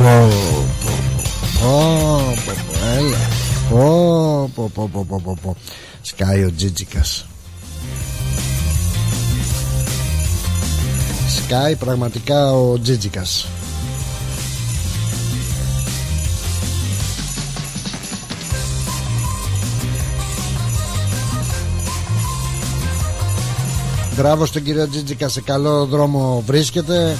Πω πω πω έλα. Πω πω πω πω πω πω. Σκάει ο Τζίτζικας. Σκάει πραγματικά ο Τζίτζικας. Μπράβο στον κύριο Τζίτζικα σε καλό δρόμο βρίσκεται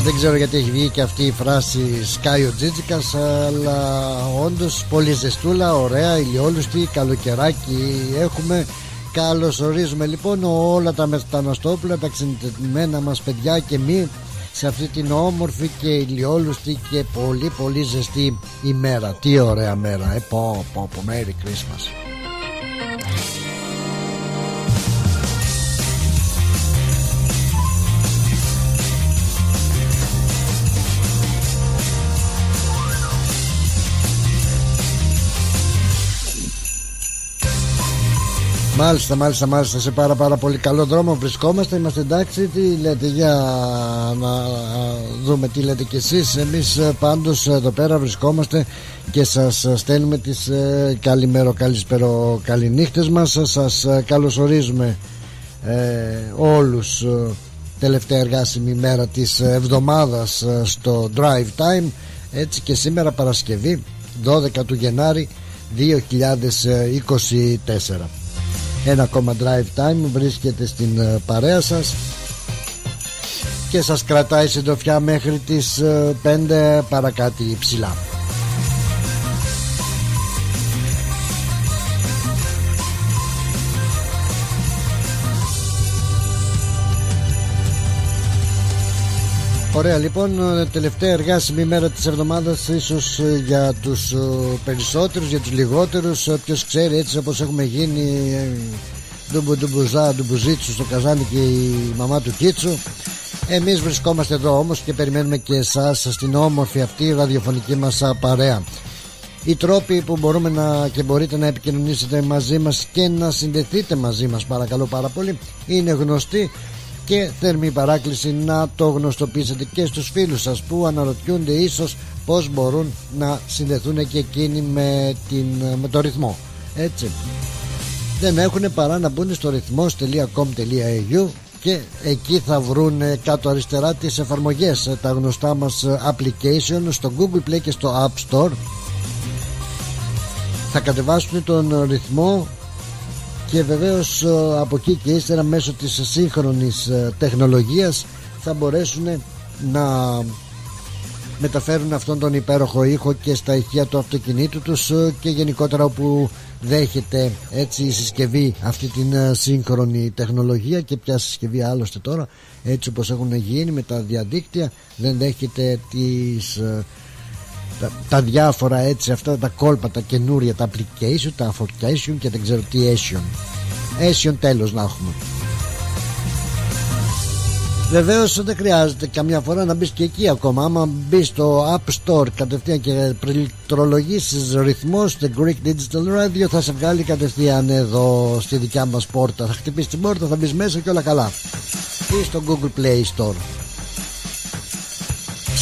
δεν ξέρω γιατί έχει βγει και αυτή η φράση Σκάει ο Τζίτζικας αλλά όντως πολύ ζεστούλα, ωραία, ηλιόλουστη, καλοκαιράκι έχουμε Καλωσορίζουμε λοιπόν όλα τα μεταναστόπουλα, τα ξενιτεμένα μας παιδιά και μη σε αυτή την όμορφη και ηλιόλουστη και πολύ πολύ ζεστή ημέρα. Τι ωραία μέρα, ε, πω, πω, πω, Merry Christmas. Μάλιστα, μάλιστα, μάλιστα. Σε πάρα πάρα πολύ καλό δρόμο βρισκόμαστε. Είμαστε εντάξει. Τι λέτε για να δούμε τι λέτε κι εσείς. Εμείς ε, πάντως εδώ πέρα βρισκόμαστε και σας στέλνουμε τις ε, καλημέρο, καλησπέρο, καληνύχτες μας. Σας ε, καλωσορίζουμε ε, όλους τελευταία εργάσιμη μέρα της εβδομάδας στο Drive Time. Έτσι και σήμερα Παρασκευή 12 του Γενάρη 2024 ένα ακόμα drive time βρίσκεται στην ε, παρέα σας. Και σας κρατάει συντροφιά μέχρι τις 5 ε, παρακάτω ψηλά Ωραία λοιπόν τελευταία εργάσιμη μέρα της εβδομάδας ίσως ε, για τους ε, περισσότερους, για τους λιγότερους. Ε, ποιος ξέρει έτσι όπως έχουμε γίνει ντουμπου ντουμπουζά, ντουμπουζίτσου στο καζάνι και η μαμά του Κίτσου εμείς βρισκόμαστε εδώ όμως και περιμένουμε και εσάς στην όμορφη αυτή ραδιοφωνική μας παρέα. Οι τρόποι που μπορούμε να και μπορείτε να επικοινωνήσετε μαζί μας και να συνδεθείτε μαζί μας παρακαλώ πάρα πολύ είναι γνωστοί και θερμή παράκληση να το γνωστοποιήσετε και στους φίλους σας που αναρωτιούνται ίσως πως μπορούν να συνδεθούν και εκείνοι με, την, με το ρυθμό. Έτσι. Δεν έχουν παρά να μπουν στο ρυθμός.com.au και εκεί θα βρουν κάτω αριστερά τις εφαρμογές τα γνωστά μας application στο Google Play και στο App Store. Θα κατεβάσουν τον ρυθμό και βεβαίως ε, από εκεί και ύστερα μέσω της σύγχρονης ε, τεχνολογίας θα μπορέσουν να μεταφέρουν αυτόν τον υπέροχο ήχο και στα ηχεία του αυτοκινήτου τους ε, και γενικότερα όπου δέχεται έτσι η συσκευή αυτή την σύγχρονη τεχνολογία και ποια συσκευή άλλωστε τώρα έτσι όπως έχουν γίνει με τα διαδίκτυα δεν δέχεται τις τα, διάφορα έτσι αυτά τα κόλπα τα καινούρια τα application τα application και δεν ξέρω τι Asian Asian τέλος να έχουμε Βεβαίως δεν χρειάζεται καμιά φορά να μπεις και εκεί ακόμα. Άμα μπεις στο App Store κατευθείαν και πληκτρολογήσεις ρυθμός στο Greek Digital Radio, θα σε βγάλει κατευθείαν εδώ στη δικιά μας πόρτα. Θα χτυπήσεις την πόρτα, θα μπεις μέσα και όλα καλά. Ή στο Google Play Store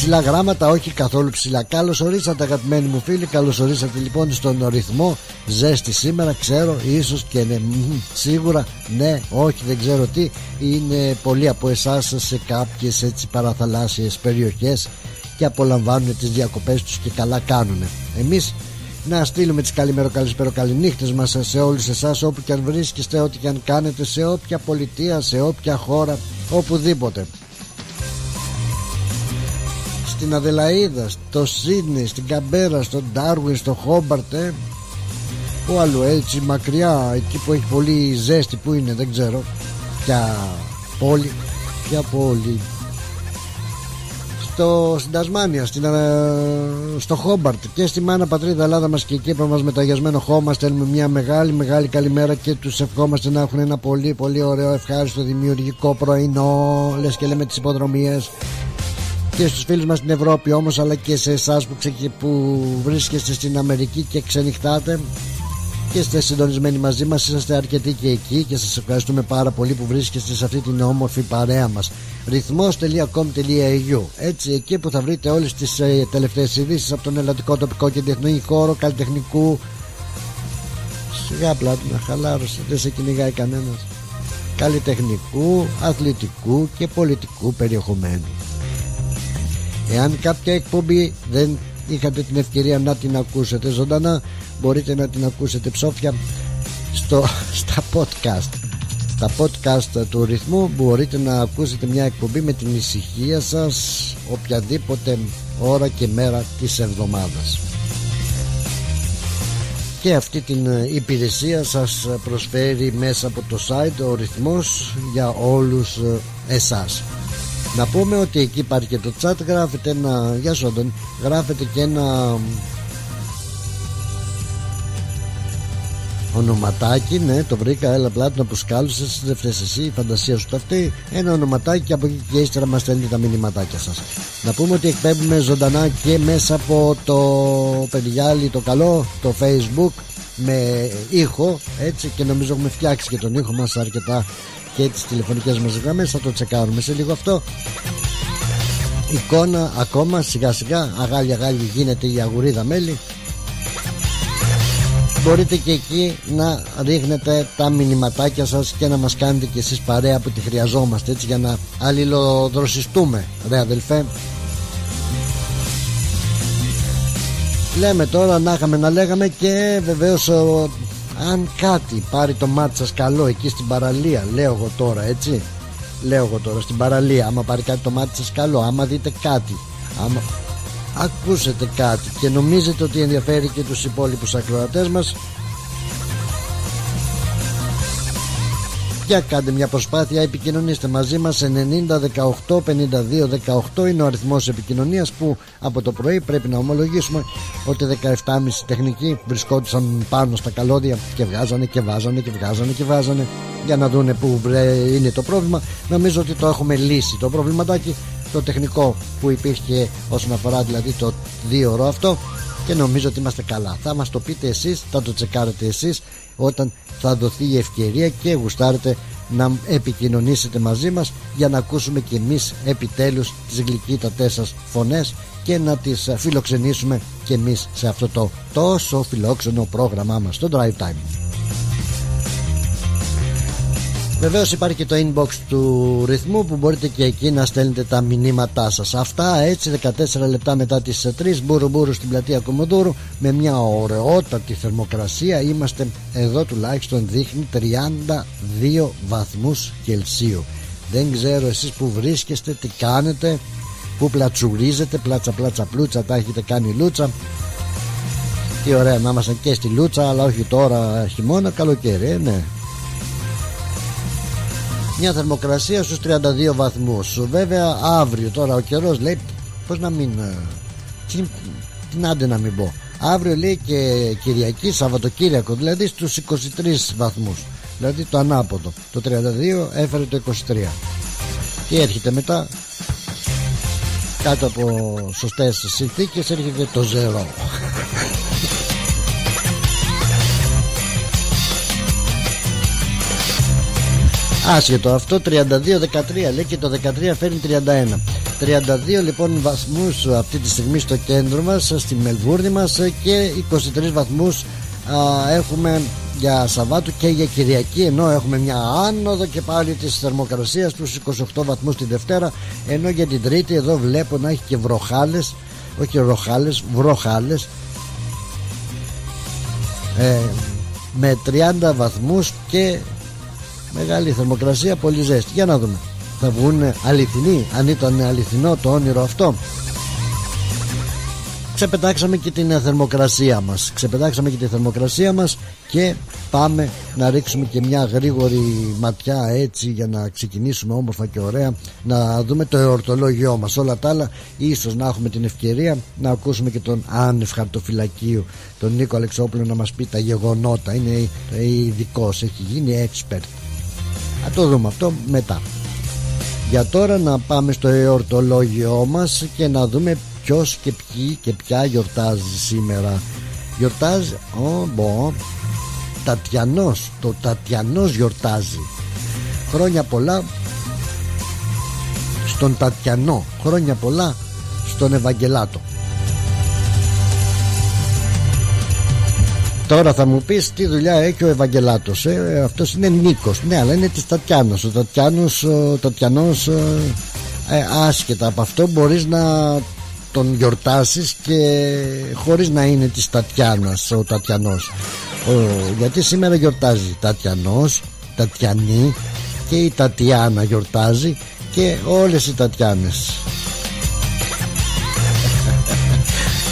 ψηλά γράμματα, όχι καθόλου ψηλά. Καλώς ορίσατε, αγαπημένοι μου φίλοι. Καλώς ορίσατε λοιπόν στον ρυθμό. Ζέστη σήμερα, ξέρω, ίσως και ναι, σίγουρα ναι, όχι, δεν ξέρω τι. Είναι πολλοί από εσάς σε κάποιες έτσι παραθαλάσσιες περιοχές και απολαμβάνουν τις διακοπές τους και καλά κάνουν. Εμείς να στείλουμε τις καλημέρο καλησπέρο καληνύχτες μας σε όλους εσάς όπου και αν βρίσκεστε ό,τι και αν κάνετε σε όποια πολιτεία, σε όποια χώρα οπουδήποτε στην Αδελαίδα, στο Σίδνη, στην Καμπέρα, στο Ντάρουιν, στο Χόμπαρτ, ε. Πού άλλο έτσι μακριά, εκεί που έχει πολύ ζέστη, που είναι, δεν ξέρω. Ποια πόλη, ποια πόλη. Στο, στην Τασμάνια, στην, ε, στο Χόμπαρτ και στη μάνα πατρίδα Ελλάδα μας και εκεί που μας μεταγιασμένο χώμα στέλνουμε μια μεγάλη μεγάλη καλημέρα και τους ευχόμαστε να έχουν ένα πολύ πολύ ωραίο ευχάριστο δημιουργικό πρωινό λες και λέμε τις υποδρομίες και στους φίλους μας στην Ευρώπη όμως αλλά και σε εσάς που, που βρίσκεστε στην Αμερική και ξενυχτάτε και είστε συντονισμένοι μαζί μας είσαστε αρκετοί και εκεί και σας ευχαριστούμε πάρα πολύ που βρίσκεστε σε αυτή την όμορφη παρέα μας. ρυθμός.com.au έτσι εκεί που θα βρείτε όλες τις ε, τελευταίες ειδήσεις από τον ελλαδικό τοπικό και διεθνή χώρο καλλιτεχνικού. Σιγά πλάτωνα χαλάρωσε δεν σε κυνηγάει κανένας. Καλλιτεχνικού, αθλητικού και πολιτικού περιεχομένου εάν κάποια εκπομπή δεν είχατε την ευκαιρία να την ακούσετε ζωντανά μπορείτε να την ακούσετε ψόφια στο, στα podcast. Στα podcast του ρυθμού μπορείτε να ακούσετε μια εκπομπή με την ησυχία σας οποιαδήποτε ώρα και μέρα της εβδομάδας. Και αυτή την υπηρεσία σας προσφέρει μέσα από το site ο ρυθμός για όλους εσάς να πούμε ότι εκεί υπάρχει και το chat γράφετε ένα γεια σου γράφετε και ένα ονοματάκι, ναι, το βρήκα. Έλα πλάτο που σκάλουσε, δεν φταίεις εσύ, η φαντασία σου αυτή. Ένα ονοματάκι και από εκεί και ύστερα μας στέλνει τα μηνύματάκια σας. Να πούμε ότι εκπέμπουμε ζωντανά και μέσα από το παιδιάλι το καλό, το facebook με ήχο έτσι και νομίζω έχουμε φτιάξει και τον ήχο μας αρκετά και τις τηλεφωνικές μας γραμμές θα το τσεκάρουμε σε λίγο αυτό. Εικόνα ακόμα σιγά σιγά αγάλια αγάλια γίνεται η αγουρίδα μέλη. Μπορείτε και εκεί να ρίχνετε τα μηνυματάκια σας και να μας κάνετε και εσείς παρέα που τη χρειαζόμαστε έτσι για να αλληλοδροσιστούμε. Ρε αδελφέ. Λέμε τώρα να είχαμε να λέγαμε και βεβαίως αν κάτι πάρει το μάτι σας καλό εκεί στην παραλία λέω εγώ τώρα έτσι. Λέω εγώ τώρα στην παραλία άμα πάρει κάτι το μάτι σας καλό άμα δείτε κάτι άμα ακούσετε κάτι και νομίζετε ότι ενδιαφέρει και τους υπόλοιπους ακροατές μας για κάντε μια προσπάθεια επικοινωνήστε μαζί μας 90 18 52 18 είναι ο αριθμός επικοινωνίας που από το πρωί πρέπει να ομολογήσουμε ότι 17,5 τεχνικοί βρισκόντουσαν πάνω στα καλώδια και βγάζανε και βάζανε και βγάζανε και βάζανε. Για να δούνε που είναι το πρόβλημα. Νομίζω ότι το έχουμε λύσει το προβληματάκι το τεχνικό που υπήρχε όσον αφορά δηλαδή το 2 ώρο αυτό. Και νομίζω ότι είμαστε καλά. Θα μας το πείτε εσείς, θα το τσεκάρετε εσείς όταν θα δοθεί η ευκαιρία και γουστάρετε να επικοινωνήσετε μαζί μας για να ακούσουμε και εμείς επιτέλους τις γλυκύτατές σας φωνές και να τις φιλοξενήσουμε και εμείς σε αυτό το τόσο φιλόξενο πρόγραμμά μας το Drive Time. Βεβαίως υπάρχει και το inbox του ρυθμού που μπορείτε και εκεί να στέλνετε τα μηνύματά σας. Αυτά έτσι 14 λεπτά μετά τις 3 μπουρου μπουρου στην πλατεία Κομοντούρου με μια ωραιότατη θερμοκρασία. Είμαστε εδώ τουλάχιστον δείχνει 32 βαθμούς Κελσίου. Δεν ξέρω εσείς που βρίσκεστε, τι κάνετε, που πλατσουρίζετε, πλάτσα πλάτσα πλούτσα, τα έχετε κάνει λούτσα. Τι ωραία να είμαστε και στη λούτσα, αλλά όχι τώρα χειμώνα, καλοκαίρι, ε, ναι μια θερμοκρασία στους 32 βαθμούς. Βέβαια αύριο τώρα ο καιρός λέει πως να μην ε, τι, την άντε να μην πω. Αύριο λέει και Κυριακή Σαββατοκύριακο δηλαδή στους 23 βαθμούς. Δηλαδή το ανάποδο. Το 32 έφερε το 23 και έρχεται μετά; Κάτω από σωστές συνθήκες έρχεται το ζερό Άσχετο αυτό 32-13 λέει και το 13 φέρνει 31 32 λοιπόν βαθμούς αυτή τη στιγμή στο κέντρο μας στη Μελβούρνη μας και 23 βαθμούς έχουμε για Σαββάτου και για Κυριακή ενώ έχουμε μια άνοδο και πάλι της θερμοκρασίας τους 28 βαθμούς τη Δευτέρα ενώ για την Τρίτη εδώ βλέπω να έχει και βροχάλες όχι βροχάλες, βροχάλες ε, με 30 βαθμούς και Μεγάλη θερμοκρασία, πολύ ζέστη. Για να δούμε. Θα βγουν αληθινοί, αν ήταν αληθινό το όνειρο αυτό. Ξεπετάξαμε και την θερμοκρασία μας Ξεπετάξαμε και τη θερμοκρασία μας Και πάμε να ρίξουμε και μια γρήγορη ματιά Έτσι για να ξεκινήσουμε όμορφα και ωραία Να δούμε το εορτολόγιό μας Όλα τα άλλα ίσως να έχουμε την ευκαιρία Να ακούσουμε και τον άνευ χαρτοφυλακίου Τον Νίκο Αλεξόπουλο να μας πει τα γεγονότα Είναι ειδικός, έχει γίνει expert θα το δούμε αυτό μετά. Για τώρα να πάμε στο εορτολόγιό μας και να δούμε ποιος και ποιοι και ποια γιορτάζει σήμερα. Γιορτάζει, oh, bon. Τατιανός. Το Τατιανός γιορτάζει. Χρόνια πολλά Στον Τατιανό. Χρόνια πολλά στον Ευαγγελάτο Τώρα θα μου πεις τι δουλειά έχει ο Ευαγγελάτος ε, Αυτός είναι Νίκος. Ναι αλλά είναι της Τατιάνος. Ο Τατιάνος, ο Τατιανός ε, ε, Άσχετα από αυτό μπορείς να τον γιορτάσεις Και χωρίς να είναι της Τατιάνας Ο Τατιανός. Ο, Γιατί σήμερα γιορτάζει Τατιανός Τατιανή Και η Τατιάνα γιορτάζει Και όλες οι Τατιάνες.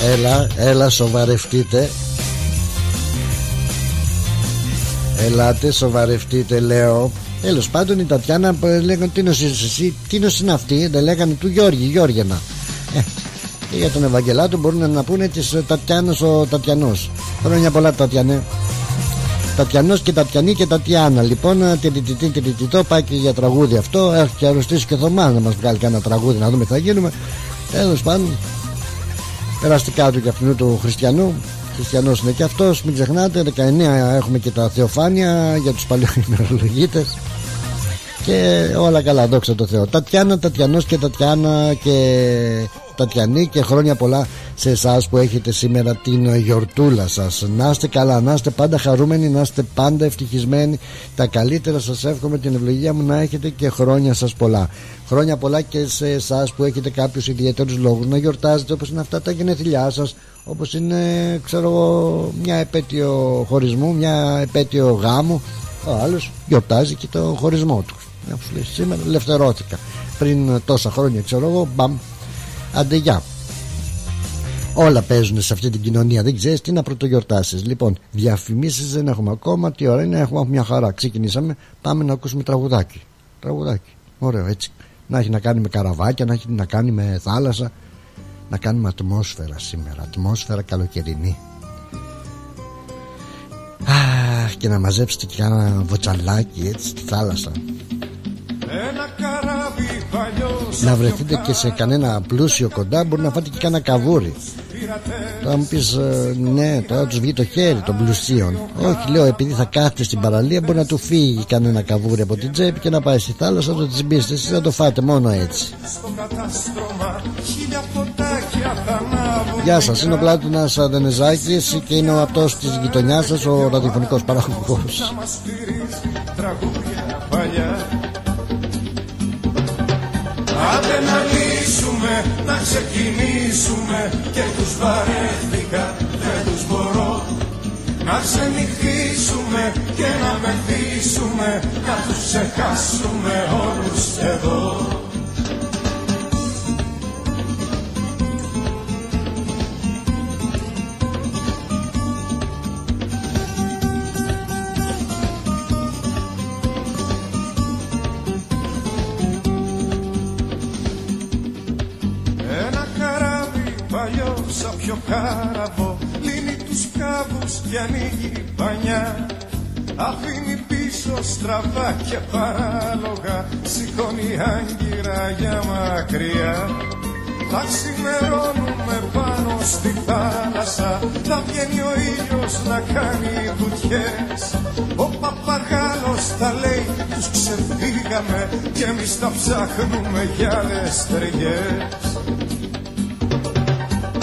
Έλα, έλα σοβαρευτείτε Ελάτε, σοβαρευτείτε, λέω. Τέλος πάντων η Τατιάνα λέγανε τι είναι εσύ, τι είναι αυτή, δεν λέγανε του Γιώργη, Γιώργιανα. Ε, και για τον Ευαγγελάτο μπορούν να πούνε της Τατιάνα ο Τατιανός. Χρόνια πολλά Τατιανέ. Τατιανός και Τατιανή και Τατιάνα. Λοιπόν, τιτιτιτιτιτιτό πάει και για τραγούδι αυτό. Έχει και αρρωστήσει και Θωμά να μας βγάλει κανένα τραγούδι να δούμε τι θα γίνουμε. Τέλος πάντων, περαστικά του και αυτού του χριστιανού χριστιανός είναι και αυτός. Μην ξεχνάτε, 19 έχουμε και τα θεοφάνεια για τους παλαιοημερολογίτε. Και όλα καλά, δόξα τω Θεώ. Τατιάνα, Τατιανός και Τατιάνα και Τατιανή και χρόνια πολλά σε εσάς που έχετε σήμερα την γιορτούλα σας. Να είστε καλά, να είστε πάντα χαρούμενοι, να είστε πάντα ευτυχισμένοι. Τα καλύτερα σας εύχομαι την ευλογία μου να έχετε και χρόνια σας πολλά. Χρόνια πολλά και σε εσάς που έχετε κάποιους ιδιαίτερους λόγους να γιορτάζετε όπως είναι αυτά τα γενέθλιά σας, όπως είναι ξέρω εγώ μια επέτειο χωρισμού, μια επέτειο γάμου. Ο άλλος γιορτάζει και το χωρισμό του. Σήμερα ελευθερώθηκα. Πριν τόσα χρόνια ξέρω εγώ, μπαμ, αντεγιά. Όλα παίζουν σε αυτή την κοινωνία. Δεν ξέρεις τι να πρωτογιορτάσεις. Λοιπόν, διαφημίσεις δεν έχουμε ακόμα. Τι ώρα είναι, έχουμε μια χαρά. Ξεκινήσαμε. Πάμε να ακούσουμε τραγουδάκι. Τραγουδάκι. Ωραίο έτσι. Να έχει να κάνει με καραβάκια, να έχει να κάνει με θάλασσα. Να κάνουμε ατμόσφαιρα σήμερα. Ατμόσφαιρα καλοκαιρινή. Αχ, και να μαζέψετε και ένα βοτσαλάκι έτσι στη θάλασσα. Ένα καράβι να βρεθείτε και σε κανένα πλούσιο κοντά μπορεί να φάτε και κανένα καβούρι Τώρα μου πεις ε, ναι τώρα τους βγει το χέρι των πλουσίων. Όχι λέω επειδή θα κάθεται στην παραλία μπορεί να του φύγει κανένα καβούρι από την τσέπη και να πάει στη θάλασσα να το τσιμπήσετε Εσείς θα το φάτε μόνο έτσι. Γεια σας, είναι ο Πλάτωνας Αδενεζάκης και είναι ο αυτός της γειτονιάς σας, ο ραδιοφωνικός παραγωγός. Άντε να λύσουμε, να ξεκινήσουμε και τους βαρέθηκα, δεν τους μπορώ. Να ξενυχτήσουμε και να μεθύσουμε, να τους ξεχάσουμε όλους εδώ πιο κάραβο Λύνει τους κάβους και ανοίγει πανιά. Αφήνει πίσω στραβά και παράλογα Σηκώνει άγκυρα για μακριά. Θα ξημερώνουμε πάνω στη θάλασσα Θα βγαίνει ο ήλιος να κάνει βουτιές. Ο παπαγάλος θα λέει τους ξεφύγαμε Και εμείς τα ψάχνουμε για άλλες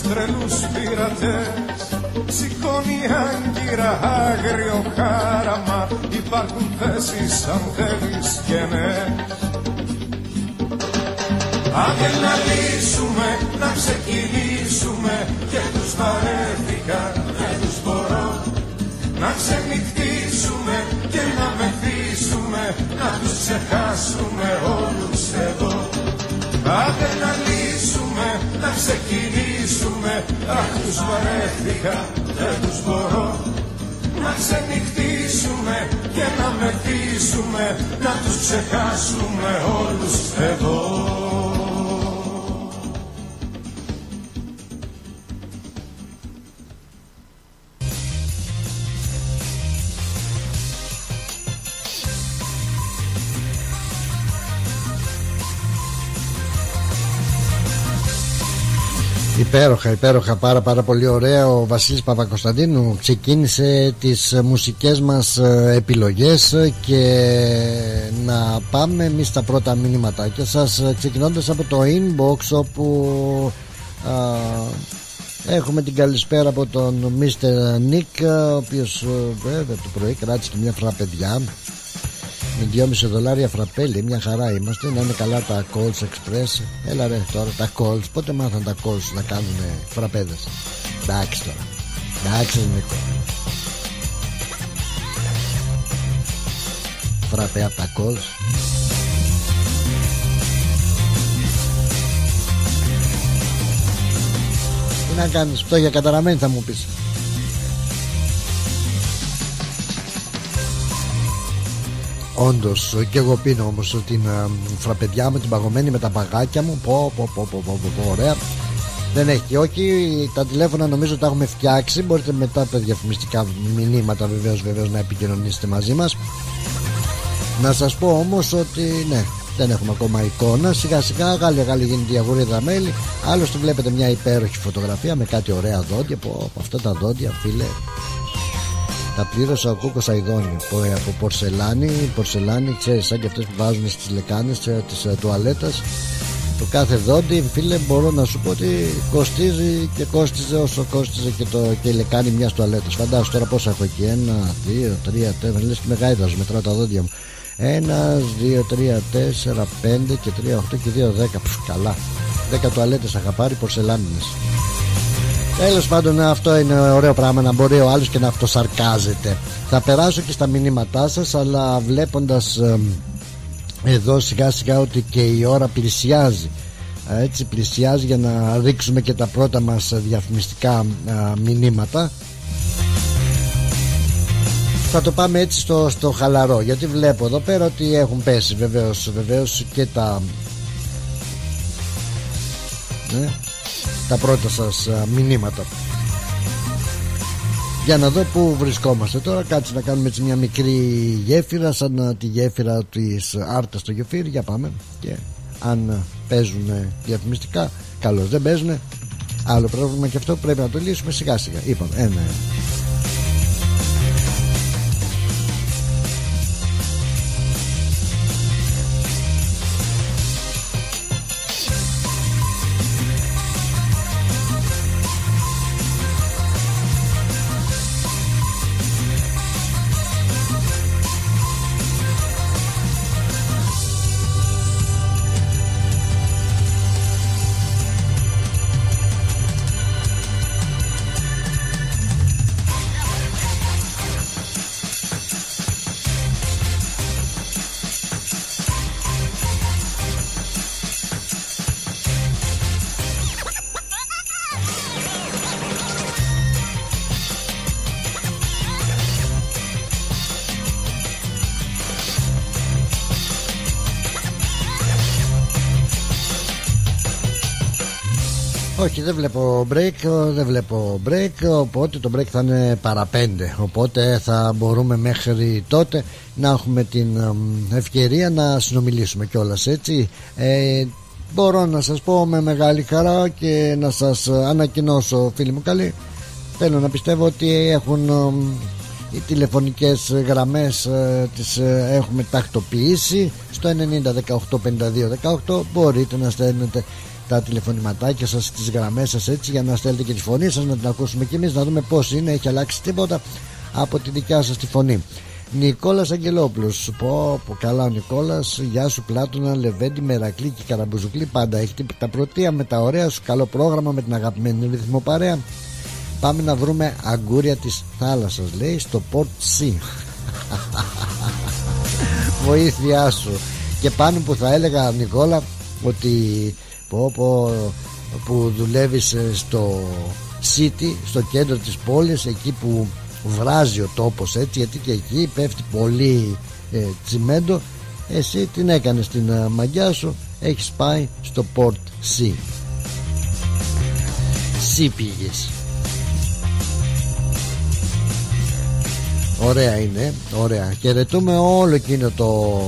Τρελούς πειρατές Σηκώνει άγκυρα άγριο χάραμα. Υπάρχουν θέσεις αν θέλεις και ναι. Άντε να λύσουμε, να ξεκινήσουμε. Και τους βαρέθηκα, δεν τους μπορώ. Να ξενυχτήσουμε και να μεθύσουμε. Να τους ξεχάσουμε όλους εδώ. Άντε να λύσουμε, να ξεκινήσουμε. Αχ τους βαρέθηκα, δεν τους μπορώ. Να ξενυχτήσουμε και να μεθύσουμε Να τους ξεχάσουμε όλους εδώ Υπέροχα, υπέροχα, πάρα πάρα πολύ ωραία Ο Βασίλης Παπακοσταντίνου ξεκίνησε τις μουσικές μας ε, επιλογές Και να πάμε εμείς στα πρώτα μηνύματάκια σας Ξεκινώντας από το inbox όπου α, Έχουμε την καλησπέρα από τον Mr. Nick Ο οποίος ε, βέβαια το πρωί κράτησε και μια φορά παιδιά με 2,5 δολάρια φραπέλη, μια χαρά είμαστε. Να είναι καλά τα calls express. Έλα ρε τώρα τα calls. Πότε μάθαν τα calls να κάνουν φραπέδες; Εντάξει τώρα. Εντάξει Νίκο. Φραπέ από τα calls. Τι να κάνεις, αυτό για καταραμένη θα μου πεις Όντως, και εγώ πίνω όμως την φραπεδιά μου, την παγωμένη με τα παγάκια μου. Πω, πω, πω, πω, πω, πω, ωραία. Δεν έχει, όχι. Τα τηλέφωνα νομίζω τα έχουμε φτιάξει. Μπορείτε μετά τα διαφημιστικά μηνύματα βεβαίως βεβαίως, να επικοινωνήσετε μαζί μας. Να σας πω όμως ότι ναι, δεν έχουμε ακόμα εικόνα. Σιγά σιγά, γάλια γάλια γίνεται η αγορίδα μέλη. Άλλωστε, βλέπετε μια υπέροχη φωτογραφία με κάτι ωραία δόντια. Από αυτά τα δόντια, φίλε, τα πλήρωσα ο Κούκος Αϊδόνη από πορσελάνη. Πορσελάνη, ξέρεις, σαν και αυτέ που βάζουν στις λεκάνες τη τουαλέτα. Το κάθε δόντι, φίλε, μπορώ να σου πω ότι κοστίζει και κόστιζε όσο κόστιζε και, το, και η λεκάνη μιας τουαλέτας. Φαντάζομαι τώρα πόσα έχω εκεί. Ένα, δύο, τρία, τέσσερα. Λες και μεγάιδα μετράω τα δόντια μου. Ένα, δύο, τρία, τέσσερα, πέντε και τρία, οχτώ και δύο, δέκα. Πφ, καλά. Δέκα τουαλέτες είχα πάρει πορσελάνινες. Τέλος πάντων, αυτό είναι ωραίο πράγμα να μπορεί ο άλλος και να αυτοσαρκάζεται. Θα περάσω και στα μηνύματά σας, αλλά βλέποντας εδώ σιγά σιγά ότι και η ώρα πλησιάζει. Έτσι πλησιάζει για να ρίξουμε και τα πρώτα μας διαφημιστικά μηνύματα θα το πάμε έτσι στο, στο χαλαρό γιατί βλέπω εδώ πέρα ότι έχουν πέσει βεβαίως, βεβαίως και τα ναι, τα πρώτα σας μηνύματα. Για να δω που βρισκόμαστε τώρα κάτσε να κάνουμε έτσι μια μικρή γέφυρα σαν τη γέφυρα της Άρτας στο Γεφύρι. Για πάμε. Και αν παίζουν διαφημιστικά καλώς. Δεν παίζουν άλλο πρόβλημα και αυτό πρέπει να το λύσουμε σιγά σιγά είπαμε ένα. Όχι δεν βλέπω break Δεν βλέπω break Οπότε το break θα είναι παραπέντε Οπότε θα μπορούμε μέχρι τότε Να έχουμε την ευκαιρία Να συνομιλήσουμε κιόλας έτσι. Ε, Μπορώ να σας πω με μεγάλη χαρά Και να σας ανακοινώσω Φίλοι μου καλή Θέλω να πιστεύω ότι έχουν οι τηλεφωνικές γραμμές ε, τις ε, έχουμε τακτοποιήσει. Στο 90 18 52 18 μπορείτε να στέλνετε τα τηλεφωνηματάκια σας, στις γραμμές σας έτσι για να στέλνετε και τη φωνή σας να την ακούσουμε και εμείς να δούμε πώς είναι, έχει αλλάξει τίποτα από τη δικιά σας τη φωνή. Νικόλας Αγγελόπουλος. Πω πω καλά ο Νικόλας. Γεια σου Πλάτωνα, Λεβέντη, Μερακλή και Καραμπουζουκλή. Πάντα έχει τα πρωτεία με τα ωραία σου. Καλό πρόγραμμα με την αγαπημένη ρυθμό παρέα. Πάμε να βρούμε αγκούρια της θάλασσας Λέει στο Port C. Βοήθειά σου. Και πάνω που θα έλεγα Νικόλα ότι πω, πω, που δουλεύεις ε, στο City στο κέντρο της πόλης εκεί που βράζει ο τόπος έτσι γιατί και εκεί πέφτει πολύ ε, τσιμέντο εσύ την έκανες την ε, μαγιά σου έχεις πάει στο Port C C πήγες Ωραία είναι, ωραία. Χαιρετούμε όλο εκείνο το,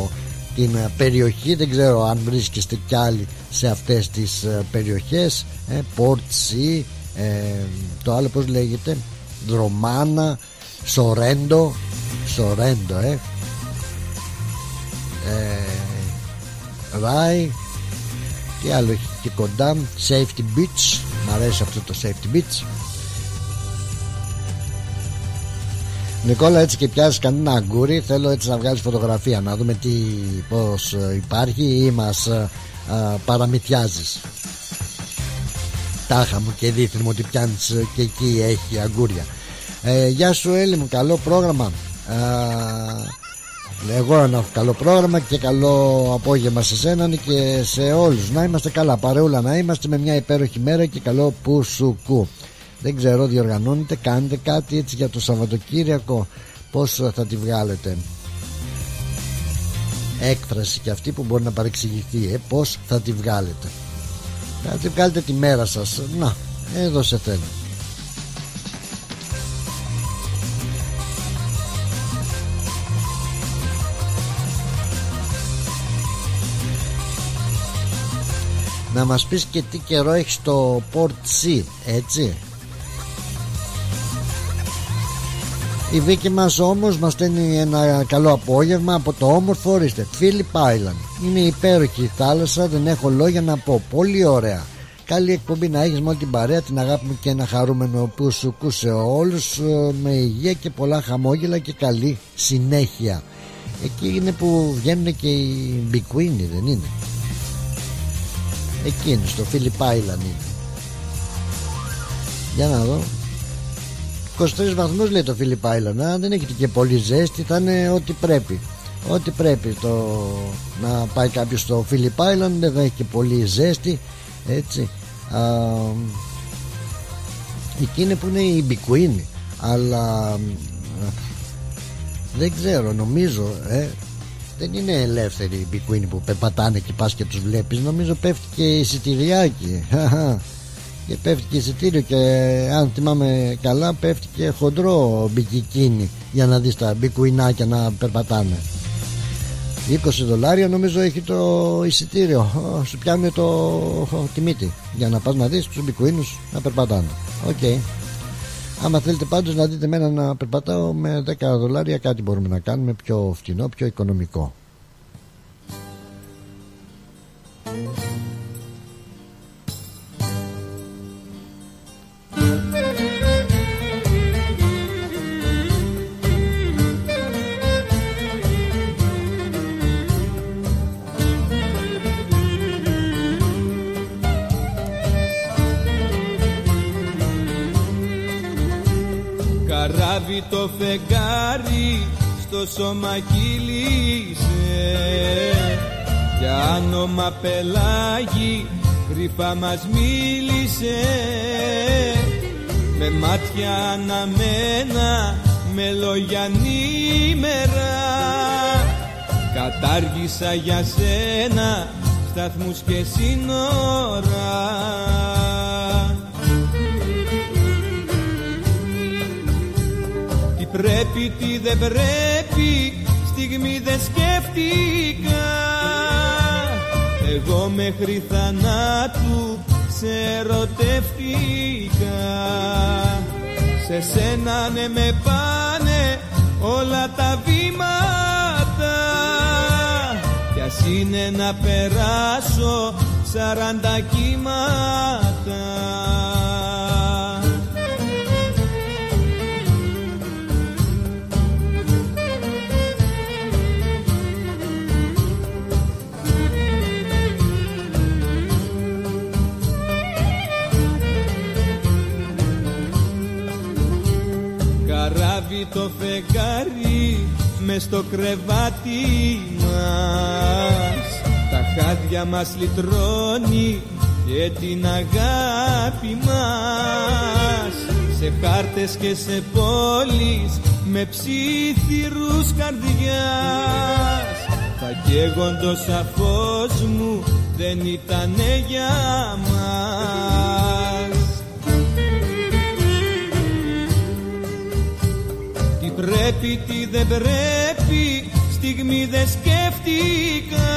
την περιοχή. Δεν ξέρω αν βρίσκεστε κι άλλοι σε αυτές τις ε, περιοχές. Ε, Port Sea, ε, το άλλο πώς λέγεται, Δρομάνα, Σορέντο, Σορέντο, ε. ε Ράι, τι άλλο έχει και κοντά, Safety Beach. Μ' αρέσει αυτό το Safety Beach. Νικόλα έτσι και πιάσεις κανένα αγκούρι Θέλω έτσι να βγάλεις φωτογραφία Να δούμε τι πως ε, υπάρχει Ή μας α, ε, α, παραμυθιάζεις. Τάχα μου και δείχνει μου ότι πιάνεις ε, Και εκεί έχει αγκούρια. Ε, Γεια σου Έλλη μου καλό πρόγραμμα. Εγώ να έχω καλό πρόγραμμα και καλό απόγευμα σε σένα και σε όλους. Να είμαστε καλά παρεούλα να είμαστε με μια υπέροχη μέρα και καλό πουσουκού. Δεν ξέρω διοργανώνετε κάνετε κάτι έτσι για το Σαββατοκύριακο. Πως θα τη βγάλετε; Έκφραση και αυτή που μπορεί να παρεξηγηθεί ε, πως θα τη βγάλετε. Θα τη βγάλετε τη μέρα σας. Να εδώ σε θέλω. Να μας πεις και τι καιρό έχεις στο Port C έτσι; Η Βίκη μας όμως μας στέλνει ένα καλό απόγευμα από το όμορφο ορίστε Philip Island. Είναι υπέροχη η θάλασσα δεν έχω λόγια να πω. Πολύ ωραία. Καλή εκπομπή να έχεις με όλη την παρέα Την αγάπη μου και ένα χαρούμενο που σου κούσε όλους ε, Με υγεία και πολλά χαμόγελα και καλή συνέχεια. Εκεί είναι που βγαίνουν και οι μπικουίνοι δεν είναι; Εκεί είναι στο Philip Island είναι. Για να δω 23 βαθμούς λέει το Philip Island δεν έχει και πολύ ζέστη θα είναι ό,τι πρέπει. Ό,τι πρέπει το να πάει κάποιος στο Philip Island δεν θα έχει και πολύ ζέστη έτσι. Α, εκείνη που είναι η Μπικουίνη αλλά δεν ξέρω νομίζω ε, δεν είναι ελεύθεροι οι πιγκουίνοι που περπατάνε και πας και τους βλέπεις νομίζω πέφτει και εισιτηριάκι και πέφτει και εισιτήριο και αν θυμάμαι καλά πέφτει και χοντρό μπικικίνι για να δεις τα πιγκουινάκια να περπατάνε. 20 δολάρια νομίζω έχει το εισιτήριο. Σου πιάνει το τη μύτη για να πας να δεις τους πιγκουίνους να περπατάνε. OK. Okay. άμα θέλετε πάντως να δείτε μένα να περπατάω με 10 δολάρια κάτι μπορούμε να κάνουμε πιο φτηνό πιο οικονομικό το φεγγάρι στο σώμα κύλησε. Κι άνομα πελάγι κρυφά μας μίλησε. Με μάτια αναμένα με λόγια νήμερα. Κατάργησα για σένα σταθμούς και σύνορα πρέπει, τι δεν πρέπει, στιγμή δεν σκέφτηκα. Εγώ μέχρι θανάτου σε ερωτεύτηκα. Σε σένα ναι με πάνε όλα τα βήματα. Κι ας είναι να περάσω σαράντα κύματα το φεγγάρι μες στο κρεβάτι μας. Τα χάδια μας λυτρώνει και την αγάπη μας. Σε χάρτες και σε πόλεις με ψήθυρους καρδιάς. Θα καίγοντος φως μου δεν ήτανε για μας πρέπει, τι δεν πρέπει, στιγμή δεν σκέφτηκα.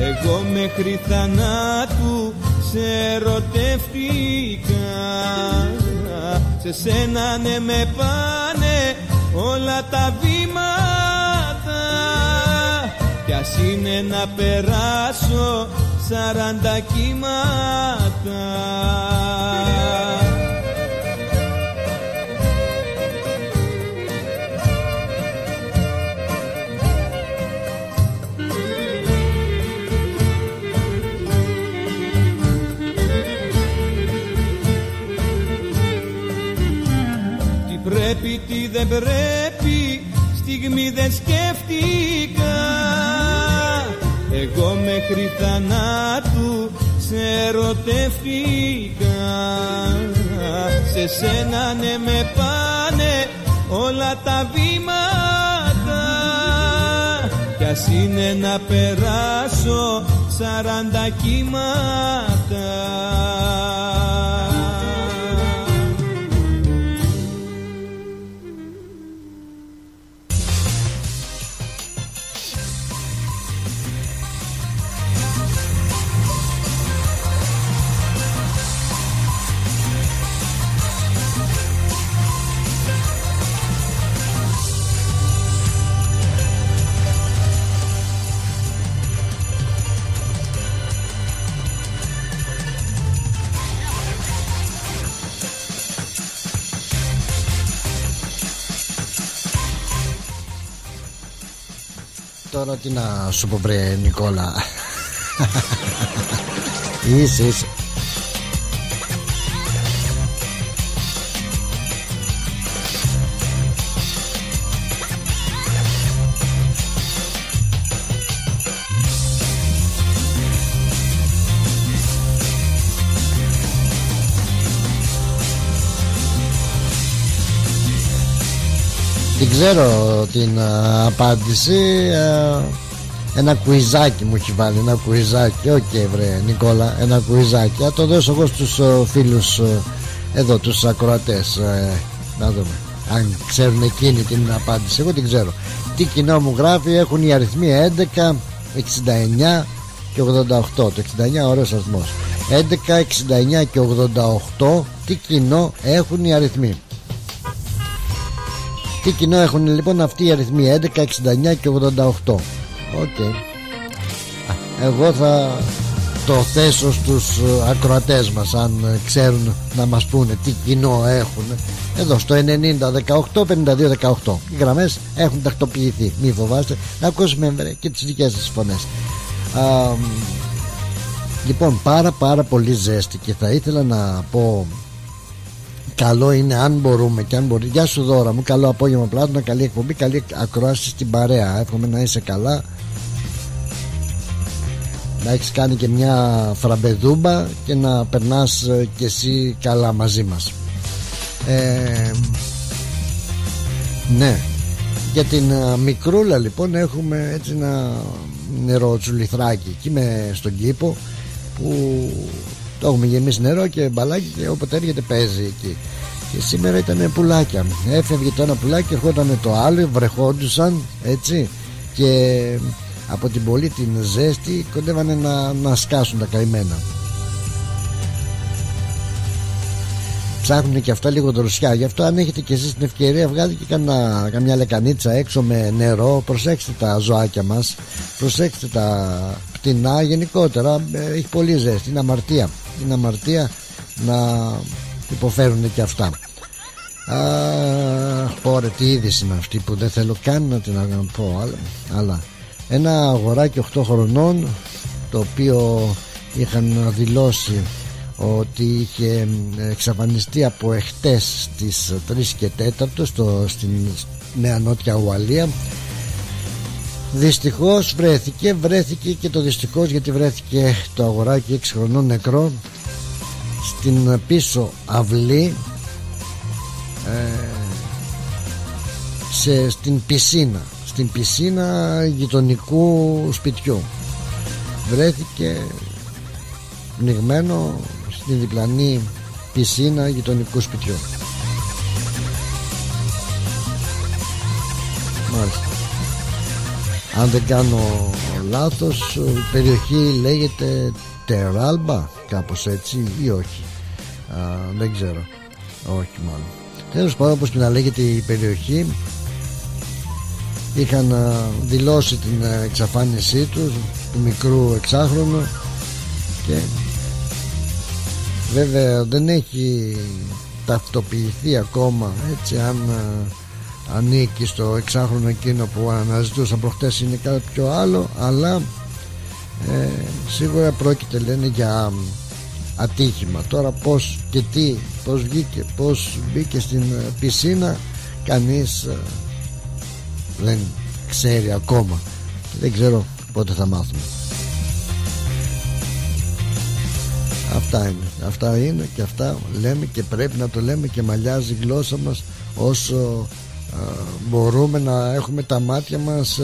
Εγώ μέχρι θανάτου σε ερωτεύτηκα. Σε σένα ναι με πάνε όλα τα βήματα. Κι ας είναι να περάσω σαράντα κύματα δεν πρέπει Στιγμή δεν σκέφτηκα. Εγώ μέχρι θανάτου σε ερωτεύτηκα. Σε σένα ναι με πάνε όλα τα βήματα. Κι ας είναι να περάσω σαράντα κύματα τώρα τι να σου πω βρε Νικόλα. Είσαι είσαι την ξέρω την απάντηση ένα κουιζάκι μου έχει βάλει ένα κουιζάκι. OK okay, βρε Νικόλα ένα κουιζάκι. Θα το δώσω εγώ στους φίλους εδώ τους ακροατές να δούμε αν ξέρουν εκείνη την απάντηση. Εγώ την ξέρω. Τι κοινό μου γράφει έχουν οι αριθμοί 11 69 και 88 το 69 ωραίος αριθμός. 11, 69 και 88 τι κοινό έχουν οι αριθμοί τι κοινό έχουν λοιπόν αυτοί οι αριθμοί 11, 69 και 88 OK. Okay. Εγώ θα το θέσω στους ε, ακροατές μας αν ε, ξέρουν να μας πούνε τι κοινό έχουν. Εδώ στο 90 18 52 18 οι γραμμές έχουν τακτοποιηθεί. Μη φοβάστε να ακούσουμε και τις δικές σας φωνές. Α, λοιπόν πάρα πάρα πολύ ζέστη και θα ήθελα να πω καλό είναι αν μπορούμε και αν μπορεί. Γεια σου δώρα μου, καλό απόγευμα πλάτωνα, καλή εκπομπή, καλή ακρόαση στην παρέα. Εύχομαι να είσαι καλά. Να έχεις κάνει και μια φραμπεδούμπα και να περνάς ε, και εσύ καλά μαζί μας. Ε, ναι, για την ε, μικρούλα λοιπόν έχουμε έτσι ένα νερό τσουλιθράκι εκεί με στον κήπο που το έχουμε γεμίσει νερό και μπαλάκι και όποτε έρχεται παίζει εκεί. Και σήμερα ήταν πουλάκια. Έφευγε το ένα πουλάκι, ερχόταν το άλλο, βρεχόντουσαν έτσι και από την πολύ την ζέστη κοντεύανε να, να σκάσουν τα καημένα. Ψάχνουν και αυτά λίγο δροσιά. Γι' αυτό αν έχετε και εσείς την ευκαιρία βγάλετε και καμιά, καμιά λεκανίτσα έξω με νερό. Προσέξτε τα ζωάκια μας. Προσέξτε τα πτηνά γενικότερα. Ε, έχει πολύ ζέστη. Είναι αμαρτία. Είναι αμαρτία να υποφέρουν και αυτά Αχ, πόρε τι είδηση είναι αυτή που δεν θέλω καν να την πω αλλά, αλλά ένα αγοράκι 8 χρονών το οποίο είχαν δηλώσει ότι είχε εξαφανιστεί από εχτές στις 3 και 4 στο, στην Νέα Νότια Ουαλία Δυστυχώς βρέθηκε, βρέθηκε και το δυστυχώς γιατί βρέθηκε το αγοράκι 6 χρονών νεκρό στην πίσω αυλή ε, σε, στην πισίνα στην πισίνα γειτονικού σπιτιού. Βρέθηκε πνιγμένο στην διπλανή πισίνα γειτονικού σπιτιού. Μάλιστα αν δεν κάνω λάθος η περιοχή λέγεται Τεράλμπα κάπως έτσι ή όχι. Α, δεν ξέρω. Όχι μάλλον. Τέλος πάντων όπως και να λέγεται η περιοχή είχαν δηλώσει την εξαφάνισή τους του μικρού εξάχρονου και βέβαια δεν έχει ταυτοποιηθεί ακόμα έτσι αν ανήκει στο εξάχρονο εκείνο που αναζητούσαν. Προχτές είναι κάτι πιο άλλο αλλά ε, σίγουρα πρόκειται λένε για ατύχημα. Τώρα πως και τι πως βγήκε πως μπήκε στην ε, πισίνα κανείς ε, δεν ξέρει ακόμα. Δεν ξέρω πότε θα μάθουμε. Αυτά είναι. Αυτά είναι και αυτά λέμε και πρέπει να το λέμε και μαλλιάζει η γλώσσα μας όσο μπορούμε να έχουμε τα μάτια μας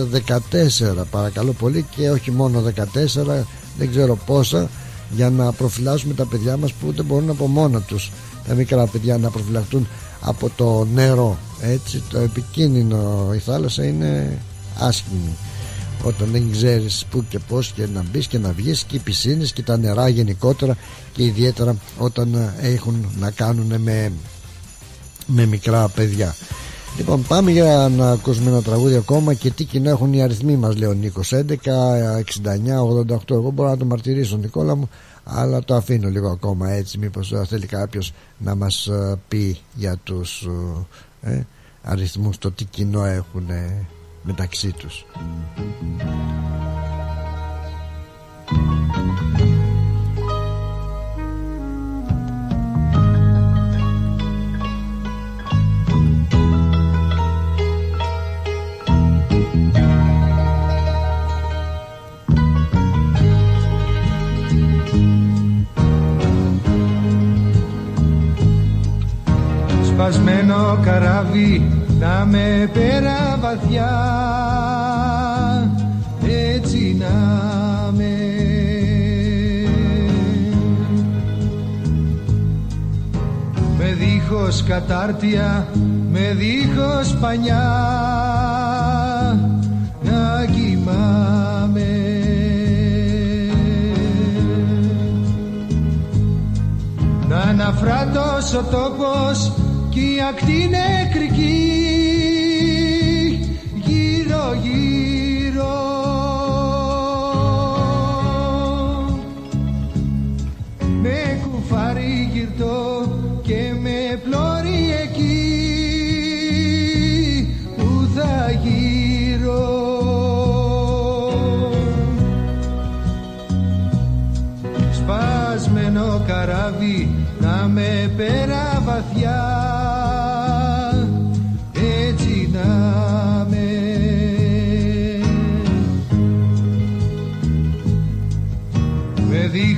14 παρακαλώ πολύ και όχι μόνο 14 δεν ξέρω πόσα για να προφυλάσσουμε τα παιδιά μας που δεν μπορούν από μόνα τους τα μικρά παιδιά να προφυλαχτούν από το νερό. Έτσι το επικίνδυνο η θάλασσα είναι άσχημη. Όταν δεν ξέρεις που και πως και να μπεις και να βγεις και οι πισίνες και τα νερά γενικότερα και ιδιαίτερα όταν έχουν να κάνουν με, με μικρά παιδιά Λοιπόν πάμε για να ακούσουμε ένα τραγούδι ακόμα και τι κοινό έχουν οι αριθμοί μας λέει ο Νίκος. 11, 69, 88 εγώ μπορώ να το μαρτυρήσω Νικόλα μου αλλά το αφήνω λίγο ακόμα έτσι. Μήπως θέλει κάποιος να μας ε, πει για τους ε, ε, αριθμούς το τι κοινό έχουν μεταξύ τους σπασμένο καράβι να με πέρα βαθιά. Έτσι να με. Με δίχως κατάρτια με δίχως πανιά να κοιμάμαι. Να αναφράτως ο τόπος κι η ακτή νεκρική γύρω γύρω. Με κουφάρι γυρτό και με πλώρη εκεί που θα γύρω. Σπασμένο καράβι να με πέρα βαθιά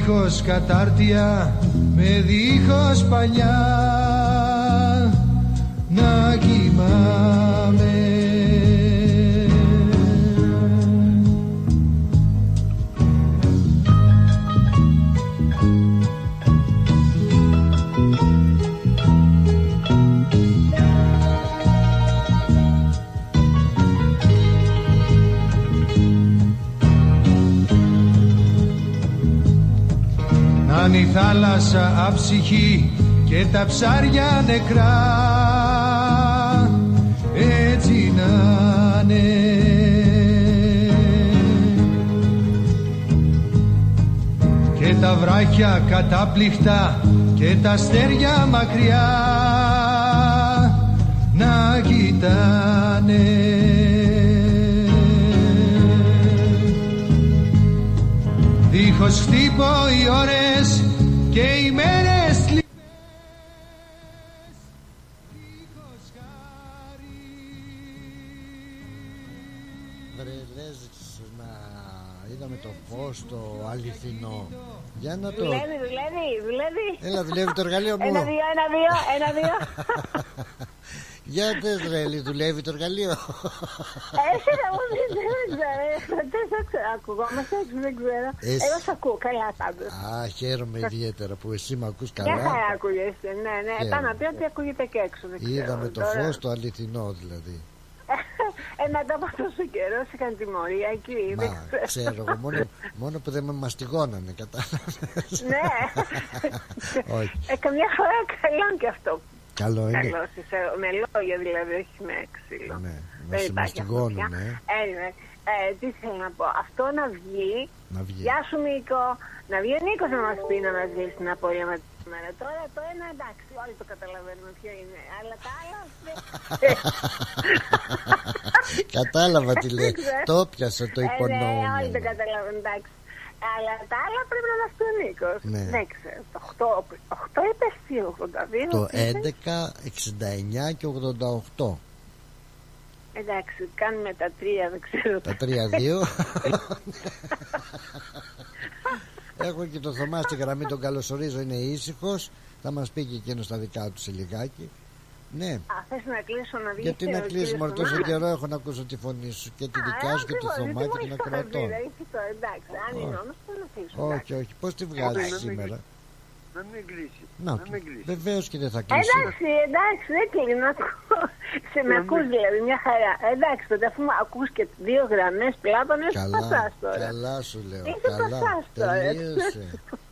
δίχως κατάρτια με δίχως παλιά να κοιμάμαι θάλασσα αψυχή και τα ψάρια νεκρά. Έτσι να είναι. Και τα βράχια κατάπληκτα και τα αστέρια μακριά να κοιτάνε. Δίχως χτύπω οι ώρες και οι μέρες Βρε λες είδαμε το φως το αληθινό Για να το Δουλεύει, δουλεύει, δουλεύει. Έλα δουλεύει το εργαλείο μου Ένα, δύο, ένα, δύο, ένα, δύο. Για δες ρε δουλεύει το εργαλείο Εσύ να μου πεις, δεν ξέρω. Δεν ξέρω, ακουγόμαστε, έτσι δεν ξέρω. Εσύ. Εγώ σ' ακούω, καλά πάντως. Α χαίρομαι ιδιαίτερα που εσύ με ακούς Μια καλά χαρά ακούγεσαι, ναι, ναι. Χαίρομαι. Πάνω να πει ότι ακούγεται και έξω. δεν ξέρω. Είδαμε το Τώρα- φως το αληθινό δηλαδή Ε, μετά από τόσο καιρό σε είχαν τιμωρία εκεί. δεν Μα ξέρω. ξέρω εγώ μόνο, μόνο που δεν με μαστιγώνανε κατάλαβες Ναι. Όχι. Ε, καμιά φορά καλό και αυτό. Καλό είναι Καλό είσαι, με λόγια δηλαδή, όχι με ξύλο. Ναι, να Δεν σε υπάρχει αυτό μαστιγώνουν πια. ε. Anyway, ε, τι θέλω να πω. Αυτό να βγει. Να βγει Γεια σου Νίκο. Να βγει ο Νίκος να μας πει να μας λύσει την απώλεια με τη μέρα. Τώρα το ένα εντάξει, όλοι το καταλαβαίνουμε ποιο είναι. Αλλά τα άλλα... δεν- Κατάλαβα τι λέει Δεν ξέρω. Το πιάσα το Ε, ναι, όλοι το υπονοούμενο καταλαβαίνουν, εντάξει. Αλλά τα άλλα πρέπει να μας πει ο Νίκος. Ναι. Δεν ξέρω. Το 8, 8 είπε εσύ, 82. Το τι είπες; 11, 69 και 88 Εντάξει, κάνουμε τα τρία, δεν ξέρω. Τα τρία δύο Έχω και το Θωμάς στη γραμμή τον καλωσορίζω Είναι ήσυχος. Θα μας πει και εκείνος τα δικά του σε λιγάκι Ναι Α, θες να κλείσω να βγει γιατί και να ο κλείσουμε κύριος όλο τόσο Θωμάς; καιρό έχω να ακούσω τη φωνή σου και τη δικιά σου και του ακριβώς, Θωμά γιατί και μου των έχεις το ακροατών. χαρτί, δεν έχεις το, εντάξει, αν είναι όμως θα να κλείσω. Όχι, όχι. Πώς τη βγάζεις να μην σήμερα; Να μην κλείσει. Να, να μην κλείσει. βεβαίως και δεν θα κλείσει. Εντάξει, εντάξει, δεν κλείνω. ακούω. Σε με ακούς δηλαδή, μια χαρά. Εντάξει, τότε αφού με ακούς και δύο γραμμές πλάτωνες, Καλά, πατάς τώρα. καλά σου λέω. Είσαι Καλά. πασάς τώρα. Τελείωσε.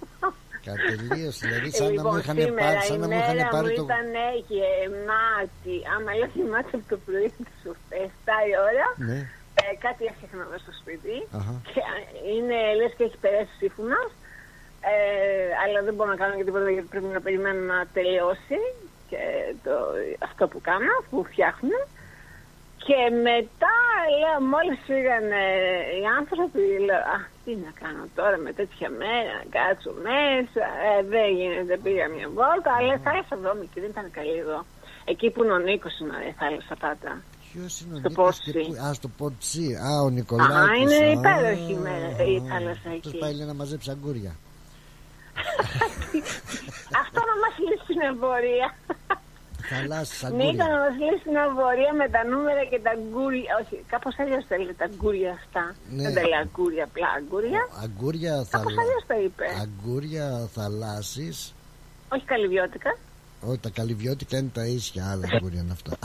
Κατελείωσε. Δηλαδή, σαν να μου Λοιπόν, είχαν σήμερα πάρει, σαν η να μου είχαν μέρα πάρει μου το. ήταν γεμάτη. Άμα λέω γεμάτη από το πρωί στις 7 η ώρα, Ναι, ε, κάτι έφτιαχνα να δω στο σπίτι αχα. και είναι λες και έχει περάσει σύμφωνος ε, αλλά δεν μπορώ να κάνω και τίποτα γιατί πρέπει να περιμένω να τελειώσει και το, αυτό που κάνω, που φτιάχνω και μετά λέω μόλις φύγαν οι άνθρωποι λέω α τι να κάνω τώρα με τέτοια μέρα να κάτσω μέσα ε, δεν γίνεται πήγα μια βόλτα αλλά η θάλασσα βρώμικη δεν ήταν καλή εδώ εκεί που είναι ο Νίκος είναι η θάλασσα πάντα Ποιος είναι ο Στο Νίκος και Πότσι. πού- Α, στο Ποτσί. Α, ο Νικολάκης. Α, είναι Α, υπέροχη η μέρα- η θάλασσα αυτός εκεί. πάει λέει, να μαζέψει αγκούρια. αυτό να μας λύσει την εμπορία Θαλάσσιες Νίκο αγκούρια. να μας λύσει την εμπορία με τα νούμερα και τα γκούρια όχι κάπως αλλιώς τα λέει τα γκούρια αυτά Ναι. δεν τα λέει αγκούρια απλά αγκούρια Αγκούρια κάπως θαλά... αλλιώς τα είπε Αγκούρια θαλάσσης όχι καλυβιώτικα Όχι, τα καλυβιώτικα είναι τα ίσια, άλλα αγκούρια είναι αυτά.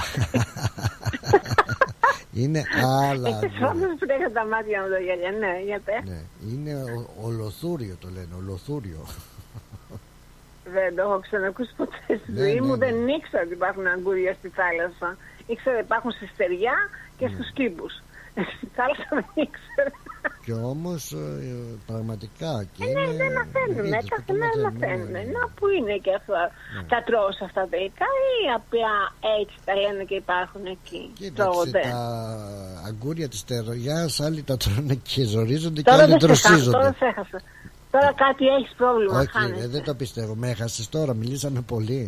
είναι άλλα Έχεις αγκούρια. όμως που έχετε τα μάτια μου το γέλια ναι για πες Ναι, είναι ο- ολοθούριο το λένε, ολοθούριο. Δεν το έχω ξανακούσει ποτέ στη Ναι, ζωή ναι, μου ναι. δεν ήξερα ότι υπάρχουν αγκούρια στη θάλασσα ήξερα ότι υπάρχουν στη στεριά και Ναι. στους κήπους στη θάλασσα δεν ήξερα Και όμως ε, πραγματικά και Ε, ναι, είναι... δεν μαθαίνουμε. είδες που Κάθε το μέρα μαθαίνουμε, μαθαίνουμε. ναι, ναι. Να, πού είναι και αυτά. Τα τρως αυτά τελικά ή απλά έτσι τα λένε και υπάρχουν εκεί. Κοίταξε, Τρώγονται. τα αγκούρια της τερογιάς άλλοι τα τρώνε και ζορίζονται και Τώρα άλλοι δεν σε χάσα, δροσίζονται. τώρα σε έχασα. Τώρα κάτι έχεις πρόβλημα, Όχι, χάνεσαι. ε, δεν το πιστεύω. Με έχασες τώρα, μιλήσαμε πολύ.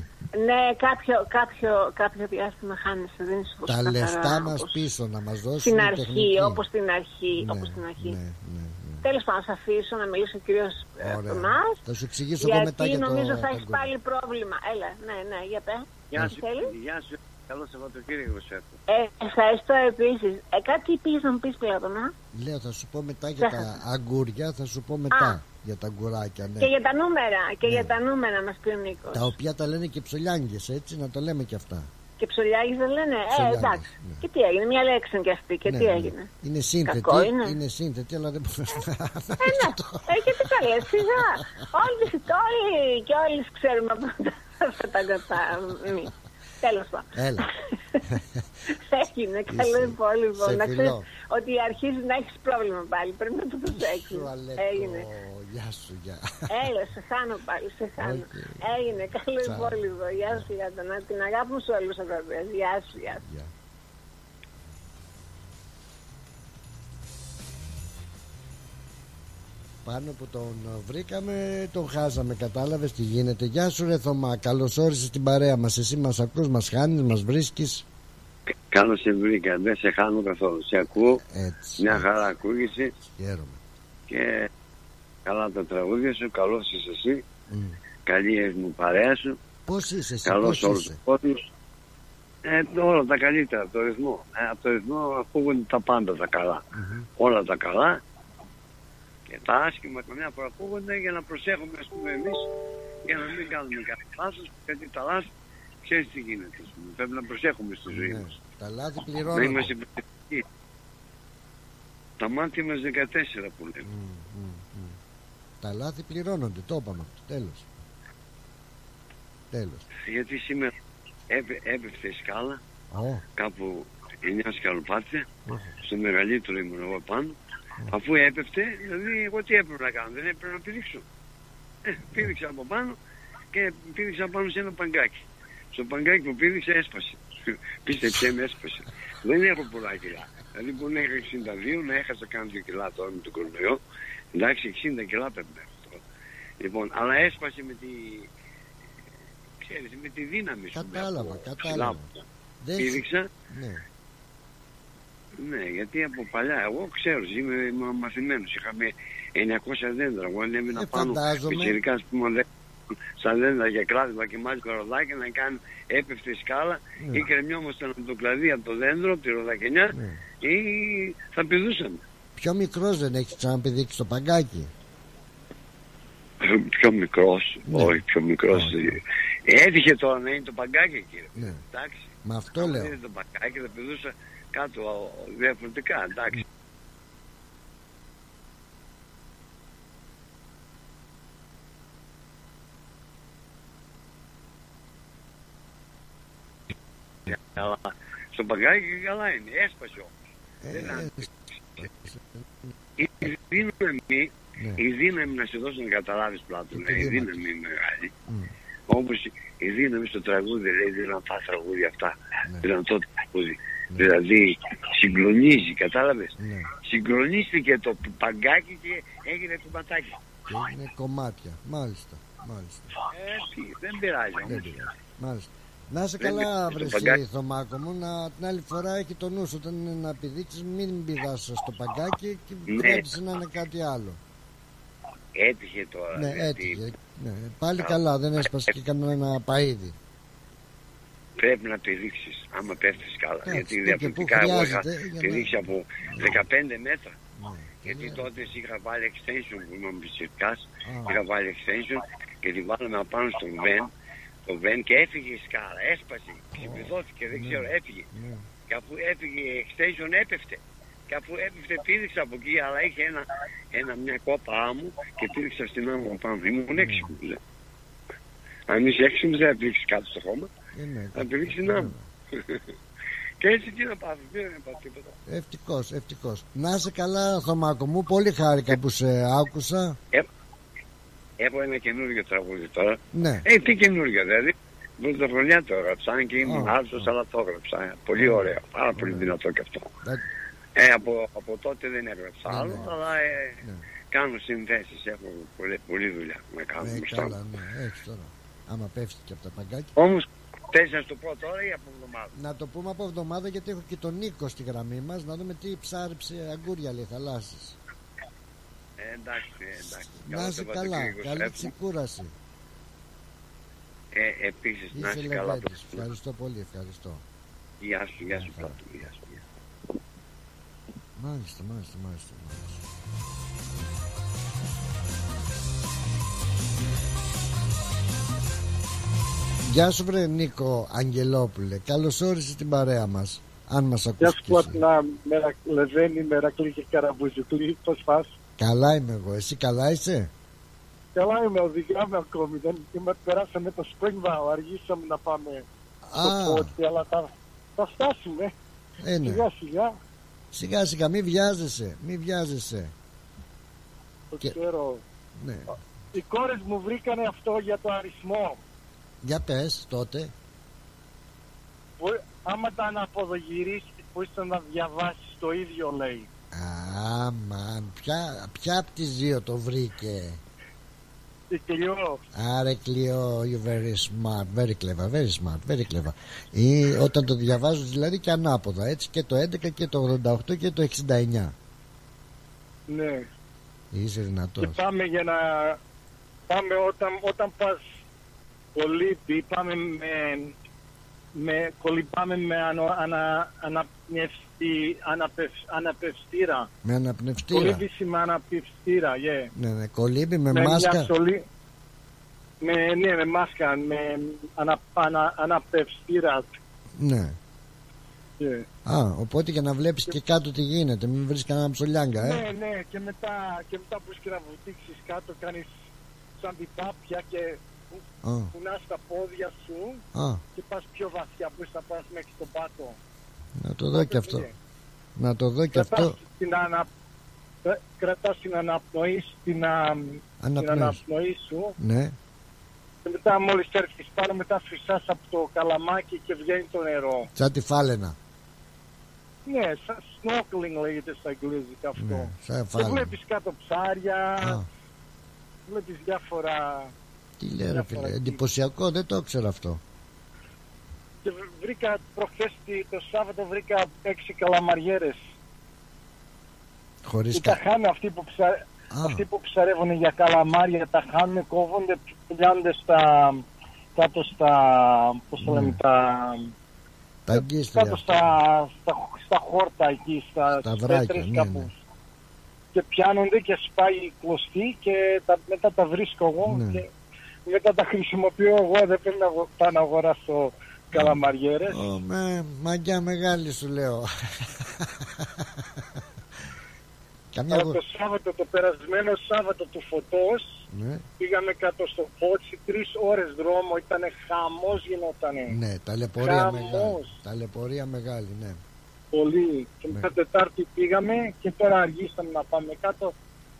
Ναι, κάποιο, κάποιο, κάποιο διάστημα χάνεσαι, δεν είσαι Τα καθαρά λεφτά μας όπως πίσω να μας δώσουν Στην η αρχή, τεχνική. όπως στην αρχή, Ναι, όπως στην αρχή. Ναι, ναι, ναι. Τέλος πάντων, θα αφήσω να μιλήσει ο κύριος ε, Ωραία. Θωμάς, Θα σου εξηγήσω εγώ μετά γιατί για το νομίζω θα τα έχεις αγκούρια. πάλι πρόβλημα. Έλα, ναι, ναι, για πέ. Γεια Τι σου, θέλεις; γεια σου. Καλό Σαββατοκύριακο σε αυτό. Ε, ευχαριστώ επίσης. Ε, κάτι πήγες να μου πεις πλάτωνα. Λέω, θα σου πω μετά για τα αγκούρια, θα σου πω μετά Α. για τα αγκουράκια, ναι. Και για τα νούμερα. Και Ναι. για τα νούμερα μας πει ο Νίκος. Τα οποία τα λένε και ψολιάνγκες, έτσι, να το λέμε και αυτά. Και ψωλιάγει δεν λένε; Ε, Ψωλιάγες, εντάξει. ναι. Και τι έγινε, μια λέξη είναι και αυτή. Και Ναι, τι ναι. έγινε; Είναι σύνθετη, Κακό είναι; είναι σύνθετη, αλλά δεν μπορεί να Ε, ναι. Έχετε καλέ, σιγά. όλοι, όλοι και όλοι ξέρουμε από αυτά τα κατά. Τέλος πάντων. Έλα. Έγινε, καλό Είσαι- υπόλοιπο. σε Να φιλώ. ξέρει ότι αρχίζει να έχεις πρόβλημα πάλι. Πρέπει να το προσέξεις. Σου αλέτο, Έγινε. γεια σου, γεια. Έλα, σε χάνω πάλι, σε χάνω. Οκ. Έγινε, καλό Τσάου. υπόλοιπο. Γεια σου, Γιάντα. Να την αγάπη μου σε όλους τους ακροατές. Γεια σου, γεια Πάνω που τον βρήκαμε, τον χάσαμε. Κατάλαβες τι γίνεται. Γεια σου, ρε Θωμά. Καλώς όρισες στην παρέα μας. Εσύ μας ακούς, μας χάνεις, μας βρίσκεις. Καλώς σε βρήκα. Δεν σε χάνω καθόλου. Σε ακούω. Έτσι. Μια χαρά ακούγεσαι Χαίρομαι. και καλά τα τραγούδια σου. Καλό είσαι εσύ. Μμ. Καλή μου παρέα σου. Πώς είσαι εσύ, Καλό πώς όλους είσαι; τους κόσμους. Ε, όλα τα καλύτερα, το ρυθμό. Ε, από το ρυθμό ακούγονται τα πάντα τα καλά. Μμμ. Όλα τα καλά. Και τα άσχημα καμιά φορά ακούγονται για να προσέχουμε, ας πούμε, εμείς για να μην κάνουμε κάτι λάθος, γιατί τα λάθη ξέρεις τι γίνεται. ας πούμε. Πρέπει να προσέχουμε στη ζωή Ναι. μας. Τα λάθη Να πληρώνονται. είμαστε προσεκτικοί. Τα μάτια μας 14 που λέμε. Μμ, μμ, μμ. Τα λάθη πληρώνονται, το είπαμε αυτό. Τέλος. Τέλος. Γιατί σήμερα έπε, έπεφτε η σκάλα Ω, κάπου 9 σκαλοπάτια, οχ. στο μεγαλύτερο ήμουν εγώ πάνω. Αφού έπεφτε, δηλαδή εγώ τι έπρεπε να κάνω, δεν έπρεπε να πηδήξω. Ε, πήδηξα από πάνω και πήδηξα πάνω σε ένα παγκάκι. Στο παγκάκι που πήδηξα έσπασε. Πίστεψέ με έσπασε. Δεν έχω πολλά κιλά. Δηλαδή μπορεί να είχα 62, να έχασα κάνει 2 κιλά τώρα με τον κορονοϊό. Εντάξει, 60 κιλά πρέπει να έχω τώρα. Λοιπόν, αλλά έσπασε με τη... Ξέρεις, με τη δύναμη σου. Κατάλαβα, από κατάλαβα. ψηλά. Δεν Πήδηξα Ναι. Ναι, γιατί από παλιά, εγώ ξέρω, είμαι μα- μαθημένος, είχαμε 900 δέντρα, εγώ ανέβαινα Ε, πάνω, φαντάζομαι. πιτσιρικά, ας πούμε, δε- σαν δέντρα και κράτημα και μάλιστα ροδάκια να κάνει έπεφτε η σκάλα Ναι. ή κρεμιόμασταν από το κλαδί από το δέντρο, από τη ροδακενιά Ναι. ή θα πηδούσαμε. Πιο μικρός δεν έχεις ξαναπηδήξει το παγκάκι; πιο μικρός, Ναι. όχι πιο μικρός. Όχι. Έτυχε τώρα να είναι το παγκάκι κύριε. Ναι. Εντάξει. Με αυτό Αν λέω. είναι το παγκάκι θα πηδούσα κάτω α, διαφορετικά, εντάξει. Αλλά στο παγκάκι καλά είναι, έσπασε όμως. Ε, δεν είναι. ε, Η δύναμη, ναι. η δύναμη να σε δώσω να καταλάβεις πλάτων, Τι η δύναμη. δύναμη είναι μεγάλη. Μμ. Όπως η δύναμη στο τραγούδι λέει δυνατά τραγούδια αυτά, Ναι. δυνατό τραγούδι. Δηλαδή συγκλονίζει, κατάλαβες; Ναι. Συγκλονίστηκε το παγκάκι και έγινε κουμπατάκι. Και είναι κομμάτια. Μάλιστα. Μάλιστα. Ε, τι, δεν πειράζει Δεν όμως. πειράζει. Μάλιστα. Να είσαι Δεν καλά, είναι το βρεσί παγκάκι. Θωμάκο μου, να, την άλλη φορά έχει το νου σου όταν είναι να πηδήξεις μην πηδάς στο παγκάκι και Ναι. βλέπεις να είναι κάτι άλλο. Έτυχε τώρα. Ναι, γιατί έτυχε. Ναι. Πάλι καλά, δεν έσπασε και κανένα παΐδι. Πρέπει να πηδήξεις άμα πέφτεις καλά. Κάτσε, γιατί και διαφορετικά που εγώ είχα χρειάζεται για να- πηδήξει από 15 μέτρα. Ναι. Γιατί Ναι. τότε είχα βάλει extension που ήμουν πιτσιρκάς. Α. Είχα βάλει extension και τη βάλαμε απάνω στον βεν. Το βεν και έφυγε η σκάλα. Έσπασε. Ξυπνηθώθηκε. Δεν Ναι. ξέρω. Έφυγε. Ναι. Και αφού έφυγε η extension έπεφτε. Και αφού έπεφτε πήδηξα από εκεί, αλλά είχε ένα, ένα, μια κόπα άμμου και πήδηξα στην άμμο πάνω. Ήμουν Ναι. έξυπνος. λέω. Αν είσαι έξυπνος δεν θα πήδηξεις κάτω στο χώμα. Ε, ναι, Θα πηδήξεις στην άμμο. και έτσι τι να πάθεις, δεν έπαθα τίποτα. Ευτυχώς, ευτυχώς. Να είσαι καλά, Θωμάκο μου. Πολύ χάρηκα που σε άκουσα. Έχω ένα καινούργιο τραγούδι τώρα. Ναι. Ε, τι καινούργιο δηλαδή. Πρωτοχρονιά το έγραψα, αν και ήμουν Α. άρθος, αλλά το έγραψα. Πολύ ωραίο, πάρα πολύ δυνατό και αυτό. Ε, Ε, από, από τότε δεν έγραψα Ναι, άλλο, ναι. αλλά ε, Ναι. κάνω συνθέσεις, έχω πολλή, πολλή δουλειά να κάνω Ναι, μπροστά καλά, μου. ναι. Έχεις τώρα. Άμα πέφτει και από τα παγκάκια. Όμως, θες να σου το πω τώρα ή από εβδομάδα; Να το πούμε από εβδομάδα γιατί έχω και τον Νίκο στη γραμμή μας να δούμε τι ψάριψε αγκούρια λέει θαλάσσης. Ε, εντάξει, ε, εντάξει. Να Καλό είσαι καλά, Σαββατοκύριακο σου καλή εύχομαι. ξεκούραση. Ε, επίσης, να Είσαι είσαι καλά. Λεβέντης. πρόσφατα. Ευχαριστώ πολύ, ευχαριστώ. Γεια σου, γεια σου, Καλά. Πλάτο, γεια σου. γεια σου. Μάλιστα, μάλιστα, μάλιστα. μάλιστα. Γεια σου βρε Νίκο Αγγελόπουλε Καλώς όρισες στην παρέα μας Αν μας Γεια ακούς σου και εσύ. Πλατνά, Μερα- Λεβένη, Μερακλή και Καραμπουζουκλή, πώς πας; Καλά είμαι εγώ Εσύ καλά είσαι; Καλά είμαι, οδηγάμε ακόμη, δεν είμαι, περάσαμε το Springvale, αργήσαμε να πάμε Α, στο πότι, αλλά θα, θα φτάσουμε, ε, ναι. σιγά σιγά, Σιγά σιγά μη βιάζεσαι Μη βιάζεσαι το Και- ξέρω. Ναι Οι κόρες μου βρήκανε αυτό για το αριθμό. Για πες τότε Που, άμα τα αναποδογυρίσεις, που είσαι να διαβάσεις το ίδιο λέει. Αμάν Ποια, ποια από τις δύο το βρήκε; Και κλειό. Άρε κλειό, you very smart, very clever, very smart, very clever. Ή όταν το διαβάζω δηλαδή και ανάποδα, έτσι και το 11 και το 88 και το 69. Ναι. Είσαι Και δυνατός. πάμε για να... Πάμε όταν, όταν πας κολύμπι, πάμε με... με κολυμπάμε με ανα, ανα, αναπνευστη, αναπευ, αναπευστήρα. Με αναπνευστήρα. Κολύμπηση με αναπνευστήρα, yeah. Ναι, ναι, κολύμπι με, με μάσκα. μια ψωλή. Με, ναι, με μάσκα, με ανα, ανα, αναπνευστήρα. Ναι. Yeah. Α, οπότε για να βλέπεις και κάτω τι γίνεται, μην βρεις κανένα ψολιάγκα, ε. Ναι, ναι, και μετά, και μετά που και να βουτήξεις κάτω, κάνεις σαν την πάπια και Α, κουνάς τα πόδια σου α, και πας πιο βαθιά που θα πας μέχρι τον πάτο. να το δω και αυτό. Ναι. Να το δω και Κρατάς αυτό. την, ανα... ε, κρατάς την αναπνοή, την, α... την Αναπνοής. αναπνοή σου Ναι, και μετά μόλις έρθεις πάνω μετά φυσάς από το καλαμάκι και βγαίνει το νερό. σαν τη φάλαινα. Ναι, σαν snorkeling λέγεται στα αγγλικά αυτό. Ναι, σαν Και φάλαινα. βλέπεις κάτω ψάρια, Α, βλέπεις διάφορα... τι λέει ρε Διάφορα φίλε, τι. εντυπωσιακό, δεν το ήξερα αυτό. Και βρήκα προχθές τη- το Σάββατο βρήκα έξι καλαμαριέρες. Χωρίς Που τα κα... χάνουν αυτοί που, ψα... Α, αυτοί που ψαρεύουν για καλαμάρια, τα χάνουν, κόβονται, πιάνονται στα... κάτω στα... πώς το λέμε, Ναι. τα... τα αγκίστρια. κάτω στα, στα, στα χόρτα εκεί, στα, Στα στις βράκια, πέτρες ναι, κάπου. ναι. Και πιάνονται και σπάει η κλωστή και τα, μετά τα βρίσκω εγώ Ναι. και μετά τα χρησιμοποιώ εγώ, δεν πρέπει να αγο- πάω να αγοράσω καλαμαριέρες. Ω, με, μαγιά μεγάλη σου λέω. Καμιά Αλλά γο... το Σάββατο, το περασμένο Σάββατο του φωτός, Ναι, πήγαμε κάτω στο Πότσι, τρεις ώρες δρόμο, ήταν χαμός γινότανε. ναι, ταλαιπωρία Χαμός. μεγάλη. Ταλαιπωρία μεγάλη, ναι. Πολύ. Και Ναι. μετά Τετάρτη πήγαμε και τώρα αργήσαμε να πάμε κάτω.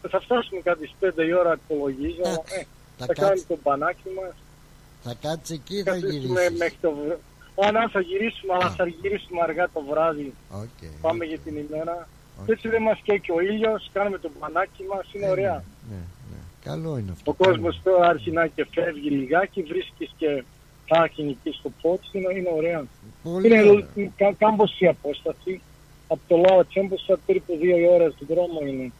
Θα φτάσουμε κάτι στις 5 η ώρα υπολογίζω. Εντάξει. Ε, Θα θα κάνουμε κάτσει, το μπανάκι μας. θα κάτσει εκεί ή θα Καθίσουμε γυρίσεις. μέχρι το βράδυ. Α, να, θα γυρίσουμε, αλλά Α. θα γυρίσουμε αργά το βράδυ. Οκ, Πάμε οκ, για την ημέρα. οκ. Και έτσι δεν μας καίει και ο ήλιος, κάνουμε το μπανάκι μας, είναι Ε, ωραία. Ναι, ναι. Καλό είναι αυτό. Ο κόσμος τώρα άρχισε να και φεύγει λιγάκι, βρίσκεις και πάρκινγκ εκεί στο πότσι, είναι, είναι ωραία. Πολύ Είναι ωραία. κα, κάμποση απόσταση. Από το Λάο Τσέμπουσα περίπου δύο ώρες του δρόμο είναι.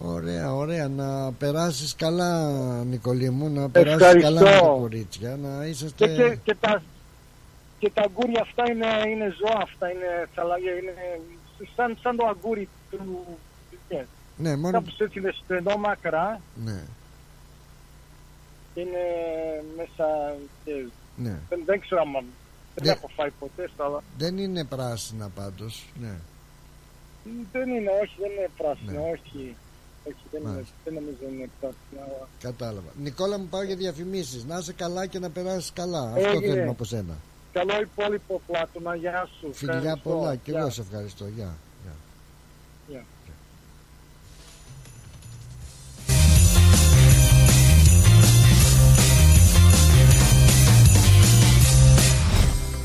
Ωραία, ωραία. Να περάσεις καλά, Νικολή μου. Να περάσεις Ευχαριστώ. καλά με τα κορίτσια. Να Και, είσαστε... και, και, τα, και τα αγκούρια αυτά είναι, είναι ζώα, αυτά είναι τσαλάγια, είναι σαν, σαν το αγκούρι του... Ναι, Ναι, μόνο... κάπως έτσι είναι στενόμακρα, Ναι, είναι μέσα και ναι. δεν, δεν ξέρω αν δεν Ναι. έχω φάει ποτέ, αλλά Δεν είναι πράσινα πάντως. Ναι. δεν είναι, όχι, δεν είναι πράσινο, Ναι. όχι. Όχι, δεν, είναι, Μάλιστα. δεν νομίζω είναι πράσινο, αλλά... Κατάλαβα. Νικόλα μου πάω για διαφημίσεις. Να είσαι καλά και να περάσεις καλά. Αυτό Έγινε. θέλουμε από σένα. Καλό υπόλοιπο Πλάτωνα, γεια σου. Φιλιά Ευχαριστώ. πολλά και Γεια. εγώ σε ευχαριστώ. Γεια. Γεια. Γεια.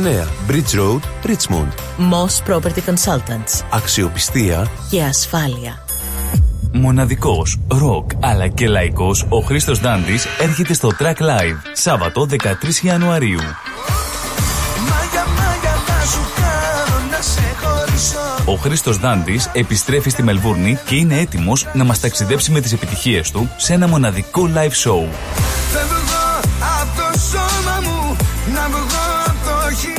Bridge Road, Richmond. Moss Property Consultants. Αξιοπιστία Και ασφάλεια. Μοναδικός, ροκ αλλά και λαϊκός, ο Χρήστος Δάντης έρχεται στο Track Live, Σάββατο 13 Ιανουαρίου. Ο Χρήστος Δάντης επιστρέφει στη Μελβούρνη και είναι έτοιμος να μας ταξιδέψει με τις επιτυχίες του σε ένα μοναδικό live show.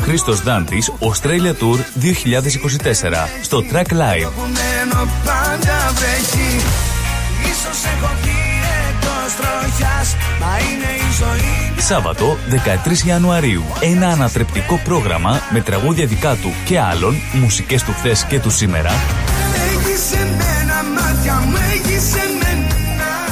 Χρήστος Δάντης, Australia Tour 2024, στο Track Live. Ίσως έχω βγει εκτός τροχιάς Μα είναι η ζωή Σάββατο 13 Ιανουαρίου. Ένα ανατρεπτικό πρόγραμμα με τραγούδια δικά του και άλλων, μουσικές του χθες και του σήμερα.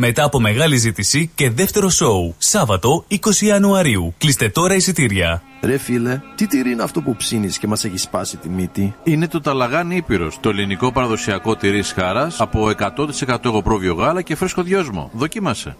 Μετά από μεγάλη ζήτηση και δεύτερο σοου. Σάββατο 20 Ιανουαρίου. Κλείστε τώρα εισιτήρια. Ρε φίλε, τι τυρί είναι αυτό που ψήνεις και μας έχει σπάσει τη μύτη; Είναι το Ταλαγάνι Ήπειρος, το ελληνικό παραδοσιακό τυρί χάρας από 100% εγωπρόβιο γάλα και φρέσκο δυόσμο. Δοκίμασε.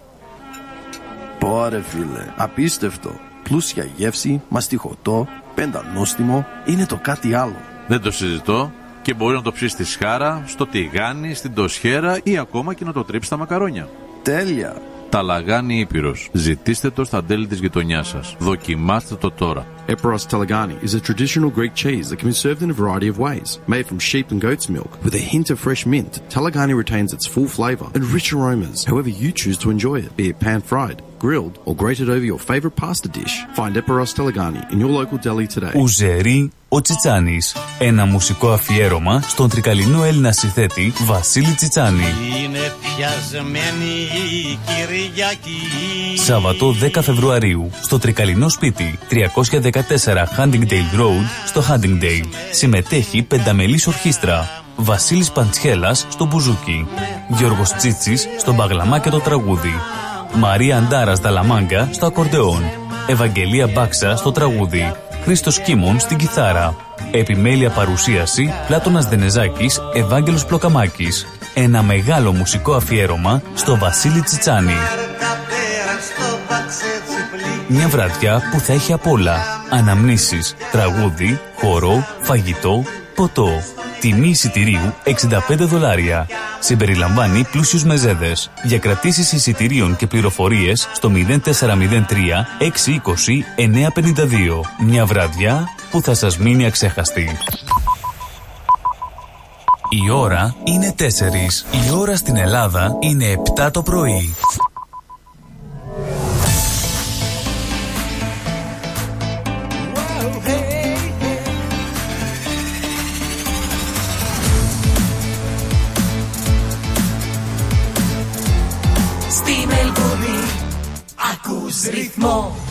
Πόρε φίλε, απίστευτο. Πλούσια γεύση, μαστιχωτό, πεντανόστιμο, είναι το κάτι άλλο. Δεν το συζητώ και μπορεί να το ψήσεις στη σχάρα, στο τηγάνι, στην τοσχέρα ή ακόμα και να το τρίψεις στα μακαρόνια. Τέλεια! Ταλαγάνι Ήπειρος. Ζητήστε το στα τέλη της γειτονιάς σας. Δοκιμάστε το τώρα. Eperos Talagani is a traditional Greek cheese that can be served in a variety of ways. Made from sheep and goat's milk, with a hint of fresh mint, Talagani retains its full flavour and rich aromas, however you choose to enjoy it, be it pan-fried, grilled, or grated over your favourite pasta dish. Find Eperos Talagani in your local deli today. Ουζερί ο Τσιτσάνης. Ένα μουσικό αφιέρωμα στον τρικαλινό Έλληνα συνθέτη Βασίλη Τσιτσάνη. Είναι πιασμένη η Κυριακή Σάββατο 10 Φεβρουαρίου στο τρικαλινό σπίτι 314 Huntingdale Road στο Huntingdale. Συμμετέχει πενταμελής ορχήστρα. Βασίλης Παντσχέλας στο μπουζούκι. Γιώργος Τσίτσης στο μπαγλαμά και το τραγούδι. Μαρία Αντάρας Δαλαμάγκα στο ακορντεόν. Ευαγγελία Μπάξα στο τραγούδι. Χρήστος Κίμων στην κιθάρα. Επιμέλεια παρουσίαση Πλάτωνας Δενεζάκης, Ευάγγελος Πλοκαμάκης. Ένα μεγάλο μουσικό αφιέρωμα στο Βασίλη Τσιτσάνη. Μια βραδιά που θα έχει απ' όλα. Αναμνήσεις, τραγούδι, χορό, φαγητό, ποτό. Τιμή εισιτηρίου 65 δολάρια. Συμπεριλαμβάνει πλούσιους μεζέδες. Για κρατήσεις εισιτηρίων και πληροφορίες στο 0403 620 952. Μια βραδιά που θα σας μείνει αξέχαστη. Η ώρα είναι 4. Η ώρα στην Ελλάδα είναι 7 το πρωί. Ακούς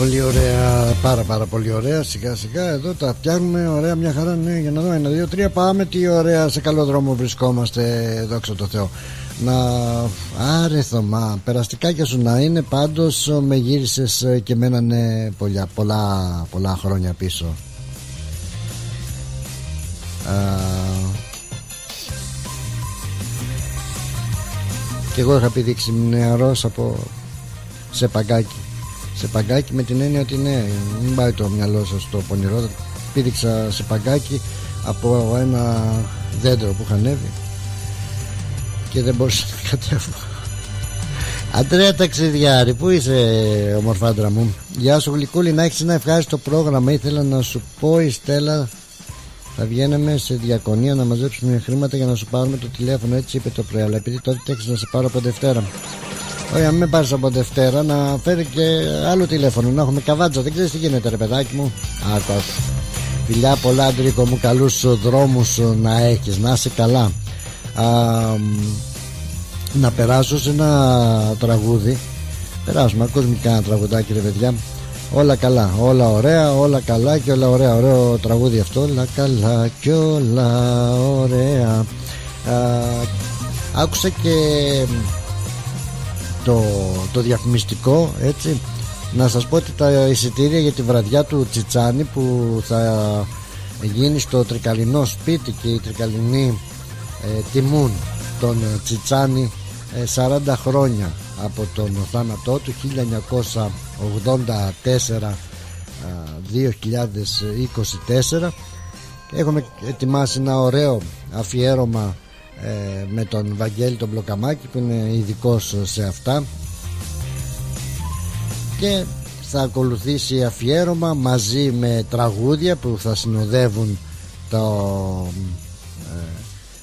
πολύ ωραία, πάρα πάρα πολύ ωραία. Σιγά σιγά εδώ τα φτιάχνουμε Ωραία μια χαρά. Ναι για να δω. Ένα δύο τρία Πάμε. Τι ωραία σε καλό δρόμο βρισκόμαστε Δόξα τω Θεώ. Να άρε Θωμά Περαστικά σου να είναι. Πάντως Με γύρισες και μένανε πολλά, πολλά, πολλά χρόνια πίσω. Α, Και εγώ είχα πει δείξει νεαρός από σε παγκάκι σε παγκάκι με την έννοια ότι ναι, μην πάει το μυαλό σας στο πονηρό. Πήδηξα σε παγκάκι από ένα δέντρο που είχα ανέβει και δεν μπορούσα να κατέβω. Αντρέα Ταξιδιάρη, πού είσαι ομορφάντρα μου; Γεια σου Γλυκούλη, να έχεις ένα ευχάριστο πρόγραμμα. Ήθελα να σου πω η Στέλλα Θα βγαίναμε σε διακονία να μαζέψουμε χρήματα για να σου πάρουμε το τηλέφωνο. Έτσι είπε το πρωί. Αλλά επειδή τότε τέξεις να σε πάρω από Δευτέρα. Όχι, αν με πάρεις από Δευτέρα να φέρει και άλλο τηλέφωνο. Να έχουμε καβάτζα. Δεν ξέρεις τι γίνεται, ρε παιδάκι μου. Άκουα. Φιλιά πολλά, Αντρίκο μου. Καλούς δρόμους να έχεις. Να είσαι καλά. Α, να περάσω σε ένα τραγούδι. Περάσουμε, κοσμικά ένα τραγουδάκι, ρε παιδιά. Όλα καλά, όλα ωραία, όλα καλά και όλα ωραία. Ωραίο τραγούδι αυτό. Όλα καλά και όλα ωραία. Α, άκουσα και το, το διαφημιστικό έτσι. Να σας πω ότι τα εισιτήρια για τη βραδιά του Τσιτσάνη που θα γίνει στο τρικαλινό σπίτι και οι τρικαλινοί ε, τιμούν τον Τσιτσάνη 40 ε, χρόνια από τον θάνατό του 1984 2024 έχουμε ετοιμάσει ένα ωραίο αφιέρωμα ε, με τον Βαγγέλη τον Μπλοκαμάκη που είναι ειδικός σε αυτά. Και θα ακολουθήσει αφιέρωμα μαζί με τραγούδια που θα συνοδεύουν το, ε,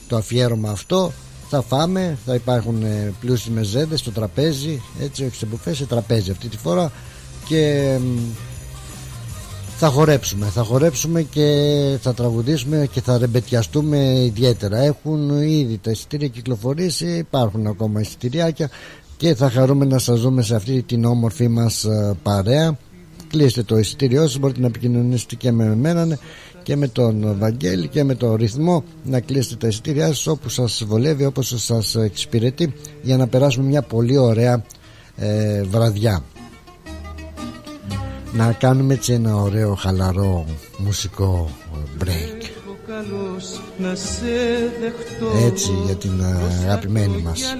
το αφιέρωμα αυτό. Θα φάμε, θα υπάρχουν ε, πλούσιοι μεζέδες στο τραπέζι έτσι όχι σε μπουφές, σε τραπέζι αυτή τη φορά. Και θα χορέψουμε θα χορέψουμε και θα τραγουδήσουμε και θα ρεμπετιαστούμε ιδιαίτερα. Έχουν ήδη τα εισιτήρια κυκλοφορήσει υπάρχουν ακόμα εισιτηριάκια και θα χαρούμε να σας δούμε σε αυτή την όμορφη μας ε, παρέα. Κλείστε το εισιτήριό σας μπορείτε να επικοινωνήσετε και με εμένα και με τον Βαγγέλη και με τον ρυθμό να κλείσετε τα εισιτήριά σας όπου σας βολεύει όπως σας εξυπηρετεί για να περάσουμε μια πολύ ωραία ε, βραδιά να κάνουμε έτσι ένα ωραίο χαλαρό μουσικό break. Έτσι για την αγαπημένη μας.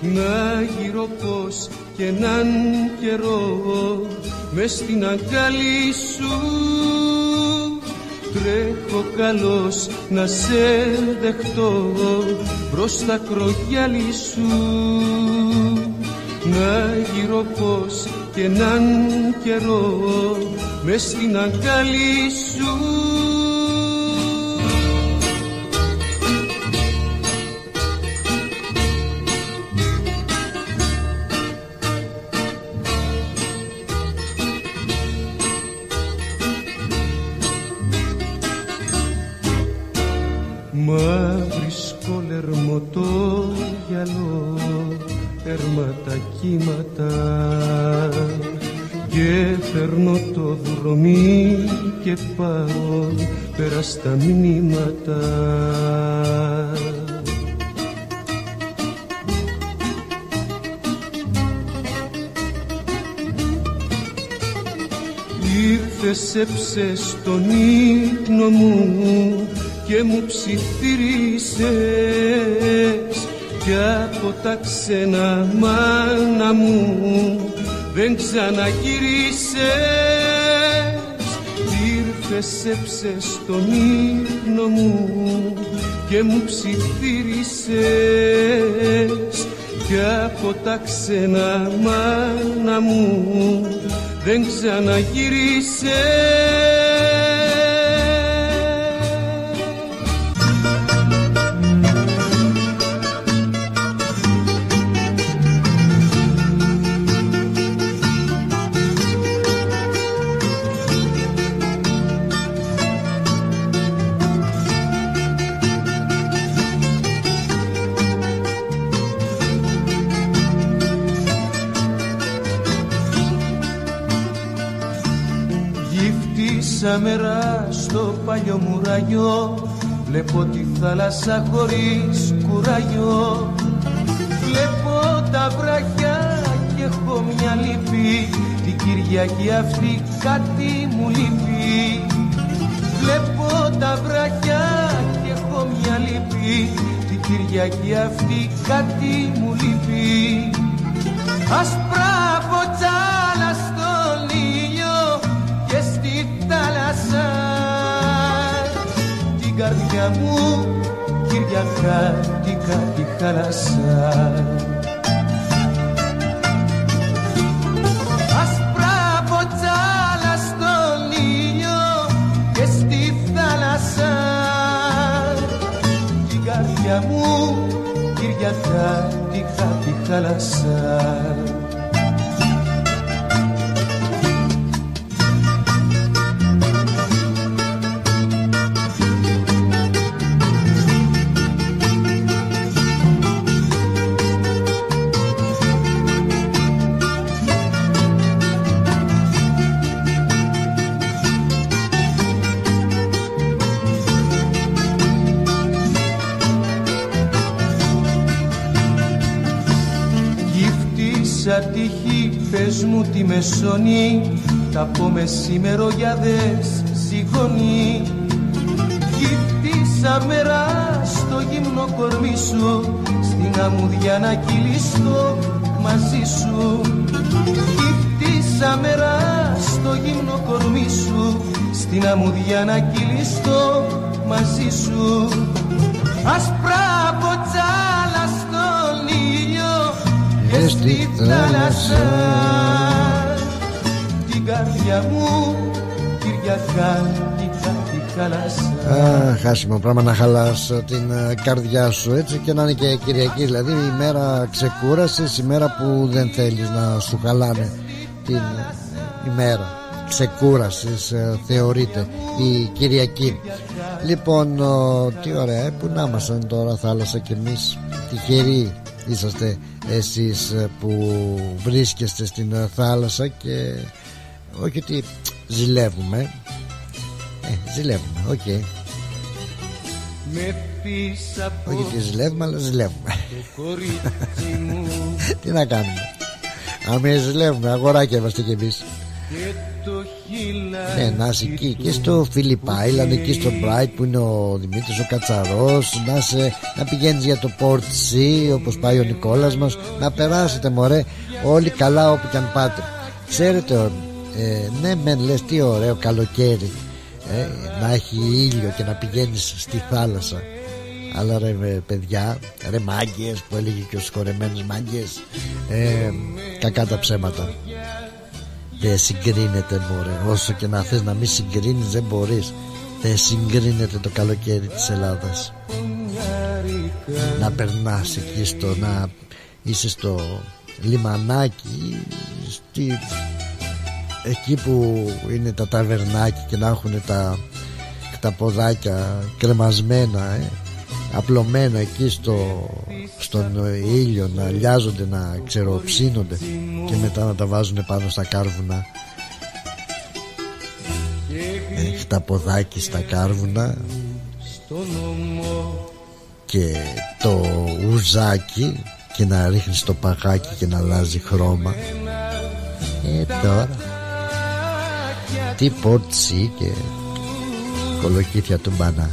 Να γύρω πως και έναν καιρό μες στην αγκάλι σου. Τρέχω καλός να σε δεχτώ προς τα κρογιάλι σου να γύρω πως και έναν καιρό μες στην αγκάλι σου. Μαύρη σκολερμό το γυαλό έρμα τα κύματα. Και φέρνω το δρομί και πάω πέρα στα μνήματα Ήρθες έψες τον ύπνο μου και μου ψιθύρισες κι από τα ξένα μάνα μου δεν ξαναγύρισες. Ήρθες έψες στον ύπνο μου και μου ψιθύρισες. Κι από τα ξένα μάνα μου δεν ξαναγύρισες μέρα στο παλιό μουράγιο. Βλέπω τη θάλασσα χωρίς κουράγιο. Βλέπω τα βράχια και έχω μια λύπη. Την Κυριακή αυτή κάτι μου λείπει. Βλέπω τα βράχια και έχω μια λύπη. Την Κυριακή αυτή κάτι μου λείπει. Ασπρά Παναγία μου Κυριακάτικα τη χαλασσά Ασπρά ποτσάλα στον ήλιο και στη θάλασσα. Κι η καρδιά μου Κυριακάτικα τη χαλασσά πες μου τη μεσονή τα πω μεσήμερο για δες σιγωνή Γύφτησα μέρα στο γύμνο κορμί σου στην αμμουδιά να κυλιστώ μαζί σου. Γύφτησα μέρα στο γύμνο κορμί σου στην αμμουδιά να κυλιστώ μαζί σου. Ασπρά στη θάλασσα την καρδιά μου Κυριακάτικα τη χαλασά Α, χάσιμο πράγμα να χαλάς την ε, καρδιά σου έτσι και να είναι και Κυριακή δηλαδή η μέρα ξεκούρασης η μέρα που δεν θέλεις να σου χαλάνε την ε, ημέρα ξεκούρασης ε, θεωρείται η Κυριακή. Λοιπόν τι ωραία που να ήμασταν τώρα θάλασσα και εμείς τυχεροί είσαστε εσείς που βρίσκεστε στην θάλασσα και όχι ότι ζηλεύουμε. Ε, ζηλεύουμε, OK. Okay. όχι ότι ζηλεύουμε αλλά ζηλεύουμε. τι να κάνουμε. Αν ζηλεύουμε αγοράκια είμαστε κι εμείς ναι, να είσαι εκεί και στο Phillip Island, εκεί στο Bright που είναι ο Δημήτρης ο Κατσαρός να, σε, να πηγαίνεις για το Portsea όπως πάει ο Νικόλας μας να περάσετε μωρέ όλοι καλά όπου και αν πάτε. Ξέρετε ε, ναι μεν λες τι ωραίο καλοκαίρι ε, να έχει ήλιο και να πηγαίνεις στη θάλασσα. Αλλά ρε παιδιά ρε μάγκες που έλεγε και ο συγχωρεμένος μάγκες ε, κακά τα ψέματα δεν συγκρίνεται μωρέ. Όσο και να θες να μην συγκρίνεις δεν μπορείς. Δεν συγκρίνεται το καλοκαίρι της Ελλάδας. Να περνάς εκεί στο να είσαι στο λιμανάκι στη, εκεί που είναι τα ταβερνάκι και να έχουν τα, τα ποδάκια κρεμασμένα ε, απλωμένα εκεί στο, στον ήλιο να λιάζονται να ξεροψύνονται και μετά να τα βάζουν πάνω στα κάρβουνα. Έχει τα ποδάκι στα κάρβουνα. Και το ουζάκι και να ρίχνει το παγάκι και να αλλάζει χρώμα. Ε τώρα. Τι πόρτσι και κολοκύθια του μπανά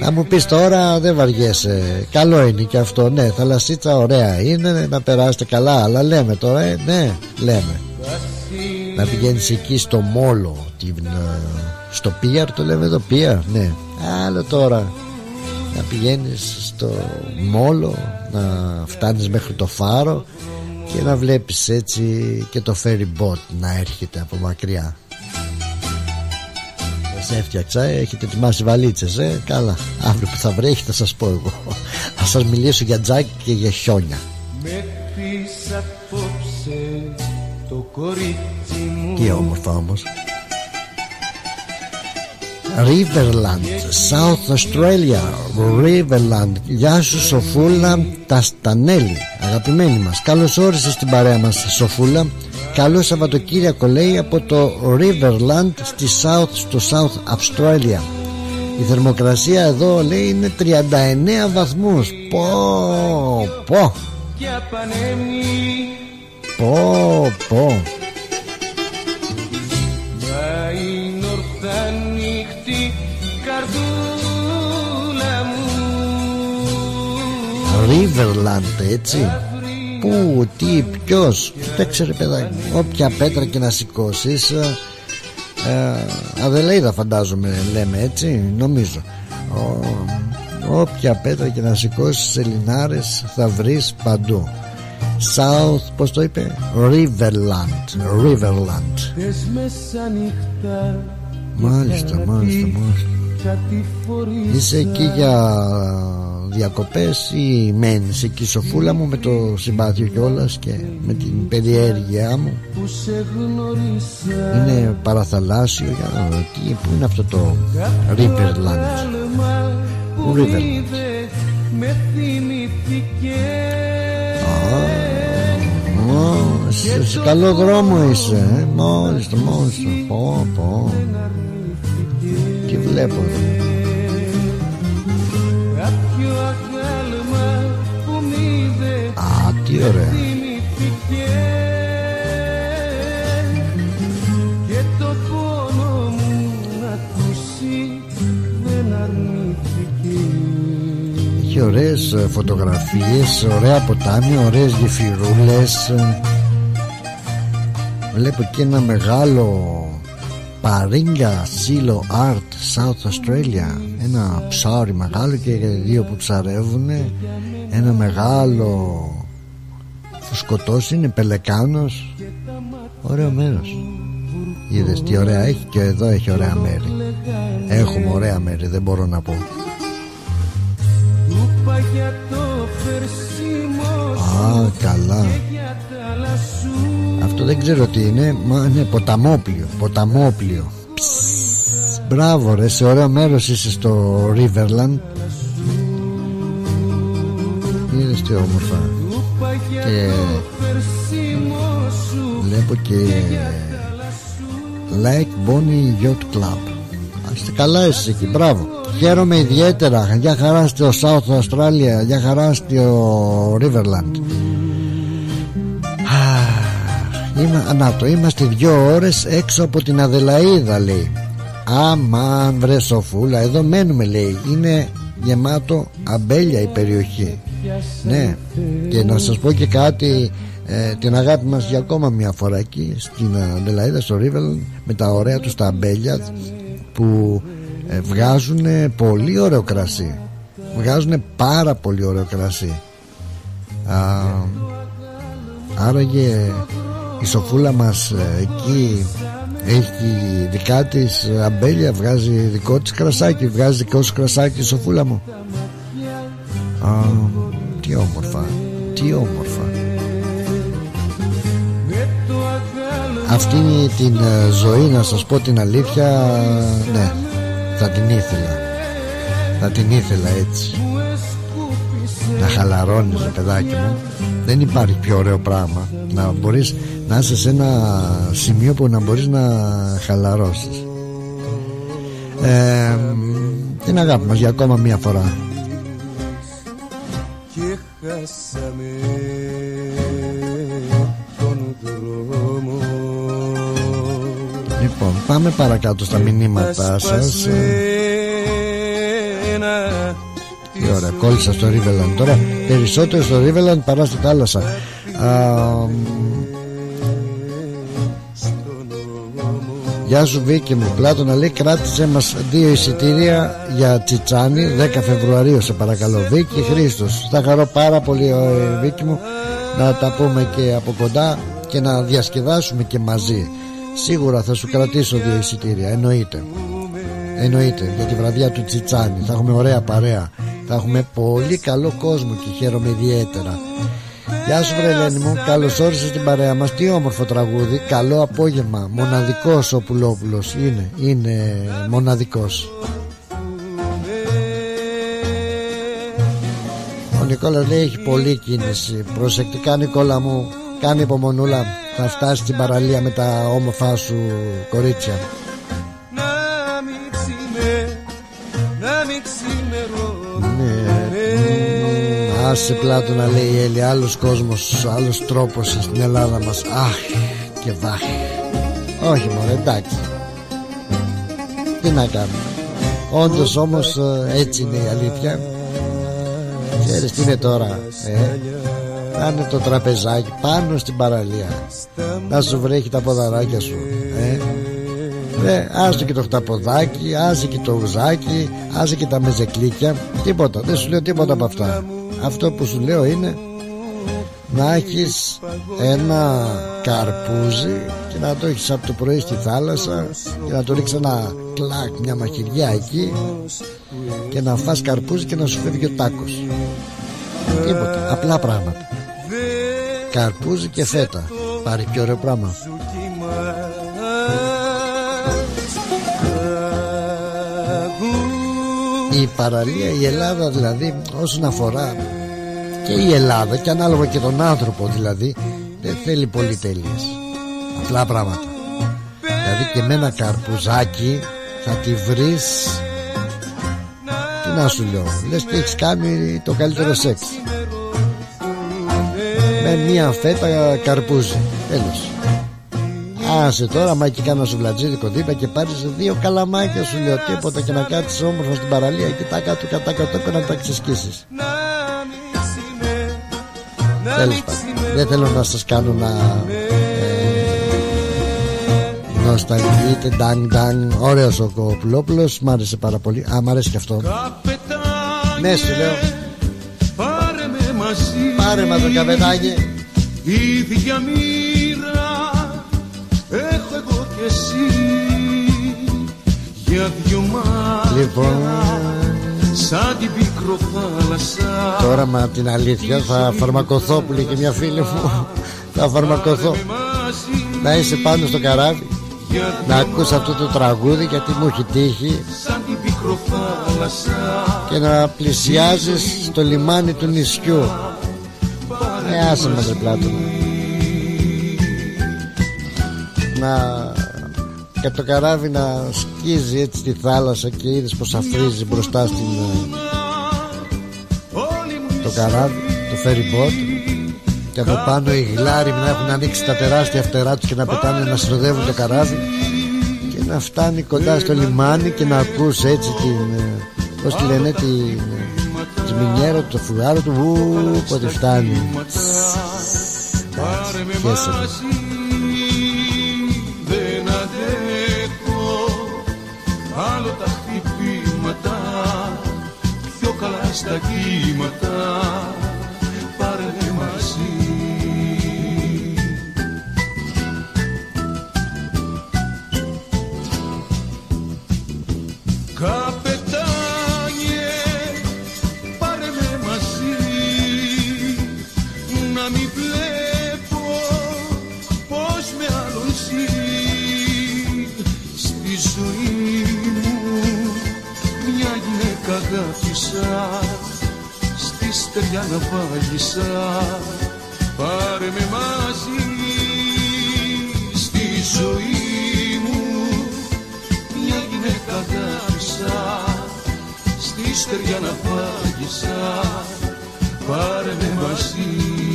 να μου πεις τώρα δεν βαριέσαι. Καλό είναι και αυτό ναι. Θαλασσίτσα ωραία είναι να περάσετε καλά. Αλλά λέμε τώρα ε, ναι λέμε. Να πηγαίνεις εκεί στο μόλο την, ε, Στο πίαρ το λέμε εδώ πίαρ ναι. Άλλο τώρα. Να πηγαίνεις στο μόλο Να φτάνεις μέχρι το φάρο Και να βλέπεις έτσι και το ferry boat να έρχεται από μακριά. σε έφτιαξα, έχετε ετοιμάσει βαλίτσες ε; Καλά, αύριο που θα βρέχει θα σας πω εγώ. Θα σας μιλήσω για τζάκι και για χιόνια. Με απόψε το κορίτσι μου. Τι όμορφα όμως Riverland, South Australia, Riverland Γεια σου Σοφούλα Ταστανέλη Αγαπημένη μας. Καλώς όρισες στην παρέα μας Σοφούλα. Καλό Σαββατοκύριακο λέει από το Riverland στη South, στο South Australia. Η θερμοκρασία εδώ λέει είναι 39 βαθμούς. Πω πω. Πω πω Riverland έτσι. Πού, τι, ποιος Κοίταξε ρε παιδάκι Όποια πέτρα και να σηκώσεις. ε, ε, Αδελαίδα φαντάζομαι λέμε έτσι Νομίζω. Ό, Όποια πέτρα και να σηκώσεις σε Λινάρες θα βρεις παντού. South, πώς το είπε; Riverland Riverland. Μάλιστα, μάλιστα, μάλιστα. Είσαι εκεί για διακοπές ή μένεις εκεί σοφούλα μου με το συμπάθειο κιόλας και με την περιέργειά μου. Είναι παραθαλάσσιο για να δω τι, που είναι αυτό το Riverland. Riverland. σε, σε καλό δρόμο είσαι ε; μόλις το μόλις το. πω πω. τι βλέπω εδώ Α, τι ωραία. Και το πόνο μου να ακούσει δεν αρνήθηκε. Έχει ωραίες ε, φωτογραφίες Ωραία ποτάμια Ωραίες γεφυρούλες. Βλέπω και ένα μεγάλο Παρίγκα Σίλο Art South Australia. Ένα ψάρι μεγάλο και δύο που ψαρεύουν Ένα μεγάλο Φουσκωτός είναι πελεκάνος. Ωραίο μέρος. Είδες τι ωραία έχει και εδώ έχει ωραία μέρη. Έχουμε ωραία μέρη δεν μπορώ να πω. Ούπα για το περσίμο Α καλά Αυτό δεν ξέρω τι είναι Μα είναι ποταμόπλιο Ποταμόπλιο. Ψσσ, Μπράβο ρε σε ωραίο μέρος είσαι στο Riverland Είδες τι όμορφα Και Βλέπω και Lake Bonnie Yacht Club Α, Είστε καλά εσείς εκεί μπράβο Χαίρομαι ιδιαίτερα Για χαρά στο South Australia Για χαρά στο Riverland Αχ, Είμα, να το είμαστε δύο ώρες έξω από την Αδελαίδα λέει. Αμάν βρε σοφούλα Εδώ μένουμε λέει. Είναι γεμάτο αμπέλια η περιοχή. Ναι. Και να σας πω και κάτι ε, Την αγάπη μας για ακόμα μια φορά εκεί Στην Αδελαίδα στο Riverland Με τα ωραία τους τα αμπέλια Που ε, βγάζουν πολύ ωραίο κρασί. Βγάζουν πάρα πολύ ωραίο κρασί. Α, Άραγε η σοφούλα μας ε, εκεί έχει δικά της αμπέλια βγάζει δικό της κρασάκι βγάζει δικό της κρασάκι η σοφούλα μου. Α, τι όμορφα τι όμορφα. Αυτή την ε, ζωή να σας πω την αλήθεια ναι θα την ήθελα. Θα την ήθελα έτσι να χαλαρώνεις ρε παιδάκι μου. Δεν υπάρχει πιο ωραίο πράγμα. Να μπορείς να είσαι σε ένα σημείο που να μπορείς να χαλαρώσεις. Ε, την αγάπη μας για ακόμα μια φορά. Και χάσαμε τον δρόμο. Λοιπόν πάμε παρακάτω στα μηνύματά σας τι ωραία κόλλησα στο Riverland. Τώρα περισσότερο στο Riverland παρά στη θάλασσα. Α, Γεια σου Βίκη μου. Πλάτωνα λέει κράτησε μας δύο εισιτήρια για Τσιτσάνι 10 Φεβρουαρίου σε παρακαλώ. Βίκη Χρήστος. Θα χαρώ πάρα πολύ ε, Βίκη μου Να τα πούμε και από κοντά Και να διασκεδάσουμε και μαζί. Σίγουρα θα σου κρατήσω δύο εισιτήρια Εννοείται. Εννοείται για τη βραδιά του Τσιτσάνι Θα έχουμε ωραία παρέα Θα έχουμε πολύ καλό κόσμο και χαίρομαι ιδιαίτερα. Γεια σου βρε Ελένη μου. Καλώς όρισες στην παρέα μας. Τι όμορφο τραγούδι. Καλό απόγευμα. Μοναδικός ο Πουλόπουλος. Είναι, είναι μοναδικός. Ο Νικόλας λέει έχει πολλή κίνηση. Προσεκτικά Νικόλα μου. Κάνει υπομονούλα. Θα φτάσεις στην παραλία με τα όμορφά σου κορίτσια Άσε πλάτο να λέει η Έλλη Άλλος κόσμος, άλλος τρόπος στην Ελλάδα μας. Αχ και βάχ. Όχι μωρέ εντάξει. Τι να κάνουμε. Όντως όμως ε, έτσι είναι η αλήθεια. Ξέρεις τι είναι τώρα ε; Κάνε το τραπεζάκι πάνω στην παραλία. Να σου βρέχει τα ποδαράκια σου ε; Ε, άσε και το χταποδάκι, άσε και το ουζάκι, άσε και τα μεζεκλίκια. Τίποτα, δεν σου λέω τίποτα από αυτά. Αυτό που σου λέω είναι να έχεις ένα καρπούζι και να το έχεις από το πρωί στη θάλασσα και να το ρίξεις ένα κλακ μια μαχαιριά εκεί και να φας καρπούζι και να σου φεύγει ο τάκος. Τίποτα. Απλά πράγματα. Καρπούζι και φέτα. Πάρει πιο ωραίο πράγμα η παραλία η Ελλάδα δηλαδή όσον αφορά και η Ελλάδα και ανάλογα και τον άνθρωπο δηλαδή δεν θέλει πολυτέλειες. Απλά πράγματα. Δηλαδή και με ένα καρπουζάκι θα τη βρεις. Τι να σου λέω λες και έχεις κάνει το καλύτερο σεξ. Με μία φέτα καρπούζι τέλος Άσε τώρα, μα εκεί κάνω βλατζίδικο δίπλα και πάρεις δύο καλαμάκια σου λέω τίποτα και να κάτσεις όμορφα στην παραλία και τα κάτω κατά κάτω να τα ξεσκίσεις. Τέλος πάντων, δεν θέλω να σας κάνω να ε, νοσταλγείτε, ντάγκ ντάγκ. Ωραίος ο Κοπουλόπουλο, μ' άρεσε πάρα πολύ. Α, μ' αρέσει και αυτό. Ναι, σου λέω. Πάρε με μαζί. Πάρε μα το καπετάκι. Ίδια μοίρα έχω εγώ και εσύ για δυο μάτια Λοιπόν, σαν την πίκρο θάλασσα. Τώρα μα την αλήθεια θα φαρμακοθώ που λέει και μια φίλη μου. Θα φαρμακοθώ. Να είσαι πάνω στο καράβι. να ακούς αυτό το τραγούδι γιατί μου έχει τύχει. σαν την πίκρο θάλασσα. Και να πλησιάζεις στο λιμάνι του νησιού. Ε, άσε με ρε Πλάτωνα να και το καράβι να σκίζει έτσι τη θάλασσα και είδες πως αφρίζει μπροστά στην ε, το καράβι το ferry boat. Και από πάνω οι γλάροι να έχουν ανοίξει τα τεράστια φτερά τους και να πετάνε να στροδεύουν το καράβι. Και να φτάνει κοντά στο λιμάνι και να ακούς έτσι την ε, πως τη λένε την ε, τη μινιέρα το φουγάρο του ου, πότε φτάνει. Πάρε στα κύματα στεριά να βάγισα πάρε με μαζί στη ζωή μου μια γυναίκα αγάπησα στη στεριά να βάγισα πάρε με μαζί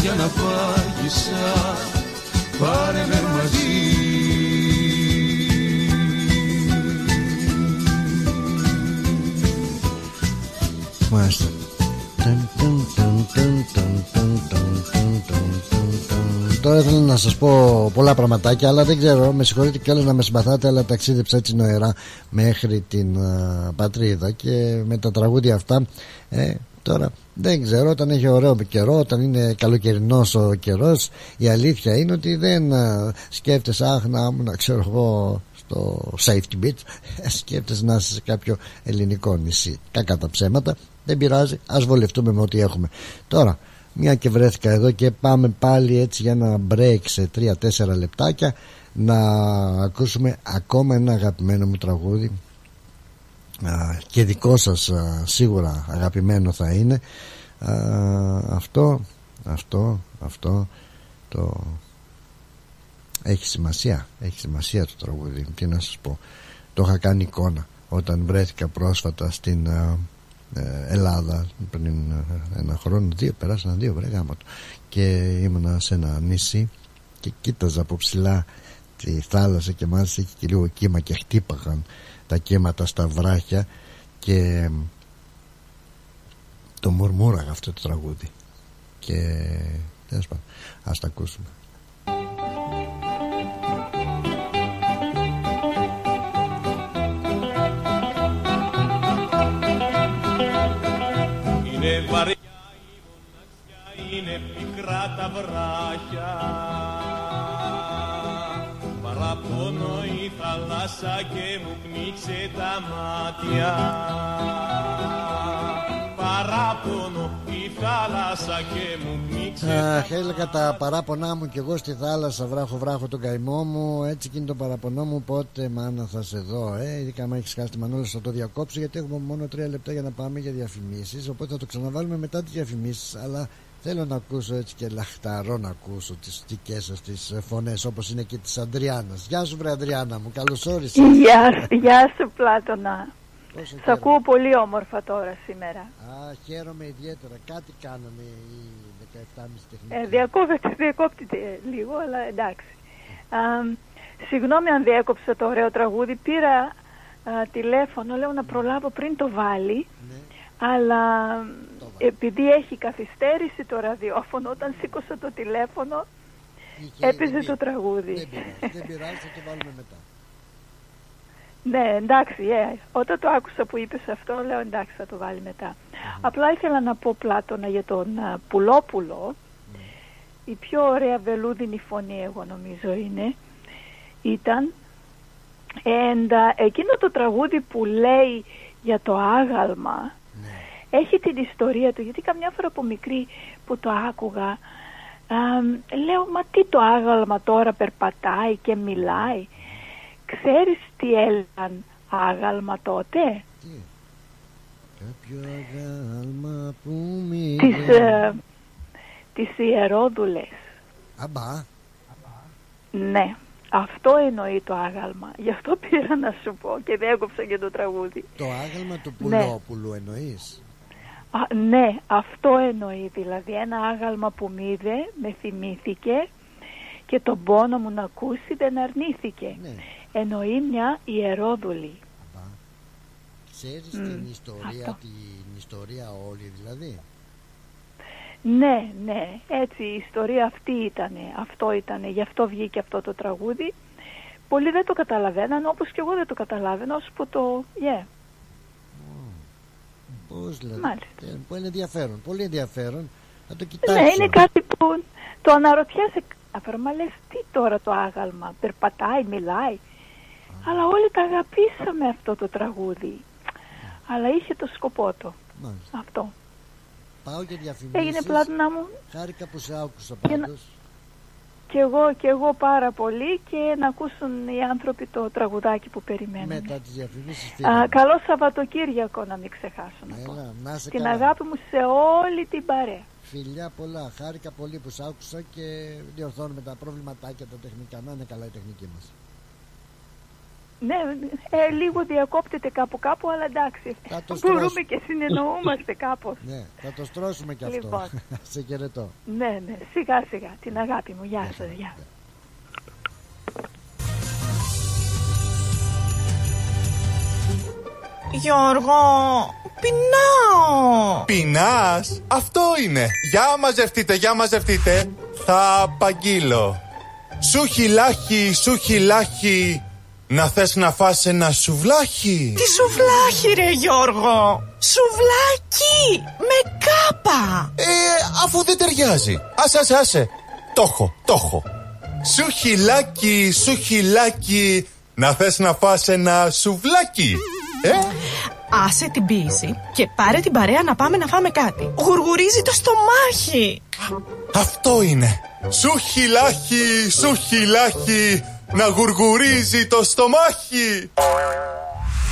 Για να φάγησα πάρε με μαζί Μάλιστα. Τώρα ήθελα να σας πω πολλά πραγματάκια Αλλά δεν ξέρω, με συγχωρείτε και να με συμπαθάτε Αλλά ταξίδεψα έτσι νοερά μέχρι την ε, πατρίδα Και με τα τραγούδια αυτά ε, τώρα. Δεν ξέρω όταν έχει ωραίο καιρό όταν είναι καλοκαιρινός ο καιρός η αλήθεια είναι ότι δεν α, σκέφτεσαι αχ να ήμουν ξέρω εγώ στο safety beach σκέφτεσαι να είσαι σε κάποιο ελληνικό νησί. Κακά τα ψέματα δεν πειράζει ας βολευτούμε με ό,τι έχουμε. Τώρα μια και βρέθηκα εδώ και πάμε πάλι έτσι για ένα break σε 3-4 λεπτάκια να ακούσουμε ακόμα ένα αγαπημένο μου τραγούδι. α, και δικό σας α, σίγουρα αγαπημένο θα είναι. Α, αυτό αυτό αυτό το έχει σημασία έχει σημασία το τραγούδι. Τι να σας πω. Το είχα κάνει εικόνα όταν βρέθηκα πρόσφατα στην α, ε, Ελλάδα πριν ε, ένα χρόνο δύο περάσαν δύο βρε γάμα του. Και ήμουνα σε ένα νησί και κοίταζα από ψηλά τη θάλασσα και μάλιστα είχε και λίγο κύμα και χτύπαγαν τα κύματα στα βράχια και το μουρμούραγα αυτό το τραγούδι. Και τέλος πάντων ας το ακούσουμε. Είναι βαριά η μοναξιά, είναι πικρά τα βράχια Παραπονώ η θάλασσα και μου πνίξε τα μάτια. Παραπονώ η θάλασσα και μου πνίξε Αχ, έλεγα τα παράπονά μου κι εγώ στη θάλασσα βράχω βράχω τον καημό μου. Έτσι και είναι το παραπονό μου πότε μάνα θα σε δω ε, ειδικά αν έχεις χάσει τη μανούλα θα το διακόψω γιατί έχουμε μόνο τρία λεπτά για να πάμε για διαφημίσεις οπότε θα το ξαναβάλουμε μετά τις διαφημίσεις αλλά θέλω να ακούσω έτσι και λαχταρώ να ακούσω τις δικές σας τις ε, φωνές όπως είναι και της Αντριάνας Γεια σου βρε Αντριάνα μου καλώς όρισες Γεια, γεια σου Πλάτωνα. Πόσο Σ' χαίρομαι. ακούω πολύ όμορφα τώρα σήμερα. Α, χαίρομαι ιδιαίτερα. Κάτι κάνανε οι 17,5 τεχνικοί. Ε, διακόπτεται, διακόπτεται λίγο, αλλά εντάξει. Α, συγγνώμη αν διέκοψα το ωραίο τραγούδι. Πήρα α, τηλέφωνο, λέω να προλάβω πριν το βάλει. Αλλά επειδή έχει καθυστέρηση το ραδιόφωνο, όταν σήκωσα το τηλέφωνο, έπαιζε το τραγούδι. Δεν πειράζει, δεν πειράζει, θα το βάλουμε μετά. Ναι, εντάξει, ε, όταν το άκουσα που είπες αυτό, λέω εντάξει θα το βάλει μετά. Απλά ήθελα να πω Πλάτωνα για τον α, Πουλόπουλο. Η πιο ωραία βελούδινη φωνή εγώ νομίζω είναι. Ήταν. And, α, εκείνο το τραγούδι που λέει για το άγαλμα έχει την ιστορία του γιατί καμιά φορά από μικρή που το άκουγα α, λέω μα τι το άγαλμα τώρα περπατάει και μιλάει. Ξέρεις τι έλεγαν άγαλμα τότε; Κάποιο αγάλμα που μη Τις, ε, τις ιερόδουλες. Αμπά. Ναι αυτό εννοεί το άγαλμα. Γι' αυτό πήρα να σου πω και διέκοψα και το τραγούδι. Το άγαλμα του Ναι. Πουλόπουλου εννοείς; Α, ναι, αυτό εννοεί δηλαδή ένα άγαλμα που μ' είδε, με θυμήθηκε και τον πόνο μου να ακούσει δεν αρνήθηκε. Ναι. Εννοεί μια ιερόδουλη. Ξέρεις Μμ, την ιστορία, αυτό. την ιστορία όλη δηλαδή; Ναι, ναι, έτσι η ιστορία αυτή ήταν, αυτό ήταν, γι' αυτό βγήκε αυτό το τραγούδι. Πολλοί δεν το καταλαβαίναν, όπως και εγώ δεν το καταλάβαινα, ως που το, yeah. Πώς δηλαδή Μάλιστα. Ε, Που είναι ενδιαφέρον, πολύ ενδιαφέρον Θα το κοιτάξω Ναι, είναι κάτι που το αναρωτιέσαι. Αφαιρμα λες τι τώρα το άγαλμα, περπατάει, μιλάει. Αλλά όλοι τα αγαπήσαμε αυτό το τραγούδι. Αλλά είχε το σκοπό του. Μάλιστα. Αυτό. Πάω για διαφημίσεις Έγινε πλάτωνα μου Χάρηκα που σε άκουσα Για να- πάντως και εγώ, και εγώ πάρα πολύ και να ακούσουν οι άνθρωποι το τραγουδάκι που περιμένουν. Μετά τις διαφημίσεις Α, φύγαμε καλό Σαββατοκύριακο να μην ξεχάσω να πω. Έλα, να είσαι Την καλά. αγάπη μου σε όλη την παρέα. Φιλιά πολλά, χάρηκα πολύ που σ' άκουσα και διορθώνουμε τα προβληματάκια τα τεχνικά. Να είναι καλά η τεχνική μας. Ναι, ε, λίγο διακόπτεται κάπου κάπου, αλλά εντάξει. Θα το Μπορούμε στρώσω. και συνεννοούμαστε κάπως. Ναι, θα το στρώσουμε κι αυτό. Λοιπόν. σε χαιρετώ. Ναι, ναι, σιγά σιγά. Την αγάπη μου. Γεια σας, γεια. Γιώργο, πεινάω. Πεινάς, αυτό είναι. Για μαζευτείτε, για μαζευτείτε. Θα απαγγείλω. Σου χιλάχι, σου χιλάχι. Να θες να φας ένα σουβλάχι. Τι σουβλάχι ρε Γιώργο. Σουβλάκι με κάπα. Ε, αφού δεν ταιριάζει. Άσε, άσε, άσε. Το έχω, το έχω. Σου χιλάκι, σου χιλάκι. Να θες να φας ένα σουβλάκι. Ε, Άσε την πίεση και πάρε την παρέα να πάμε να φάμε κάτι. Γουργουρίζει το στομάχι. αυτό είναι. Σου χιλάχι, σου χιλάχι. Να γουργουρίζει το στομάχι.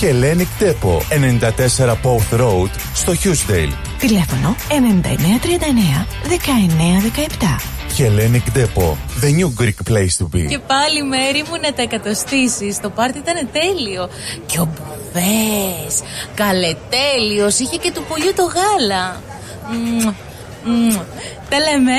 Hellenic Depot, 94 Porth Road, στο Hughesdale. Τηλέφωνο 9939 1917. Hellenic Depot, the new Greek place to be. Και πάλι μέρη μου να τα εκατοστήσεις. Το πάρτι ήταν τέλειο. Και ο Μπουβές, καλετέλειος, είχε και του πολιού το γάλα. Μμμ, μμμ. Τα λέμε.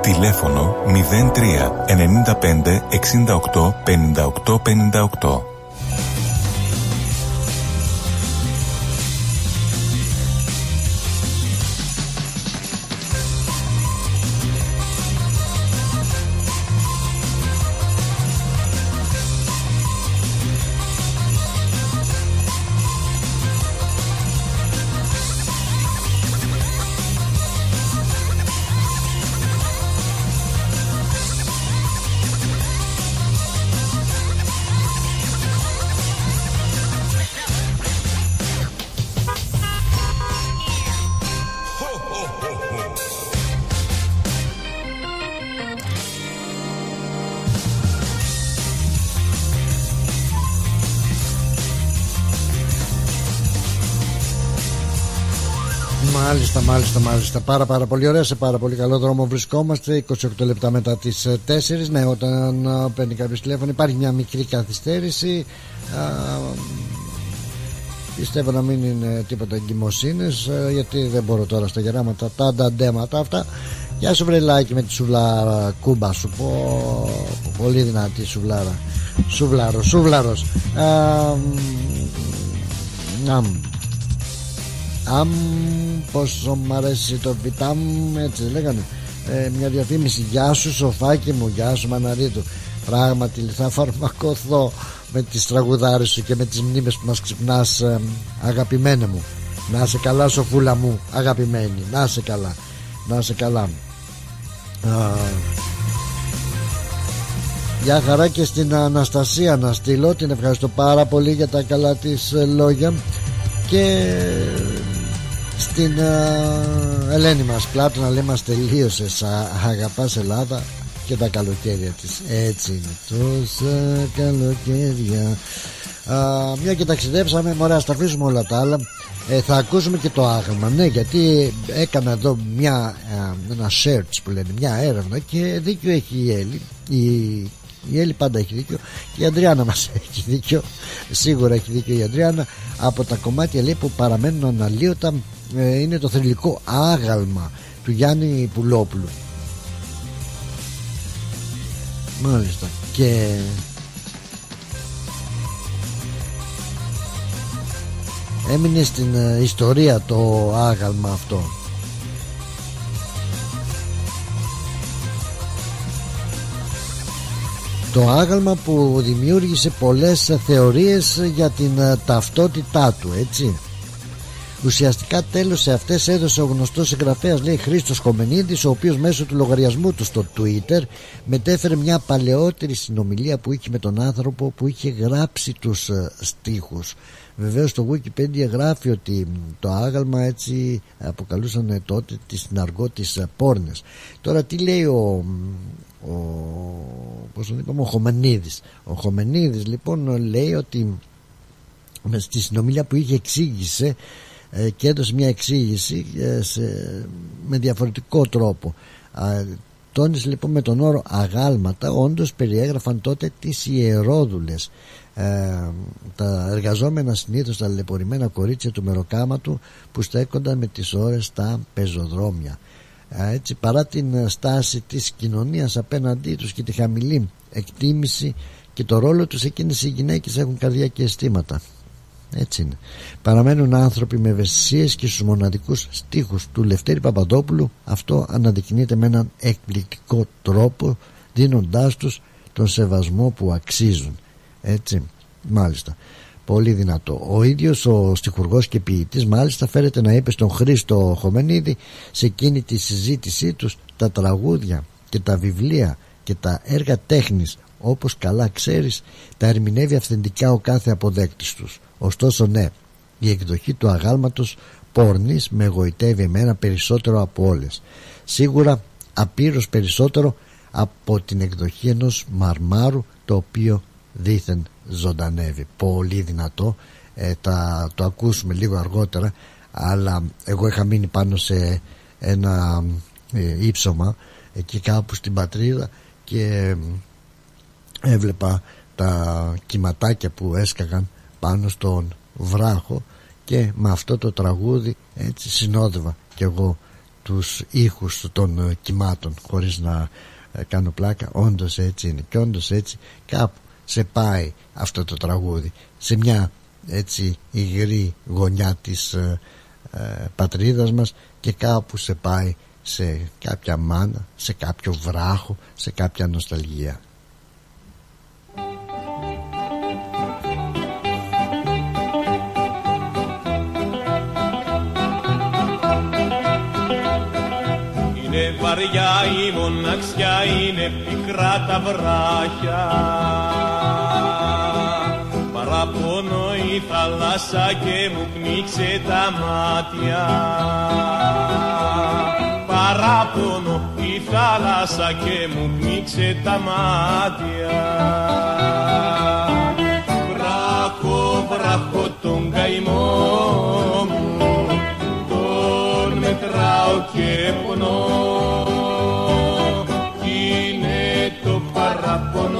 Τηλέφωνο 03 95 68 58 58. Μάλιστα, μάλιστα, μάλιστα. Πάρα, πάρα πολύ ωραία. Σε πάρα πολύ καλό δρόμο βρισκόμαστε. 28 λεπτά μετά τις 4. Ναι, όταν α, παίρνει κάποιος τηλέφωνο υπάρχει μια μικρή καθυστέρηση. Α, πιστεύω να μην είναι τίποτα εγκυμοσύνε γιατί δεν μπορώ τώρα στα γεράματα τα ανταντέματα αυτά. Γεια σου βρελάκι με τη σουβλάρα κούμπα σου πω, πω, Πολύ δυνατή σουβλάρα Σουβλάρος, σουβλάρος Αμ Αμ πόσο μ' αρέσει το βιτάμ Έτσι λέγανε. Ε, Μια διαφήμιση Γεια σου σοφάκι μου Γεια σου Μαναρίτου Πράγματι θα φαρμακοθώ Με τις τραγουδάρες σου και με τις μνήμες που μας ξυπνάς ε, Αγαπημένε μου. Να σε καλά σοφούλα μου Αγαπημένη. Να σε καλά Να σε καλά. Α, Γεια χαρά και στην Αναστασία να στείλω. Την ευχαριστώ πάρα πολύ για τα καλά της ε, λόγια. Και στην uh, Ελένη μας Πλάτωνα λέει μας τελείωσες Αγαπάς Ελλάδα και τα καλοκαίρια της. Έτσι είναι τόσα καλοκαίρια. Α, μια και ταξιδέψαμε μωρέ ας τα αφήσουμε όλα τα άλλα. Ε, θα ακούσουμε και το άγαλμα ναι γιατί έκανα εδώ μια, ένα search που λένε μια έρευνα και δίκιο έχει η Έλλη. Η, η Έλλη πάντα έχει δίκιο και η Αντριάννα μας έχει δίκιο. Σίγουρα έχει δίκιο η Αντριάννα. Από τα κομμάτια λέει που παραμένουν αναλύωτα ε, είναι το θρηλυκό άγαλμα του Γιάννη Πουλόπουλου. Μάλιστα. Και έμεινε στην ε, ιστορία το άγαλμα αυτό το άγαλμα που δημιούργησε πολλές θεωρίες για την ε, ταυτότητά του έτσι Ουσιαστικά τέλος σε αυτές έδωσε ο γνωστός συγγραφέας λέει Χρήστος Χομενίδης ο οποίος μέσω του λογαριασμού του στο Twitter μετέφερε μια παλαιότερη συνομιλία που είχε με τον άνθρωπο που είχε γράψει τους ε, στίχους Βεβαίως το Wikipedia γράφει ότι το άγαλμα έτσι αποκαλούσαν τότε τη συναργό της ε, πόρνες. Τώρα τι λέει ο, ο, πώς τον είπαμε, ο Χομενίδης. Ο Χομενίδης λοιπόν λέει ότι με στη συνομιλία που είχε εξήγησε ε, και έδωσε μια εξήγηση ε, με διαφορετικό τρόπο. Τόνισε λοιπόν με τον όρο αγάλματα όντως περιέγραφαν τότε τις ιερόδουλες. Ε, τα εργαζόμενα συνήθως τα λεπορημένα κορίτσια του μεροκάματου που στέκονταν με τις ώρες στα πεζοδρόμια. ε, έτσι παρά την στάση της κοινωνίας απέναντί τους και τη χαμηλή εκτίμηση και το ρόλο τους εκείνες οι γυναίκες έχουν καρδιά και αισθήματα έτσι είναι. Παραμένουν άνθρωποι με ευαισθησίες και στους μοναδικούς στίχους του Λευτέρη Παπαδόπουλου αυτό αναδεικνύεται με έναν εκπληκτικό τρόπο δίνοντάς τους τον σεβασμό που αξίζουν. Έτσι, μάλιστα. Πολύ δυνατό. Ο ίδιος ο στιχουργός και ποιητής μάλιστα φέρεται να είπε στον Χρήστο Χομενίδη σε εκείνη τη συζήτησή τους τα τραγούδια και τα βιβλία και τα έργα τέχνης. Όπως καλά ξέρεις τα ερμηνεύει αυθεντικά ο κάθε αποδέκτης τους. Ωστόσο ναι η εκδοχή του αγάλματος πόρνης με εγωιτεύει εμένα περισσότερο από όλες. Σίγουρα απείρως περισσότερο από την εκδοχή ενός μαρμάρου το οποίο δήθεν ζωντανεύει. Πολύ δυνατό. Ε, τα, το ακούσουμε λίγο αργότερα αλλά εγώ είχα μείνει πάνω σε ένα ε, ύψωμα εκεί κάπου στην πατρίδα και έβλεπα τα κυματάκια που έσκαγαν πάνω στον βράχο και με αυτό το τραγούδι έτσι συνόδευα κι εγώ τους ήχους των ε, κυμάτων χωρίς να ε, κάνω πλάκα. Όντως έτσι είναι. Και όντως έτσι κάπου σε πάει αυτό το τραγούδι σε μια έτσι υγρή γωνιά της ε, ε, πατρίδας μας και κάπου σε πάει σε κάποια μάνα, σε κάποιο βράχο, σε κάποια νοσταλγία. Είναι βαριά η μοναξιά, είναι πικρά τα βράχια η θάλασσα και μου πνίξε τα μάτια. Παραπονώ η θάλασσα και μου πνίξε τα μάτια. Βράχο, βράχο τον καημό μου μετράω και πονώ. Κι είναι το παραπονό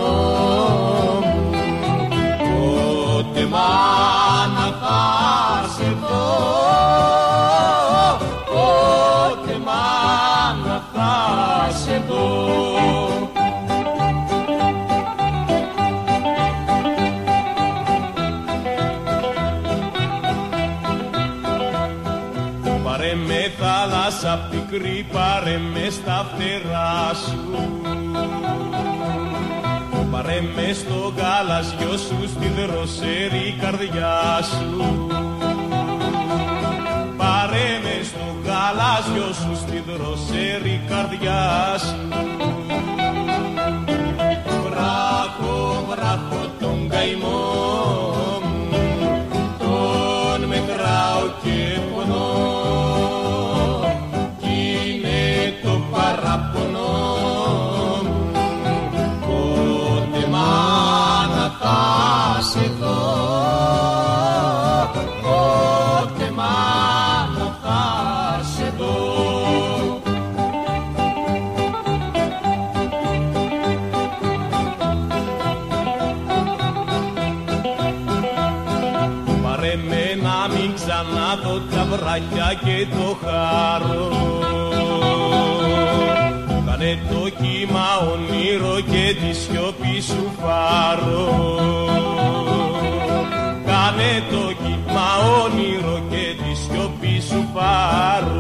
μάνα θα σε δω πότε μάνα θα σε δω θάλασσα πικρή πάρε με στα φτερά σου Πάρε με στο γαλαζιό σου στη δροσερή καρδιά σου. Πάρε με στο γαλάζιο σου στη δροσερή καρδιά σου. Βράχο, βράχο τον καημό far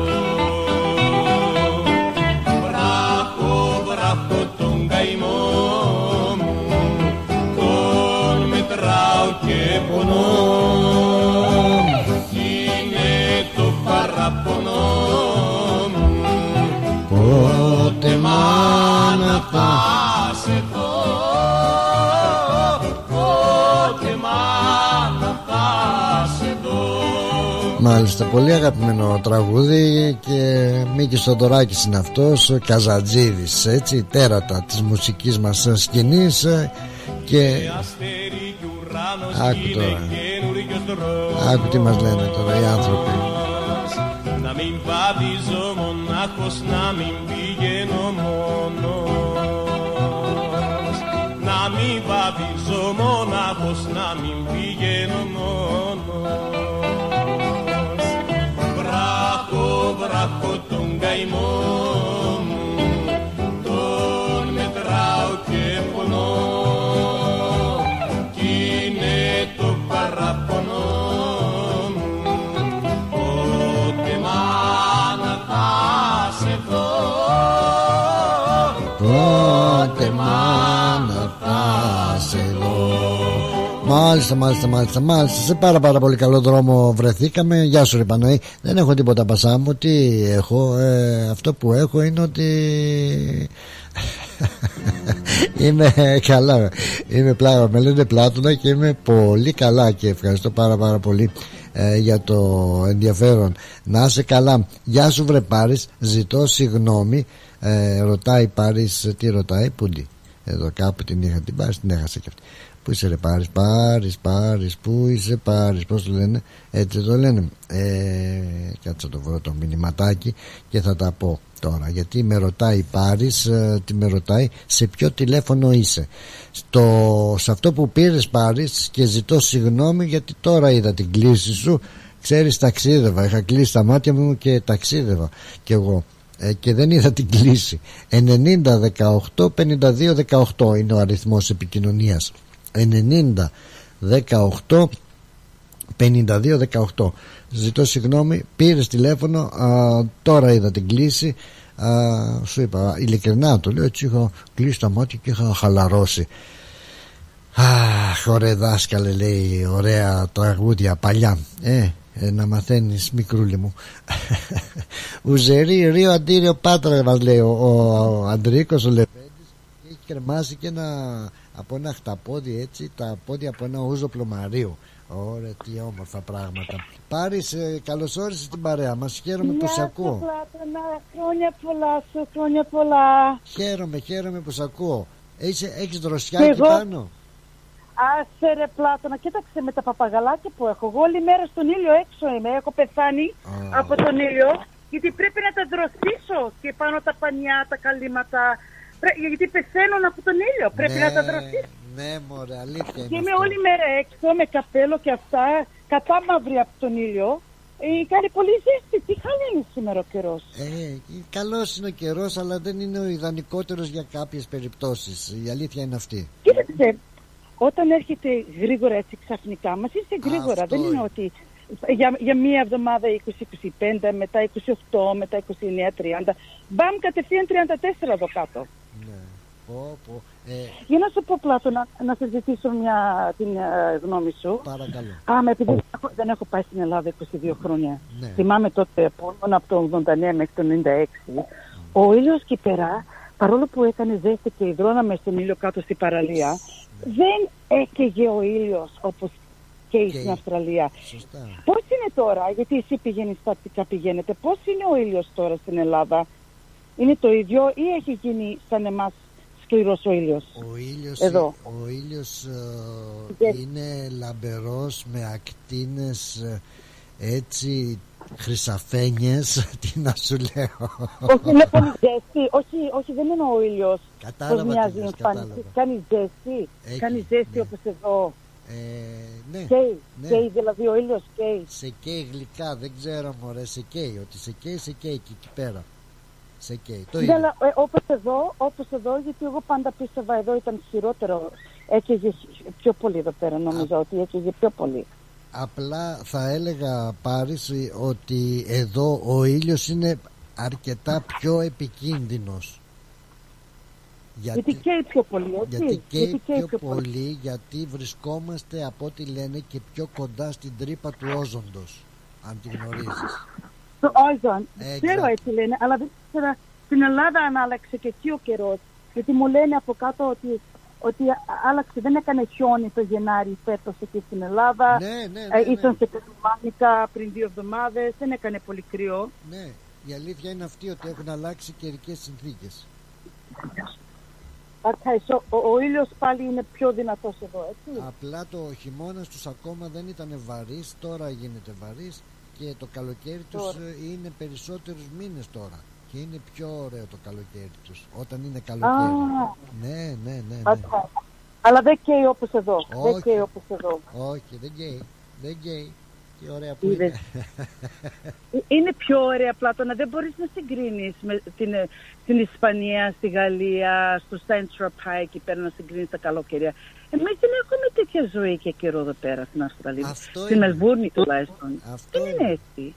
Μάλιστα, πολύ αγαπημένο τραγούδι και Μίκης Θοδωράκης είναι αυτός, ο Καζατζίδης, έτσι, τέρατα της μουσικής μας σκηνής και... Άκου τώρα. δρόμος Άκου τι μας λένε τώρα οι άνθρωποι. Να μην βαδίζω μονάχος, να μην πηγαίνω μόνος. Να μην βαδίζω μονάχος, να μην Μάλιστα, μάλιστα, μάλιστα, μάλιστα. Σε πάρα πάρα πολύ καλό δρόμο βρεθήκαμε. Γεια σου, ρε Παναή. Δεν έχω τίποτα πασά μου. Τι έχω, ε, αυτό που έχω είναι ότι. είμαι καλά. Είμαι πλάκα. Με λένε πλάτωνα και είμαι πολύ καλά και ευχαριστώ πάρα πάρα πολύ ε, για το ενδιαφέρον. Να είσαι καλά. Γεια σου, βρε Πάρης. Ζητώ συγγνώμη. Ε, ρωτάει Πάρης, τι ρωτάει, Πούντι. Εδώ κάπου την είχα την πάρει, την έχασα και αυτή. Πού είσαι ρε Πάρης, Πάρης, Πάρης, πού είσαι Πάρης, πώς το λένε, έτσι το λένε. Ε, κάτσε να το βρω το μηνυματάκι και θα τα πω τώρα. Γιατί με ρωτάει Πάρης, ε, τι με ρωτάει, σε ποιο τηλέφωνο είσαι. Στο, σε αυτό που πήρες Πάρης και ζητώ συγγνώμη γιατί τώρα είδα την κλίση σου. Ξέρεις ταξίδευα, είχα κλείσει τα μάτια μου και ταξίδευα κι εγώ. Ε, και δεν είδα την κλίση 90 18 52 18 είναι ο αριθμός επικοινωνίας 90 18 52 18 ζητώ συγγνώμη πήρες τηλέφωνο α, τώρα είδα την κλίση α, σου είπα ειλικρινά το λέω έτσι είχα κλείσει τα μάτια και είχα χαλαρώσει. Αχ, ωραία δάσκαλε λέει ωραία τραγούδια παλιά. Ε, ε, να μαθαίνεις μικρούλι μου. Ουζερί, Ρίο, Αντίριο, Πάτρα μας λέει ο, ο Αντρίκος ο Λεπέντης και έχει κρεμάσει και ένα από ένα χταπόδι έτσι τα πόδια από ένα ούζο πλωμαρίου Ωραία, τι όμορφα πράγματα. Πάρεις, ε, καλώ όρισε στην παρέα μας. Χαίρομαι που σε ακούω. Πλάτωνα, χρόνια πολλά σου, χρόνια πολλά. Χαίρομαι, χαίρομαι που σε ακούω. Έχεις δροσιά εκεί Εγώ- πάνω; Άσε ρε Πλάτωνα, κοίταξε με τα παπαγαλάκια που έχω. Εγώ όλη μέρα στον ήλιο έξω είμαι. Έχω πεθάνει από τον ήλιο. Γιατί πρέπει να τα δροσίσω και πάνω τα πανιά, τα καλύματα. Πρέ- Γιατί πεθαίνουν από τον ήλιο. Πρέπει να τα δροσίσω. Ναι, μωρέ, αλήθεια Και είναι. είμαι αυτό. όλη μέρα έξω με καπέλο και αυτά, κατά μαύρη από τον ήλιο. Ε, κάνει πολύ ζέστη. Τι χάλια είναι σήμερα ο καιρός. Ε, καλός είναι ο καιρός, αλλά δεν είναι ο ιδανικότερος για κάποιες περιπτώσεις. Η αλήθεια είναι αυτή. Κοίταξε, όταν έρχεται γρήγορα έτσι ξαφνικά, μας ήρθε γρήγορα. Αυτό δεν είναι είναι. ότι για, για μία εβδομάδα 20-25, μετά 28, μετά 29-30. Μπαμ κατευθείαν 34 εδώ κάτω. Πω, πω. Ε, Για να σου πω Πλάτο, να, να σε ζητήσω μια, την ε, γνώμη σου. παρακαλώ. Α, με επειδή δεν έχω- δεν έχω πάει στην Ελλάδα 22 χρόνια. Ναι. Θυμάμαι τότε μόνο από το 89 μέχρι το 96. Ο ήλιος εκεί πέρα, παρόλο που έκανε ζέστη και υδρώναμε στον ήλιο κάτω στην παραλία, δεν έκαιγε ο ήλιος όπως καίει στην Αυστραλία. Σωστά. Πώς είναι τώρα, γιατί εσύ πηγαίνεις τακτικά πηγαίνετε, πώς είναι ο ήλιος τώρα στην Ελλάδα; Είναι το ίδιο ή έχει γίνει σαν εμάς σκληρός ο ήλιος. Ο ήλιος, Εδώ. ο ήλιος ε, Yes. είναι λαμπερός με ακτίνες ε, έτσι χρυσαφένιες τι να σου λέω όχι, είναι πολύ ζέστη. Όχι, όχι, δεν είναι ο ήλιος. Κατάλαβα Πώς τι μοιάζει λες, εμφάνιση. κατάλαβα. Κάνει ζέστη. Έχει, Κάνει ζέστη όπως εδώ. ε, ναι, Καίει. ναι. Καίει, δηλαδή ο ήλιος καίει. σε καίει γλυκά δεν ξέρω μωρέ σε καίει ότι σε καίει σε καίει και εκεί πέρα σε καίει το Ναι, ίδιο αλλά ε, όπως εδώ, όπως εδώ, γιατί εγώ πάντα πίστευα εδώ ήταν χειρότερο. Έκαιγε πιο πολύ εδώ πέρα, νομίζω ότι έκαιγε πιο πολύ. Απλά θα έλεγα Πάρης ότι εδώ ο ήλιος είναι αρκετά πιο επικίνδυνος Γιατί καίει πιο πολύ, έτσι. γιατί καίει καίει πιο πολύ γιατί βρισκόμαστε από ό,τι λένε και πιο κοντά στην τρύπα του όζοντος αν τη γνωρίζεις Το όζον, Exact. ξέρω έτσι λένε, αλλά δεν ξέρω στην Ελλάδα αν άλλαξε και εκεί ο καιρός. Γιατί μου λένε από κάτω ότι, ότι α- άλλαξε, δεν έκανε χιόνι το Γενάρη φέτος εκεί στην Ελλάδα. Ναι, ναι, ναι, Ε, ναι. Ήταν σε Θεσσαλονίκα πριν δύο εβδομάδες, δεν έκανε πολύ κρύο. ναι η αλήθεια είναι αυτή ότι έχουν αλλάξει καιρικές συνθήκες Okay, so, ο, ο ήλιος πάλι είναι πιο δυνατός εδώ, έτσι. Απλά το χειμώνα τους ακόμα δεν ήταν βαρύς, τώρα γίνεται βαρύς και το καλοκαίρι τους Τώρα. ε, είναι περισσότερους μήνες τώρα. Και είναι πιο ωραίο το καλοκαίρι τους, όταν είναι καλοκαίρι. Α. Ναι, ναι, ναι. ναι. Okay. Αλλά δεν καίει όπως εδώ. Όχι. Δεν καίει όπως εδώ. Όχι, δεν καίει. Δεν καίει. Τι ωραία που Είδες. είναι. Ε, Είναι πιο ωραία πλάτωνα. Δεν μπορείς να συγκρίνεις με την, ε, στην Ισπανία, στη Γαλλία, στο Central Pie εκεί πέρα να συγκρίνεις τα καλοκαιρία. Εμείς δεν έχουμε τέτοια ζωή και καιρό εδώ πέρα στην Αυστραλία. Αυτό Στην είναι. Μελβούρνη τουλάχιστον. Αυτό δεν είναι έτσι.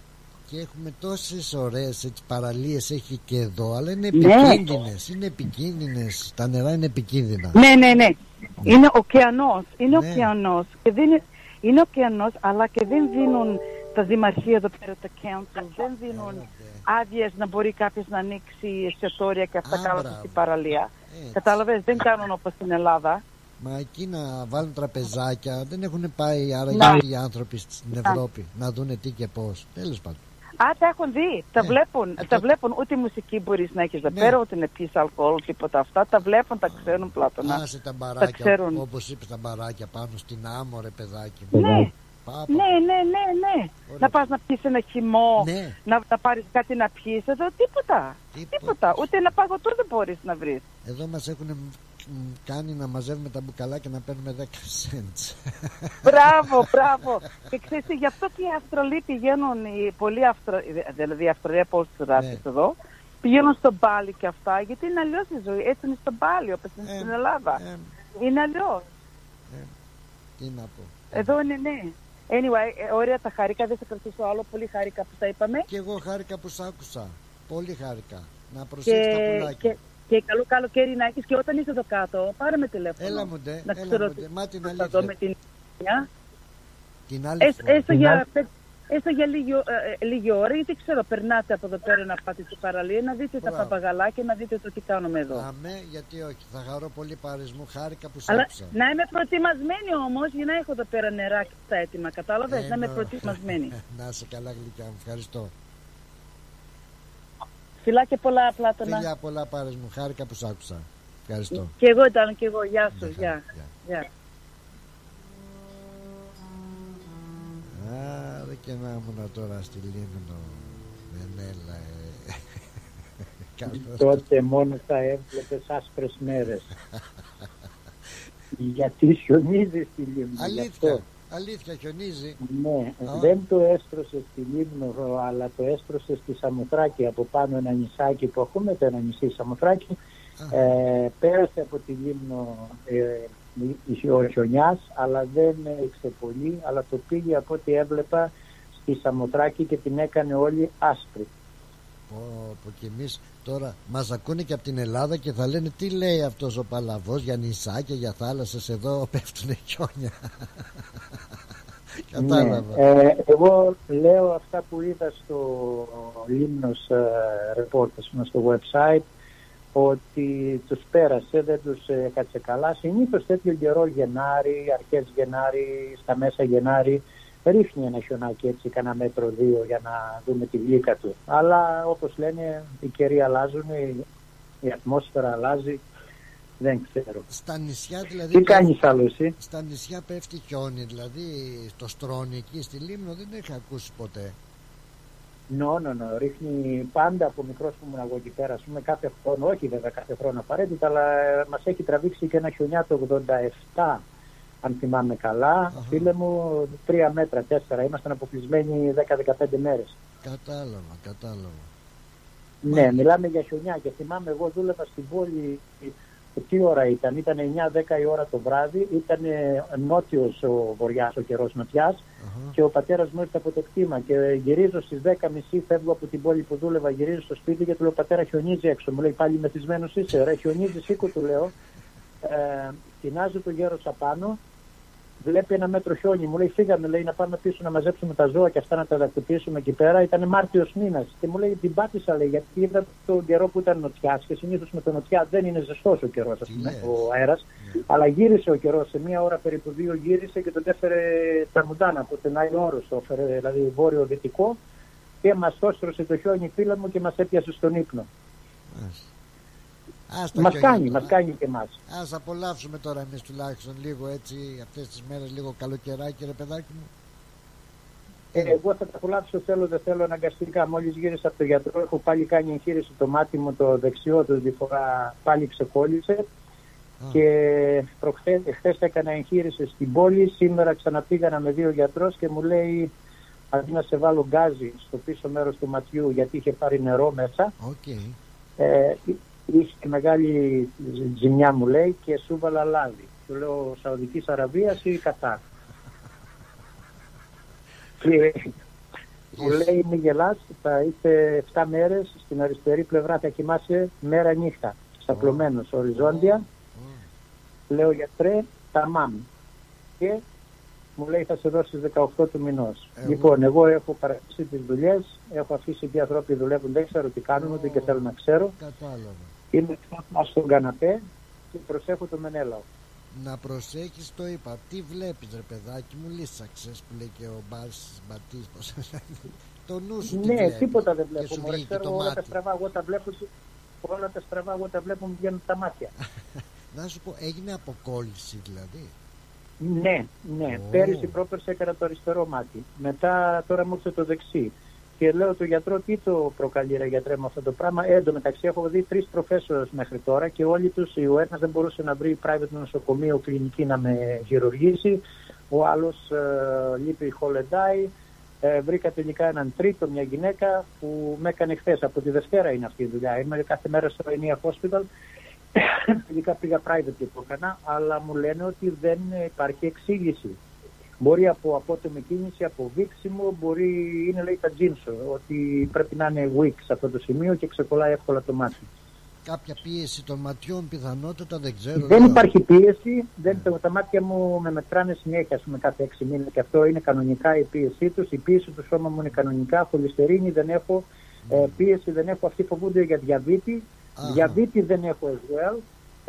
Και έχουμε τόσες ωραίες έτσι, παραλίες έχει και εδώ, αλλά είναι Ναι. επικίνδυνες. Είναι επικίνδυνες. Τα νερά είναι επικίνδυνα. Ναι, ναι, ναι. Είναι ωκεανός. Είναι Ναι. ωκεανός. Και δεν είναι, είναι ωκεανός, αλλά και δεν δίνουν τα δημαρχία εδώ πέρα, τα council, δεν δίνουν άδειες να μπορεί κάποιος να ανοίξει εστιατόρια και αυτά Α, κάτω μπράβο. στην παραλία. Έτσι. Κατάλαβες, δεν κάνουν όπως στην Ελλάδα. Μα εκεί να βάλουν τραπεζάκια δεν έχουν πάει άρα Να. οι άνθρωποι στην Ευρώπη να δούνε τι και πώς. Τέλος πάντων. Α, τα έχουν δει. Τα βλέπουν. Τα βλέπουν. Ούτε μουσική μπορείς να έχεις εδώ Ναι. πέρα, ούτε να πει αλκοόλ, τίποτα αυτά. Τα βλέπουν, τα ξέρουν πλάτωνα. Άσε τα Τα μπαράκια, ξέρουν. όπως είπες τα μπαράκια πάνω στην άμμο ρε παιδάκι μου. Ναι. Πάπα. Ναι, ναι, ναι, ναι. Να πας να πιεις ένα χυμό, Ναι. να, να πάρεις κάτι να πιεις εδώ, τίποτα. Τίποτα. Ούτε ένα παγωτό δεν μπορείς να βρεις. Εδώ μας έχουν κάνει να μαζεύουμε τα μπουκαλάκια να παίρνουμε 10 cents. μπράβο, μπράβο. και ξέρεις, τι, γι' αυτό και οι Αυστραλοί πηγαίνουν, οι πολλοί Αυστρα... δηλαδή οι Αυστραλοί από όλους τους ράτες Ναι. εδώ, πηγαίνουν στο Μπάλι και αυτά, γιατί είναι αλλιώς η ζωή. Έτσι είναι στο Μπάλι, όπως είναι στην Ελλάδα. είναι αλλιώς. Τι να πω. Εδώ είναι ναι. Anyway, ε, ωραία τα χάρηκα, δεν θα κρατήσω άλλο. Πολύ χάρηκα που τα είπαμε. Και εγώ χάρηκα που σ' άκουσα. Πολύ χάρηκα. Να προσέξεις τα Και, πουλάκια. και, και καλό καλοκαίρι να έχεις και όταν είσαι εδώ κάτω, πάρε με τηλέφωνο. Έλα μου ντε, να έλα ξέρω μου ντε. Μα την θα αλήθεια. δω με την μια. Την άλλη Έστω, φορά. έστω για, έστω για λίγη, ε, ε, λίγη ώρα, γιατί ξέρω, περνάτε από εδώ πέρα να πάτε στην παραλία, να δείτε τα Μπράβο. παπαγαλάκια, να δείτε το τι κάνουμε εδώ. Αμέ, γιατί όχι. Θα χαρώ πολύ παρισμού. Χάρηκα που σ' Αλλά άκουσα. να είμαι προετοιμασμένη όμως για να έχω εδώ πέρα νερά και τα έτοιμα. Κατάλαβες, να είμαι Εννοώ. προετοιμασμένη. να είσαι καλά γλυκιά μου. Ευχαριστώ. Φιλάκια πολλά, Πλάτωνα. Φιλιά πολλά πάρες μου. Χάρηκα που σ' άκουσα. Ευχαριστώ. Και εγώ ήταν και εγώ. Γεια σου. Γεια. Γεια. Άρα και να ήμουν τώρα στη Λίμνο. Μενέλα, ε. Καλώς. Τότε μόνο θα έβλεπες άσπρες μέρες. Γιατί χιονίζεις στη Λίμνο. γι' Αλήθεια. Αυτό. Αλήθεια χιονίζει. Ναι, Α. δεν το έστρωσε στη Λίμνο, αλλά το έστρωσε στη Σαμοθράκη από πάνω ένα νησάκι που έχουμε, το ένα νησί Σαμοθράκη. Ε, πέρασε από τη Λίμνο ε, ο χιονιάς, αλλά δεν έριξε πολύ, αλλά το πήγε από ό,τι έβλεπα στη Σαμοθράκη και την έκανε όλη άσπρη. Πω, πω και εμείς τώρα μας ακούνε και από την Ελλάδα και θα λένε τι λέει αυτός ο Παλαβός για νησάκια, για θάλασσες εδώ πέφτουνε χιόνια. Κατάλαβα. Ναι. Ε, εγώ λέω αυτά που είδα στο Λίμνος ε, reportage μας στο website ότι τους πέρασε, δεν τους ε, έκατσε καλά. Συνήθως τέτοιο καιρό Γενάρη, αρχές Γενάρη, στα μέσα Γενάρη ρίχνει ένα χιονάκι έτσι κανένα μέτρο δύο για να δούμε τη γλύκα του. Αλλά όπως λένε οι καιροί αλλάζουν, η, η ατμόσφαιρα αλλάζει, δεν ξέρω. Στα νησιά δηλαδή. Τι κάνεις άλλο εσύ; Στα νησιά πέφτει χιόνι, δηλαδή το στρώνει εκεί στη Λίμνο δεν είχα ακούσει ποτέ. Ναι, ναι, ναι. Ρίχνει πάντα από μικρός που ήμουν εγώ εκεί πέρα. Ας πούμε, κάθε χρόνο, όχι βέβαια κάθε χρόνο απαραίτητα, αλλά μας έχει τραβήξει και ένα χιονιά το 87, αν θυμάμαι καλά. Φίλε μου, τρία μέτρα, τέσσερα. Ήμασταν αποκλεισμένοι 10-15 μέρες. Κατάλαβα, κατάλαβα. Ναι, μιλάμε για χιονιά και θυμάμαι εγώ δούλευα στην πόλη. Τι ώρα ήταν, ήταν 9-10 η ώρα το βράδυ, ήταν νότιος ο βορειά, ο καιρός νοτιά και ο πατέρας μου ήρθε από το κτήμα και γυρίζω στις 10.30 φεύγω από την πόλη που δούλευα, γυρίζω στο σπίτι και του λέω πατέρα χιονίζει έξω. Μου λέει πάλι μεθυσμένος είσαι, ρε χιονίζει σήκω του λέω. Ε, κοινάζω το γέρο απάνω, βλέπει ένα μέτρο χιόνι. Μου λέει φύγαμε λέει, να πάμε πίσω να μαζέψουμε τα ζώα και αυτά να τα δακτυπήσουμε εκεί πέρα. Ήταν Μάρτιος μήνας. Και μου λέει την πάτησα λέει, γιατί είδα τον καιρό που ήταν νοτιά και συνήθως με το νοτιά δεν είναι ζεστός ο καιρός, ο αέρας. Αλλά γύρισε ο καιρός σε μία ώρα περίπου δύο γύρισε και τον έφερε Ταρμουντάνα από την άλλη όρος. Το έφερε δηλαδή βόρειο-δυτικό και μας τόστρωσε το χιόνι φίλα μου και μας έπιασε στον ύπνο. Ας τα Μας πιόνια κάνει, τώρα. μας κάνει και εμάς. Ας απολαύσουμε τώρα εμείς τουλάχιστον λίγο έτσι αυτές τις μέρες λίγο καλοκαιράκι ρε παιδάκι μου. Ε, εγώ θα τα απολαύσω θέλω δεν θέλω αναγκαστικά. Μόλις γύρισα από το γιατρό έχω πάλι κάνει εγχείρηση το μάτι μου το δεξιό το τη φορά πάλι ξεκόλλησε. Και προχθές, χθες έκανα εγχείρηση στην πόλη, σήμερα ξαναπήγα να με δει ο γιατρός και μου λέει αντί να σε βάλω γκάζι στο πίσω μέρος του ματιού γιατί είχε πάρει νερό μέσα, Οκ. ε, είχε και μεγάλη ζημιά μου λέει και σου βάλα λάδι. Του λέω Σαουδικής Αραβίας ή Κατάρ. Και μου λέει μη γελάς, θα είσαι 7 μέρες στην αριστερή πλευρά θα κοιμάσαι μέρα νύχτα. Σαπλωμένος, οριζόντια. Λέω γιατρέ, τα μάμ. Και μου λέει θα σε δώσει στις 18 του μηνός. Λοιπόν, εγώ έχω παρατήσει τις δουλειές, έχω αφήσει δύο ανθρώποι δουλεύουν, δεν ξέρω τι κάνουν, ούτε και θέλω να ξέρω. Κατάλαβα. Είμαι ξάπλα στον καναπέ και προσέχω το μενέλαο. Να προσέχεις το είπα. Τι βλέπεις ρε παιδάκι μου, λύσαξες που λέει και ο Μπάρς Μπατής πως Το νου σου τι Ναι, βλέπεις. τίποτα δεν Και βλέπω. σου Μωρέ, βγήκε ξέρω το όλα τα μάτι. στραβά, εγώ τα βλέπω, όλα τα στραβά, εγώ τα βλέπω, μου βγαίνουν τα μάτια. Να σου πω, έγινε αποκόλληση δηλαδή. Ναι, ναι. Ω. Πέρυσι πρόπερση έκανα το αριστερό μάτι. Μετά τώρα μου ήρθε το δεξί. Και λέω του γιατρό τι το προκαλεί ρε γιατρέ με αυτό το πράγμα; Ε, εντωμεταξύ έχω δει τρεις προφέσορες μέχρι τώρα και όλοι τους, ο ένα δεν μπορούσε να βρει private νοσοκομείο κλινική να με χειρουργήσει. Ο άλλος ε, λείπει χολεντάι. Ε, βρήκα τελικά έναν τρίτο, μια γυναίκα που με έκανε χθες. Από τη Δευτέρα είναι αυτή η δουλειά. Είμαι κάθε μέρα στο Ενία Hospital. Τελικά πήγα private και το έκανα, αλλά μου λένε ότι δεν υπάρχει εξήγηση. Μπορεί από απότομη κίνηση, από βήξιμο, μπορεί, είναι λέει τα τζίνσο, ότι πρέπει να είναι weak σε αυτό το σημείο και ξεκολλάει εύκολα το μάτι. Κάποια πίεση των ματιών πιθανότατα δεν ξέρω. Δεν λέω. υπάρχει πίεση, δεν, τα μάτια μου με μετράνε συνέχεια, ας πούμε, κάθε 6 μήνες και αυτό είναι κανονικά η πίεσή τους. Η πίεση του σώμα μου είναι κανονικά, χολυστερίνη δεν έχω, ε, πίεση δεν έχω, αυτοί φοβούνται για διαβήτη. Διαβήτη δεν έχω as well.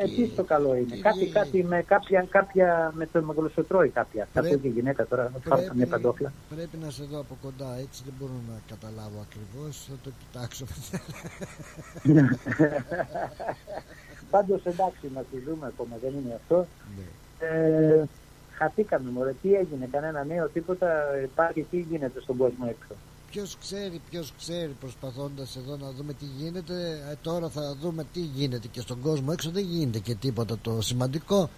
Επίση το καλό είναι. Κάτι, κάτι με, κάποια, κάποια, με το με γλωσσοτρώει κάποια. Θα πω και γυναίκα τώρα, να πάρω καμία παντόφλα. Πρέπει να σε δω από κοντά, έτσι δεν μπορώ να καταλάβω ακριβώς. Θα το κοιτάξω. Πάντως εντάξει να τη δούμε ακόμα, δεν είναι αυτό. Ναι. Ε, χαθήκαμε μωρέ, τι έγινε, κανένα νέο, τίποτα, υπάρχει, τι γίνεται στον κόσμο έξω. Ποιος ξέρει, ποιος ξέρει, προσπαθώντας εδώ να δούμε τι γίνεται. Ε, τώρα θα δούμε τι γίνεται και στον κόσμο έξω. Δεν γίνεται και τίποτα το σημαντικό.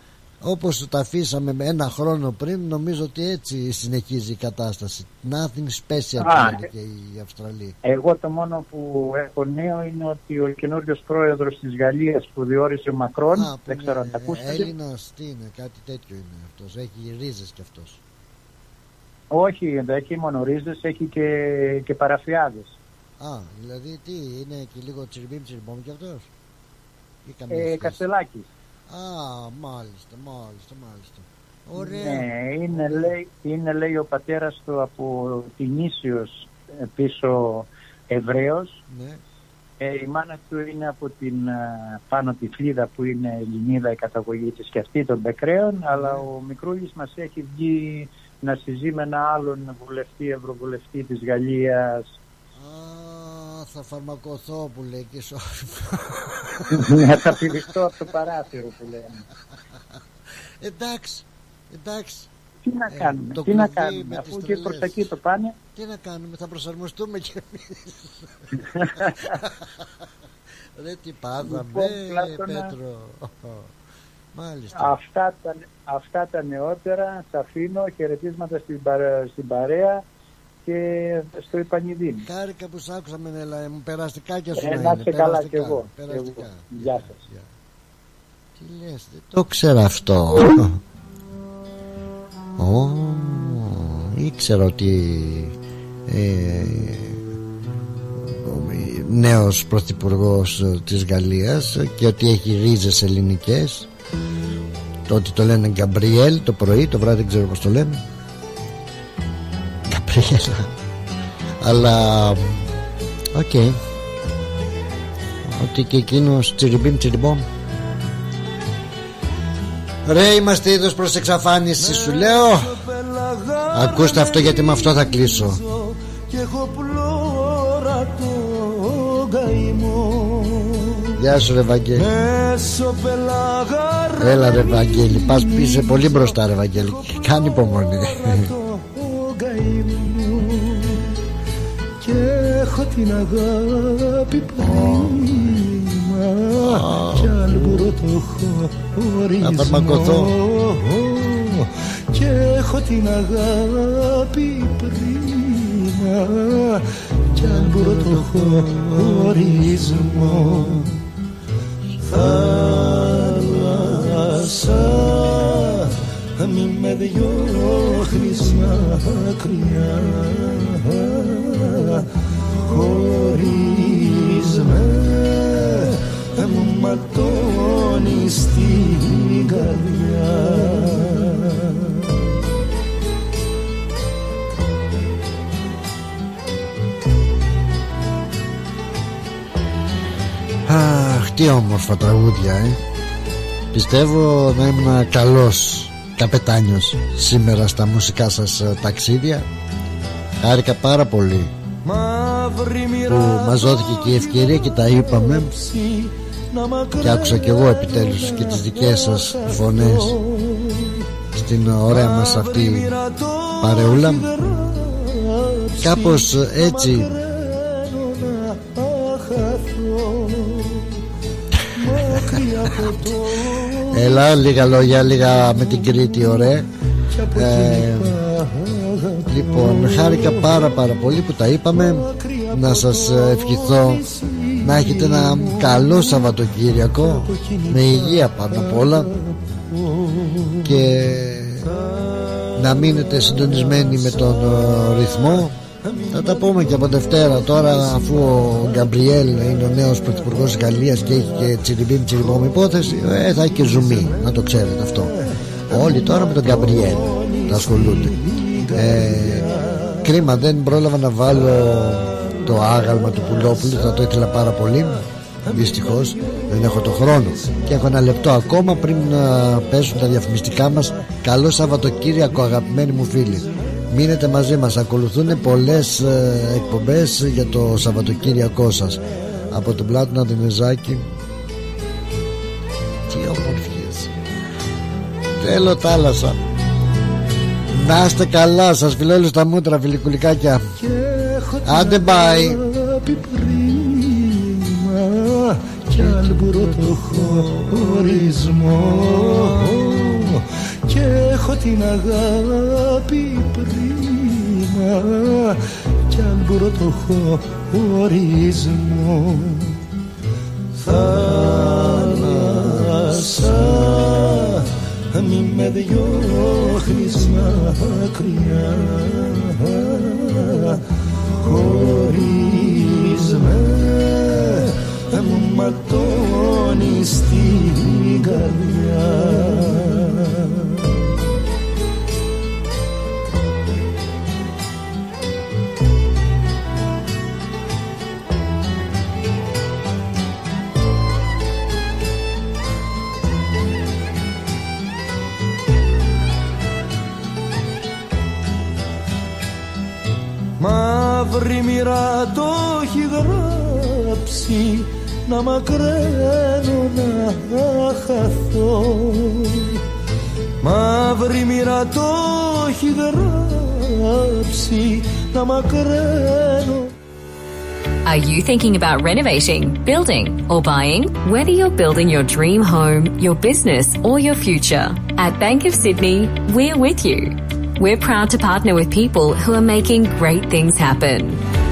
Όπως τα αφήσαμε με ένα χρόνο πριν, νομίζω ότι έτσι συνεχίζει η κατάσταση. Nothing special, Α, λένε και οι Αυστραλοί. Εγώ το μόνο που έχω νέο είναι ότι ο καινούριος πρόεδρος της Γαλλίας που διόρισε ο Μακρόν, Α, που δεν ξέρω αν είναι τα ακούσατε. Έλληνας, τι είναι, κάτι τέτοιο είναι αυτός. Έχει ρίζες κι αυτός. Όχι, δεν έχει μόνο ρίζες, έχει και, και παραφιάδες. Α, δηλαδή τι, είναι και λίγο τσιριμπίμ τσιριμπόμ κι αυτός; Ε, Καστελάκης. Α, μάλιστα, μάλιστα, μάλιστα. Ωραία. Ναι, είναι λέει, είναι λέει ο πατέρας του από την Ίσιος ε, πίσω Εβραίος. Ναι. Ε, η μάνα του είναι από την ε, πάνω τη Φλίδα που είναι Ελληνίδα η καταγωγή της και αυτή των Μπεκραίων, αλλά ο Μικρούλης μας έχει βγει να συζεί με ένα άλλον βουλευτή, ευρωβουλευτή της Γαλλίας. Α, θα φαρμακοθώ που λέει και σώφι. Ναι, θα πηδηχτώ από το παράθυρο που λένε. εντάξει, εντάξει. Τι να Ε, κάνουμε, το τι να κλουβί κάνουμε, με αφού τις και προς τα τρελές. εκεί το πάνε. Τι να κάνουμε, θα προσαρμοστούμε κι εμείς. Ρε τι πάθαμε, Λοιπόν, Πλάτωνα, Πέτρο. Μάλιστα. Αυτά τα, αυτά τα νεότερα, τα αφήνω, χαιρετίσματα στην, παρέ- στην παρέα και στο Ιπανιδίν. Χάρηκα που σ' άκουσα με έλα, μου περαστικάκια σου Ε, να να είναι. είστε καλά περαστικά, κι εγώ. περαστικά. Εγώ. Γεια σας. Τι λες, δεν το ξέρω αυτό. Ω, ήξερα ότι ε, ο νέος πρωθυπουργός της Γαλλίας και ότι έχει ρίζες ελληνικές το ότι το λένε Γκαμπριέλ το πρωί, το βράδυ δεν ξέρω πως το λένε. Γκαμπριέλα αλλά οκ. Ότι και εκείνος τσιριμπίμ τσιριμπόμ. Ρε είμαστε είδος προς εξαφάνιση σου λέω. Ακούστε αυτό γιατί με αυτό θα κλείσω. Και έχω πλώρα το καημό Γεια σου ρε Βαγγέλη. Μέσω πελάγα Έλα ρε Βαγγέλη Πας πίσω πολύ μπροστά ρε Βαγγέλη. Κάνει υπομονή. Και έχω την αγάπη πρίμα Κι αλμπουρό το Να φαρμακωθώ. χωρισμό Και έχω την αγάπη πρίμα Κι αλμπουρό το χωρισμό μη με διώχνεις μακριά χωρίς με μου ματώνεις την καρδιά. Αχ τι όμορφα τραγούδια ε. Πιστεύω να ήμουν καλός καπετάνιος σήμερα στα μουσικά σας ε, ταξίδια. Χάρηκα πάρα πολύ Μαύρη που μας δόθηκε και η ευκαιρία και τα είπαμε. Και άκουσα και εγώ επιτέλους και τις δικές σας φωνές στην ωραία μας αυτή παρεούλα. κάπως έτσι Έλα λίγα λόγια λίγα με την Κρήτη ωραία. Ε, Λοιπόν χάρηκα πάρα πάρα πολύ που τα είπαμε. Να σας ευχηθώ Να έχετε ένα καλό Σαββατοκύριακο Με υγεία πάνω απ' όλα. Και να μείνετε συντονισμένοι με τον ε, ρυθμό θα τα πούμε και από Δευτέρα. Τώρα αφού ο Γκαμπριέλ είναι ο νέος πρωθυπουργός της Γαλλίας και έχει και τσιριμπίμ τσιριμπόμ υπόθεση ε, θα έχει και ζουμί να το ξέρετε αυτό. Όλοι τώρα με τον Γκαμπριέλ θα ασχολούνται. Ε, κρίμα δεν πρόλαβα να βάλω το άγαλμα του Πουλόπουλου θα το ήθελα πάρα πολύ. Δυστυχώς δεν έχω το χρόνο. Και έχω ένα λεπτό ακόμα πριν να πέσουν τα διαφημιστικά μας. Καλό Σαββατοκύριακο αγαπημένοι μου φίλοι Μείνετε μαζί μας. Ακολουθούν πολλές ε, εκπομπές Για το Σαββατοκύριακό σας. Από τον Πλάτωνα Δινεζάκη Τι ομορφιές Θέλω θάλασσα. Να είστε καλά Σας φιλώ στα μούτρα φιλικουλικάκια. Άντε bye. Κι αλμπουρό το χωρισμό και έχω την αγάπη πρίμα κι αν μπορώ το χωρισμό θάλασσα μη με διώχνεις μακριά. Χωρίς με μου ματώνεις την καρδιά Μαύρη μοίρα το έχει γράψει να μακραίνω να χαθώ Μαύρη μοίρα το έχει γράψει να μακραίνω Are you thinking about renovating, building, or buying? Whether you're building your dream home, your business, or your future, at Bank of Sydney, we're with you. We're proud to partner with people who are making great things happen.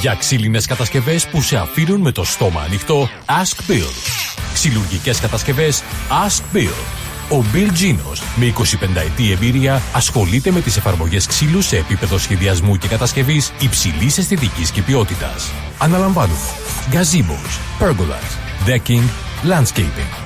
Για ξύλινες κατασκευές που σε αφήνουν με το στόμα ανοιχτό, Ask Bill. Ξυλουργικές κατασκευές Ask Bill. Ο Bill Genos, με 25 ετή εμπειρία, ασχολείται με τις εφαρμογές ξύλου σε επίπεδο σχεδιασμού και κατασκευής υψηλής αισθητικής και ποιότητας. Αναλαμβάνουμε gazebos, pergolas, decking, Landscaping.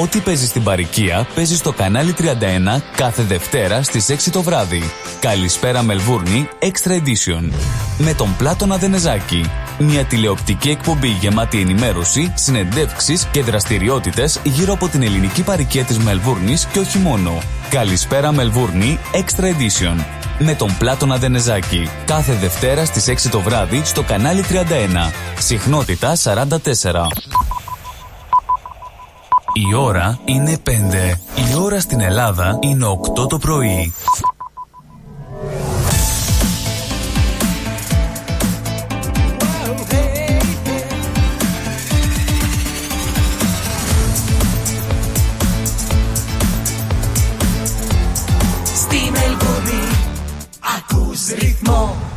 Ό,τι παίζεις στην παροικία παίζεις στο κανάλι 31 κάθε Δευτέρα στις 6 το βράδυ. Καλησπέρα Μελβούρνη Extra Edition. Με τον Πλάτωνα Δενεζάκη. Μια τηλεοπτική εκπομπή γεμάτη ενημέρωση, συνεντεύξεις και δραστηριότητες γύρω από την ελληνική παροικία της Μελβούρνης και όχι μόνο. Καλησπέρα Μελβούρνη Extra Edition. Με τον Πλάτωνα Δενεζάκη. Κάθε Δευτέρα στις 6 το βράδυ στο κανάλι 31. Συχνότητα 44. Η ώρα είναι 5. Η ώρα στην Ελλάδα είναι 8 το πρωί. Στην Ελβούνη ακούς ρυθμό